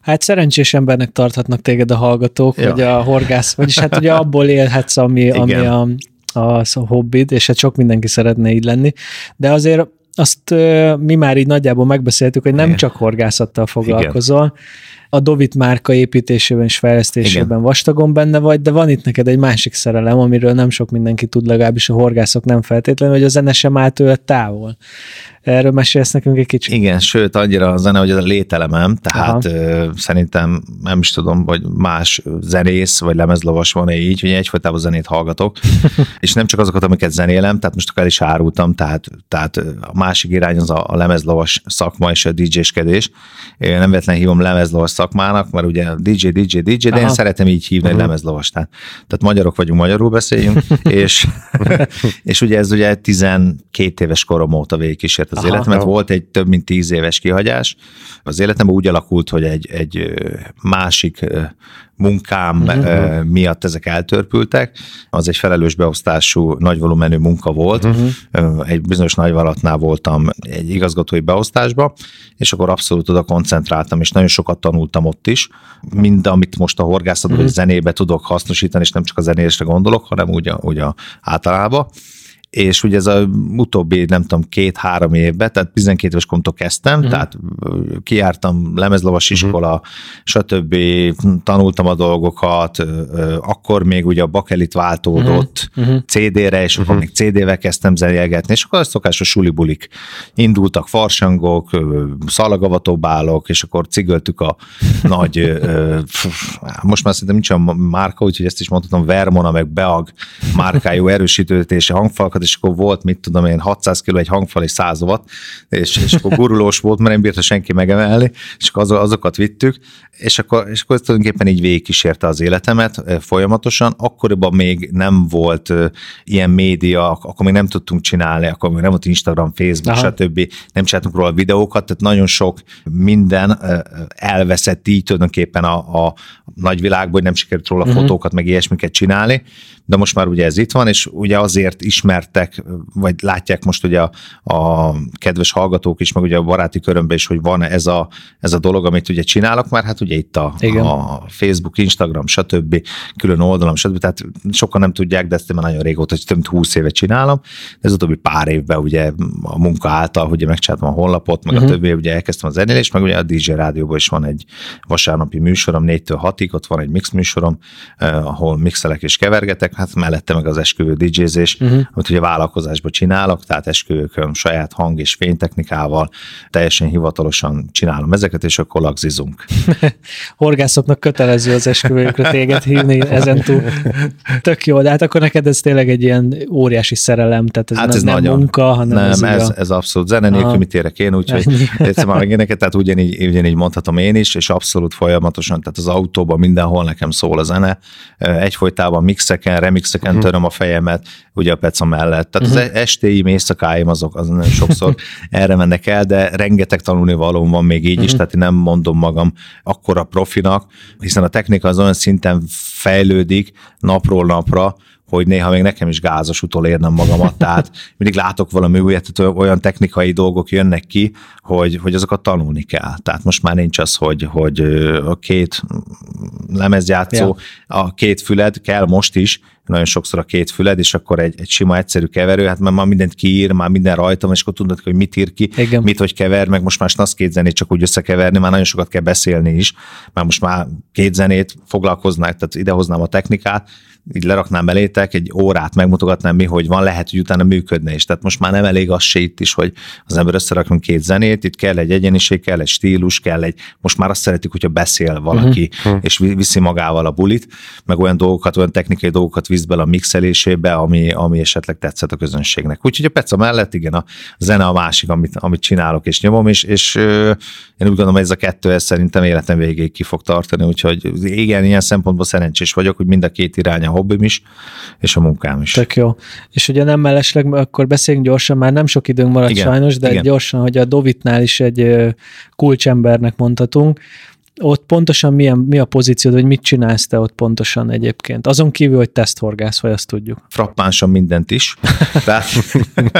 Hát szerencsés embernek tarthatnak téged a hallgatók, ja. hogy a horgász, vagyis hát ugye abból élhetsz, ami, ami a, a, a hobbid, és hát sok mindenki szeretne így lenni, de azért azt mi már így nagyjából megbeszéltük, hogy nem Igen. csak horgászattal foglalkozol, Igen a Dovit márka építésében és fejlesztésében Igen. vastagon benne vagy, de van itt neked egy másik szerelem, amiről nem sok mindenki tud, legalábbis a horgászok nem feltétlenül, hogy a zene sem áll tőle távol. Erről mesélsz nekünk egy kicsit? Igen, sőt, annyira a zene, hogy ez a lételemem, tehát ö, szerintem nem is tudom, hogy más zenész vagy lemezlovas van-e így, hogy egyfolytában zenét hallgatok, és nem csak azokat, amiket zenélem, tehát most el is árultam, tehát, tehát a másik irány az a, a lemezlovas szakma és a DJ-skedés. Én nem véletlen hívom lemezlovas szakmának, mert ugye DJ, DJ, DJ, de Aha. én szeretem így hívni, uh-huh. lemezlovas. Tehát, tehát magyarok vagyunk, magyarul beszéljünk, és, és ugye ez ugye 12 éves korom óta végigkísért az életemet. Volt egy több mint 10 éves kihagyás. Az életemben úgy alakult, hogy egy, egy másik munkám uh-huh. miatt ezek eltörpültek. Az egy felelős beosztású, nagy volumenű munka volt. Uh-huh. Egy bizonyos nagyvállalatnál voltam egy igazgatói beosztásba, és akkor abszolút oda koncentráltam, és nagyon sokat tanultam ott is. Mind, amit most a horgászatban, uh-huh. zenébe tudok hasznosítani, és nem csak a zenésre gondolok, hanem úgy, a, úgy a általában általában, és ugye ez a utóbbi, nem tudom, két-három évben, tehát 12 éves koromtól kezdtem, uh-huh. tehát kiártam lemezlovas mhm. iskola, uh-huh. stb. tanultam a dolgokat, akkor még ugye a bakelit váltódott uh-huh. CD-re, és uh-huh. akkor még CD-vel kezdtem zenélgetni, és akkor a szokásos sulibulik indultak, farsangok, szalagavatóbálok, és akkor cigöltük a nagy, most már szerintem nincs a márka, úgyhogy ezt is mondhatom, Vermona, meg Beag márkájú erősítőtési hangfalakat, és akkor volt, mit tudom én, 600 kg egy hangfal és 100 watt, és, és akkor gurulós volt, mert nem bírta senki megemelni, és akkor azokat vittük, és akkor, és akkor ez tulajdonképpen így végigkísérte az életemet folyamatosan. Akkoriban még nem volt ilyen média, akkor még nem tudtunk csinálni, akkor még nem volt Instagram, Facebook, Aha. stb. Nem csináltunk róla videókat, tehát nagyon sok minden elveszett így tulajdonképpen a, a nagyvilágban, hogy nem sikerült róla uh-huh. fotókat, meg ilyesmiket csinálni, de most már ugye ez itt van, és ugye azért ismertek, vagy látják most ugye a, a kedves hallgatók is, meg ugye a baráti körömben is, hogy van ez a, ez a dolog, amit ugye csinálok, már hát ugye itt a, a Facebook, Instagram, stb. külön oldalam, stb. Tehát sokan nem tudják, de ezt én már nagyon régóta, hogy több mint 20 éve csinálom. De ez utóbbi pár évben ugye a munka által, hogy megcsináltam a honlapot, meg uh-huh. a mhm. többi, ugye elkezdtem az zenélést, meg ugye a DJ rádióban is van egy vasárnapi műsorom, 4-től 6-ig, ott van egy mix műsorom, eh, ahol mixelek és kevergetek, hát mellette meg az esküvő DJ-zés, uh-huh. amit ugye vállalkozásban csinálok, tehát esküvőkön saját hang és fénytechnikával teljesen hivatalosan csinálom ezeket, és akkor lagzizunk. Horgászoknak kötelező az esküvőkre téged hívni ezentúl. Tök jó, de hát akkor neked ez tényleg egy ilyen óriási szerelem, tehát ez, hát ez nem nagyon, munka, hanem nem, ez, ez, a... ez abszolút zene nélkül mit érek én, úgyhogy egyszer már megéneket, tehát ugyanígy, ugyanígy mondhatom én is, és abszolút folyamatosan, tehát az autóban mindenhol nekem szól a zene, egyfolytában mixeken, remixeken uh-huh. töröm a fejemet, ugye a peca mellett. Tehát uh-huh. az estéim, éjszakáim azok, az nagyon sokszor erre mennek el, de rengeteg tanulni való van még így uh-huh. is, tehát én nem mondom magam akkora profinak, hiszen a technika az olyan szinten fejlődik napról napra, hogy néha még nekem is gázos utolérnem magamat, tehát mindig látok valami újat, tehát olyan technikai dolgok jönnek ki, hogy, hogy azokat tanulni kell. Tehát most már nincs az, hogy, hogy a két lemezjátszó, ja. a két füled kell most is, nagyon sokszor a két füled, és akkor egy, egy sima, egyszerű keverő, hát már mindent kiír, már minden rajtam, és akkor tudod, hogy mit ír ki, Igen. mit, hogy kever, meg most már azt két zenét csak úgy összekeverni, már nagyon sokat kell beszélni is, mert most már két zenét foglalkoznák, tehát idehoznám a technikát, így leraknám elétek, egy órát megmutogatnám mi, hogy van, lehet, hogy utána működne is. Tehát most már nem elég az se itt is, hogy az ember összerakunk két zenét, itt kell egy egyeniség, kell egy stílus, kell egy, most már azt szeretik, hogyha beszél valaki, uh-huh. és viszi magával a bulit, meg olyan dolgokat, olyan technikai dolgokat visz bele a mixelésébe, ami, ami esetleg tetszett a közönségnek. Úgyhogy a Peca mellett, igen, a zene a másik, amit, amit csinálok és nyomom, és, és én úgy gondolom, hogy ez a kettő ez szerintem életem végéig ki fog tartani, úgyhogy igen, ilyen szempontból szerencsés vagyok, hogy mind a két irány a hobbim is, és a munkám is. Tök jó. És ugye nem mellesleg, akkor beszéljünk gyorsan, már nem sok időnk maradt igen, sajnos, de igen. gyorsan, hogy a Dovitnál is egy kulcsembernek mondhatunk, ott pontosan milyen, mi a pozíciód, vagy mit csinálsz te ott pontosan egyébként? Azon kívül, hogy teszthorgász, vagy azt tudjuk. Frappánsan mindent is. tehát,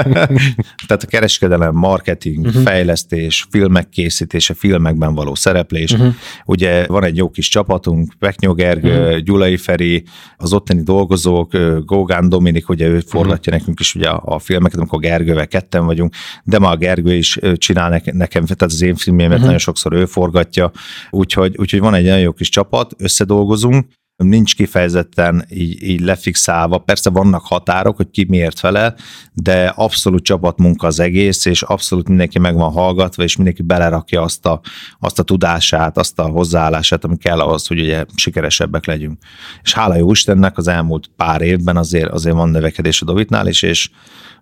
tehát a kereskedelem, marketing, uh-huh. fejlesztés, filmek készítése, filmekben való szereplés. Uh-huh. Ugye van egy jó kis csapatunk, Peknyó Gergő, uh-huh. Gyulai Feri, az ottani dolgozók, Gógán Dominik, ugye ő forgatja uh-huh. nekünk is ugye a, a filmeket, amikor Gergővel ketten vagyunk, de ma a Gergő is csinál nekem, tehát az én filmjémet uh-huh. nagyon sokszor ő forgatja, úgy úgyhogy, úgyhogy van egy nagyon jó kis csapat, összedolgozunk, nincs kifejezetten így, így lefixálva. Persze vannak határok, hogy ki miért felel, de abszolút csapatmunka az egész, és abszolút mindenki meg van hallgatva, és mindenki belerakja azt a, azt a tudását, azt a hozzáállását, ami kell ahhoz, hogy ugye sikeresebbek legyünk. És hála jó Istennek az elmúlt pár évben azért, azért van növekedés a Dovitnál is, és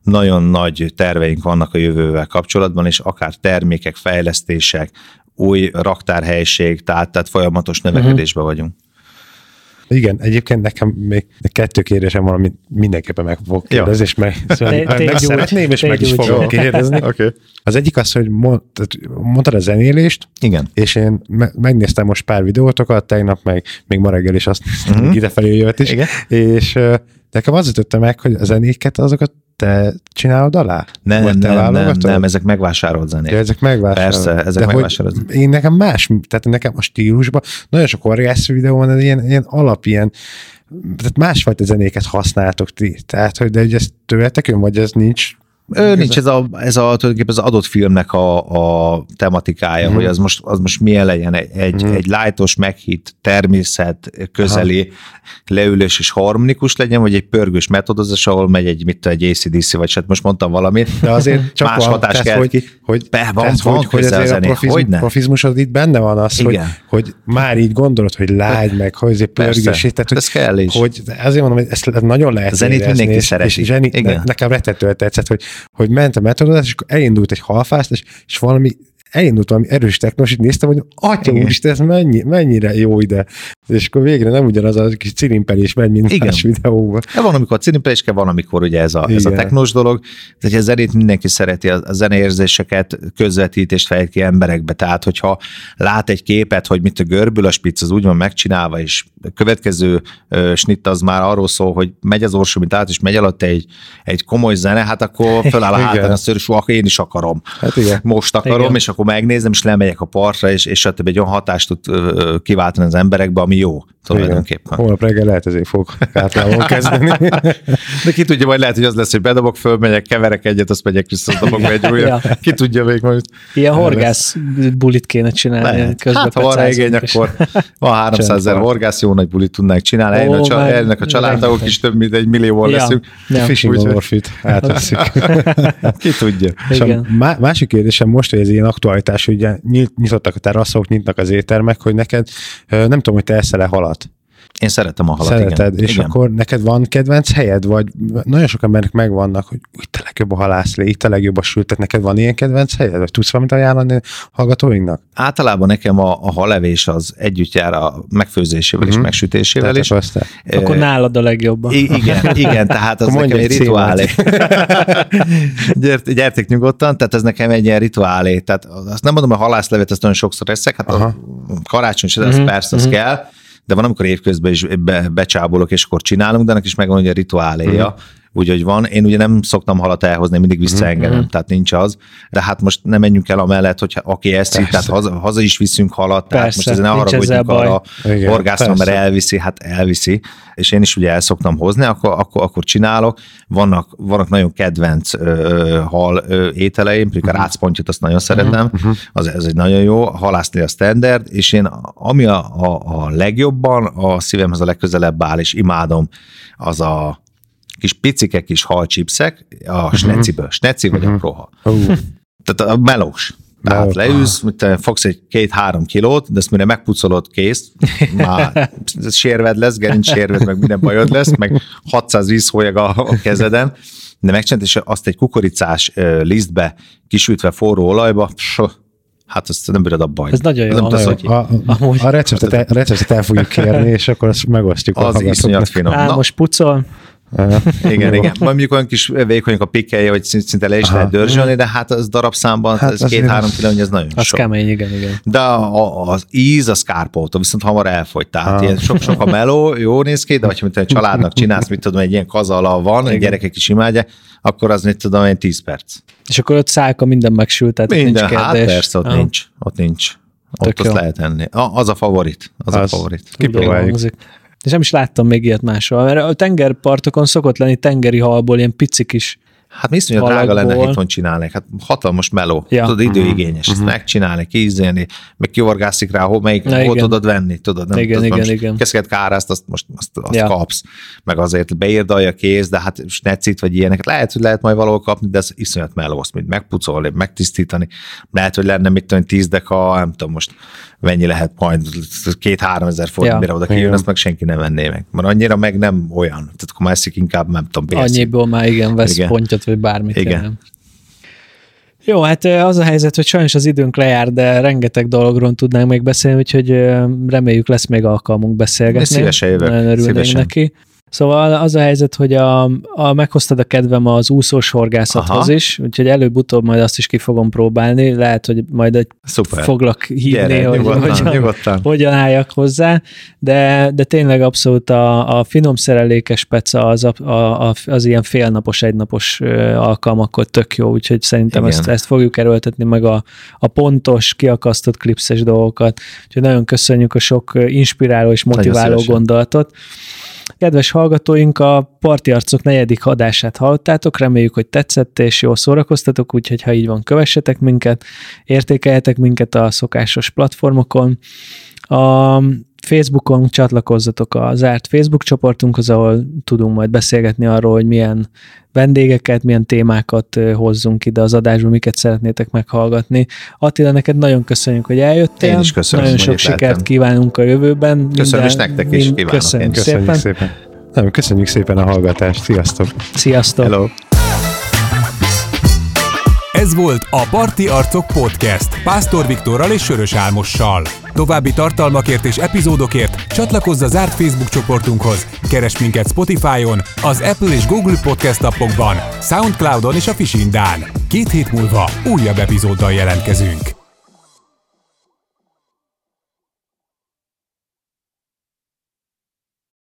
nagyon nagy terveink vannak a jövővel kapcsolatban, és akár termékek, fejlesztések, új raktárhelység, tehát, tehát folyamatos növekedésben uh-huh. vagyunk. Igen, egyébként nekem még kettő kérdésem van, amit mindenképpen meg fogok kérdezni, és meg, szóval te, meg szeretném, és meg is fogom kérdezni. okay. Az egyik az, hogy mond, mondtad a zenélést, Igen. és én me- megnéztem most pár videótokat, tegnap meg még ma is azt uh-huh. idefelé jött is, Igen. és nekem az ütötte meg, hogy a zenéket azokat te csinálod alá? Nem, Vagy te nem, nem, nem, ezek megvásárolt zenék. Ja, ezek megvásárolt. Persze, ezek De megvásárolt Én nekem más, tehát nekem a stílusban nagyon sok orgász videó van, ilyen, ilyen alap, ilyen tehát másfajta zenéket használtok ti. Tehát, hogy de hogy ez tőletek jön, vagy ez nincs Ö, nincs ez a, ez a tulajdonképpen az adott filmnek a, a tematikája, mm. hogy az most, az most milyen legyen egy, mm. egy lájtos, meghitt, természet közeli Aha. leülés és harmonikus legyen, vagy egy pörgős metodozás, ahol megy egy, mit egy ACDC, vagy hát most mondtam valamit, de azért csak más van, hatás kell hogy, ki. Hogy, Be, van, tehát, van hogy, hogy azért a profizm, hogy profizmusod itt benne van az, hogy, hogy, már így gondolod, hogy lágy meg, hogy azért pörgős. Tehát, hogy, ez kell is. Hogy, azért mondom, hogy ezt nagyon lehet a zenét mindenki szereti. És zseni, nekem retetően tetszett, hogy hogy ment a metodozás, és akkor elindult egy halfást, és, és valami elindult valami erős technos, itt néztem, hogy atya úristen, ez mennyi, mennyire jó ide. És akkor végre nem ugyanaz a kis cilimpelés megy, mint Igen. más videóban. De van, amikor cilimpelés kell, van, amikor ugye ez a, ez a technos dolog. Tehát a zenét mindenki szereti, a, zeneérzéseket közvetítést fejt ki emberekbe. Tehát, hogyha lát egy képet, hogy mit a görbül a spitz, az úgy van megcsinálva, és a következő uh, snitt az már arról szól, hogy megy az orsó, mint át, és megy alatt egy, egy komoly zene, hát akkor föláll a hátán a szörös, akkor én is akarom. Hát igen. Most akarom, igen. és akkor megnézem, és lemegyek a partra, és, és stb. egy olyan hatást tud kiváltani az emberekbe, ami jó tulajdonképpen. Holnap reggel lehet ezért fog kátlávon kezdeni. De ki tudja, majd lehet, hogy az lesz, hogy bedobok, fölmegyek, keverek egyet, azt megyek vissza, dobok egy újra. ja. Ki tudja még majd. Ilyen horgász bulit kéne csinálni. Lehet. Hát, ha van igény, akkor van 300 ezer horgász, jó nagy bulit tudnánk csinálni. Oh, a, ennek a családtagok is több mint egy millióval ja. leszünk. Ja. Fishing Warfit átveszik. Ki tudja. És a másik kérdésem most, hogy ez ilyen aktualitás, ugye nyitottak a teraszok, nyitnak az éttermek, hogy neked nem tudom, hogy te eszel-e halat. Én szeretem a halat, Szereted, igen. és igen. akkor neked van kedvenc helyed, vagy nagyon sok embernek megvannak, hogy itt a legjobb a halászlé, itt a legjobb a sültet, neked van ilyen kedvenc helyed, vagy tudsz valamit ajánlani a hallgatóinknak? Általában nekem a, a halevés az együtt jár a megfőzésével uh-huh. és mhm. megsütésével tehát is. Aztán. Akkor nálad a legjobb. I- igen, igen, tehát az nekem egy rituálé. Gyert, gyertek nyugodtan, tehát ez nekem egy ilyen rituálé. Tehát azt nem mondom, hogy halászlevet, ezt nagyon sokszor eszek, hát Aha. a karácsony se, uh-huh. persze, az uh-huh. kell, de van, amikor évközben is be, becsábolok, és akkor csinálunk, de ennek is megvan hogy a rituáléja, uh-huh. Úgyhogy van. Én ugye nem szoktam halat elhozni, mindig visszaengedem, uh-huh. tehát nincs az, de hát most nem menjünk el amellett, hogy aki Persze. tehát haza, haza is viszünk halat, tehát Persze, most ez ne haragudjunk arra horgászom, mert elviszi, hát elviszi, és én is ugye el szoktam hozni, akkor, akkor, akkor csinálok. Vannak, vannak nagyon kedvenc ö, hal ö, ételeim, például uh-huh. a rácpontját azt nagyon szeretem, uh-huh. az, ez egy nagyon jó, halászni a standard, és én ami a, a, a legjobban a szívemhez a legközelebb áll, és imádom, az a kis picike kis halcsipszek a uh-huh. sneciből. Sneci vagy uh-huh. a proha. Uh. Tehát a melós. Tehát leülsz, te fogsz egy két-három kilót, de ezt mire megpucolod, kész, már sérved lesz, gerinc sérved, meg minden bajod lesz, meg 600 vízhólyag a, a kezeden, de megcsinált, és azt egy kukoricás lisztbe kisütve forró olajba, pss, Hát azt nem bírod abba Ez nagyon jó. Nem az, hogy... a, a, a, receptet, el, a receptet el fogjuk kérni, és akkor azt megosztjuk. Az iszonyat finom. Á, most pucol. Igen, igen. Majd mondjuk olyan kis vékonyok a pikkelje, hogy szinte le is Aha. lehet dörzsölni, de hát az darabszámban, hát ez két-három kiló, ez nagyon az sok. kemény, igen, igen. De a, az íz, az kárpótol, viszont hamar elfogy. Tehát ilyen sok-sok a meló, jó néz ki, de hogyha egy családnak csinálsz, mit tudom, egy ilyen kazala van, igen. a gyerekek is imádják, akkor az mit tudom, egy 10 perc. És akkor ott szálka minden megsült, tehát minden, nincs hát kérdés. persze, ott Aha. nincs, ott nincs. Tök ott azt lehet enni. Az a favorit. Az, az a favorit. Kipróbáljuk. És nem is láttam még ilyet máshol, mert a tengerpartokon szokott lenni tengeri halból ilyen picik is Hát mi iszonyat drága lenne itthon csinálni, hát hatalmas meló, ja. tudod, időigényes, uh-huh. ezt megcsinálni, kízélni, meg kiorgászik rá, hol, melyik, Na, hol igen. tudod venni, tudod, nem igen, tudod, igen, igen. Keszket kárászt, azt most azt, azt ja. kapsz, meg azért beírdalja kész, de hát snecit, vagy ilyeneket, lehet, hogy lehet majd valahol kapni, de ez iszonyat meló, azt mind megpucolni, megtisztítani, lehet, hogy lenne mit tudom, tíz deka, nem tudom most mennyi lehet majd két-három ezer forint, ja. mire oda kijön, azt meg senki nem venné meg. Mert annyira meg nem olyan. Tehát akkor már inkább, nem tudom, bérzik. Annyiból már igen, vesz igen. pontyot, vagy bármit. Igen. Jó, hát az a helyzet, hogy sajnos az időnk lejár, de rengeteg dologról tudnánk még beszélni, úgyhogy reméljük lesz még alkalmunk beszélgetni. Szívesen jövök. Nagyon örülnénk Szívesen. neki. Szóval az a helyzet, hogy a, a meghoztad a kedvem az úszós horgászathoz Aha. is, úgyhogy előbb-utóbb majd azt is ki fogom próbálni, lehet, hogy majd egy Szuper. foglak hívni, Gyere, hogy nyugodtan, hogyan, nyugodtan. hogyan álljak hozzá, de, de tényleg abszolút a, a finom szerelékes peca az, a, a, az ilyen félnapos, egynapos alkalmakkor tök jó, úgyhogy szerintem ezt, ezt fogjuk erőltetni meg a, a pontos, kiakasztott klipszes dolgokat, úgyhogy nagyon köszönjük a sok inspiráló és motiváló gondolatot. Kedves hallgatóink, a Parti Arcok negyedik adását hallottátok, reméljük, hogy tetszett és jól szórakoztatok, úgyhogy ha így van, kövessetek minket, értékeljetek minket a szokásos platformokon. A Facebookon csatlakozzatok a zárt Facebook csoportunkhoz, ahol tudunk majd beszélgetni arról, hogy milyen vendégeket, milyen témákat hozzunk ide az adásba, miket szeretnétek meghallgatni. Attila, neked nagyon köszönjük, hogy eljöttél. Én is köszönöm. Nagyon sok sikert lehetem. kívánunk a jövőben. Köszönöm, Minden, és nektek is kívánok. Köszönjük, köszönjük szépen. szépen. Nem, köszönjük szépen a hallgatást. Sziasztok! Sziasztok! Hello! Ez volt a Parti Arcok Podcast Pásztor Viktorral és Sörös Álmossal. További tartalmakért és epizódokért csatlakozz a zárt Facebook csoportunkhoz, keres minket Spotify-on, az Apple és Google Podcast appokban, Soundcloud-on és a Fisindán. Két hét múlva újabb epizóddal jelentkezünk.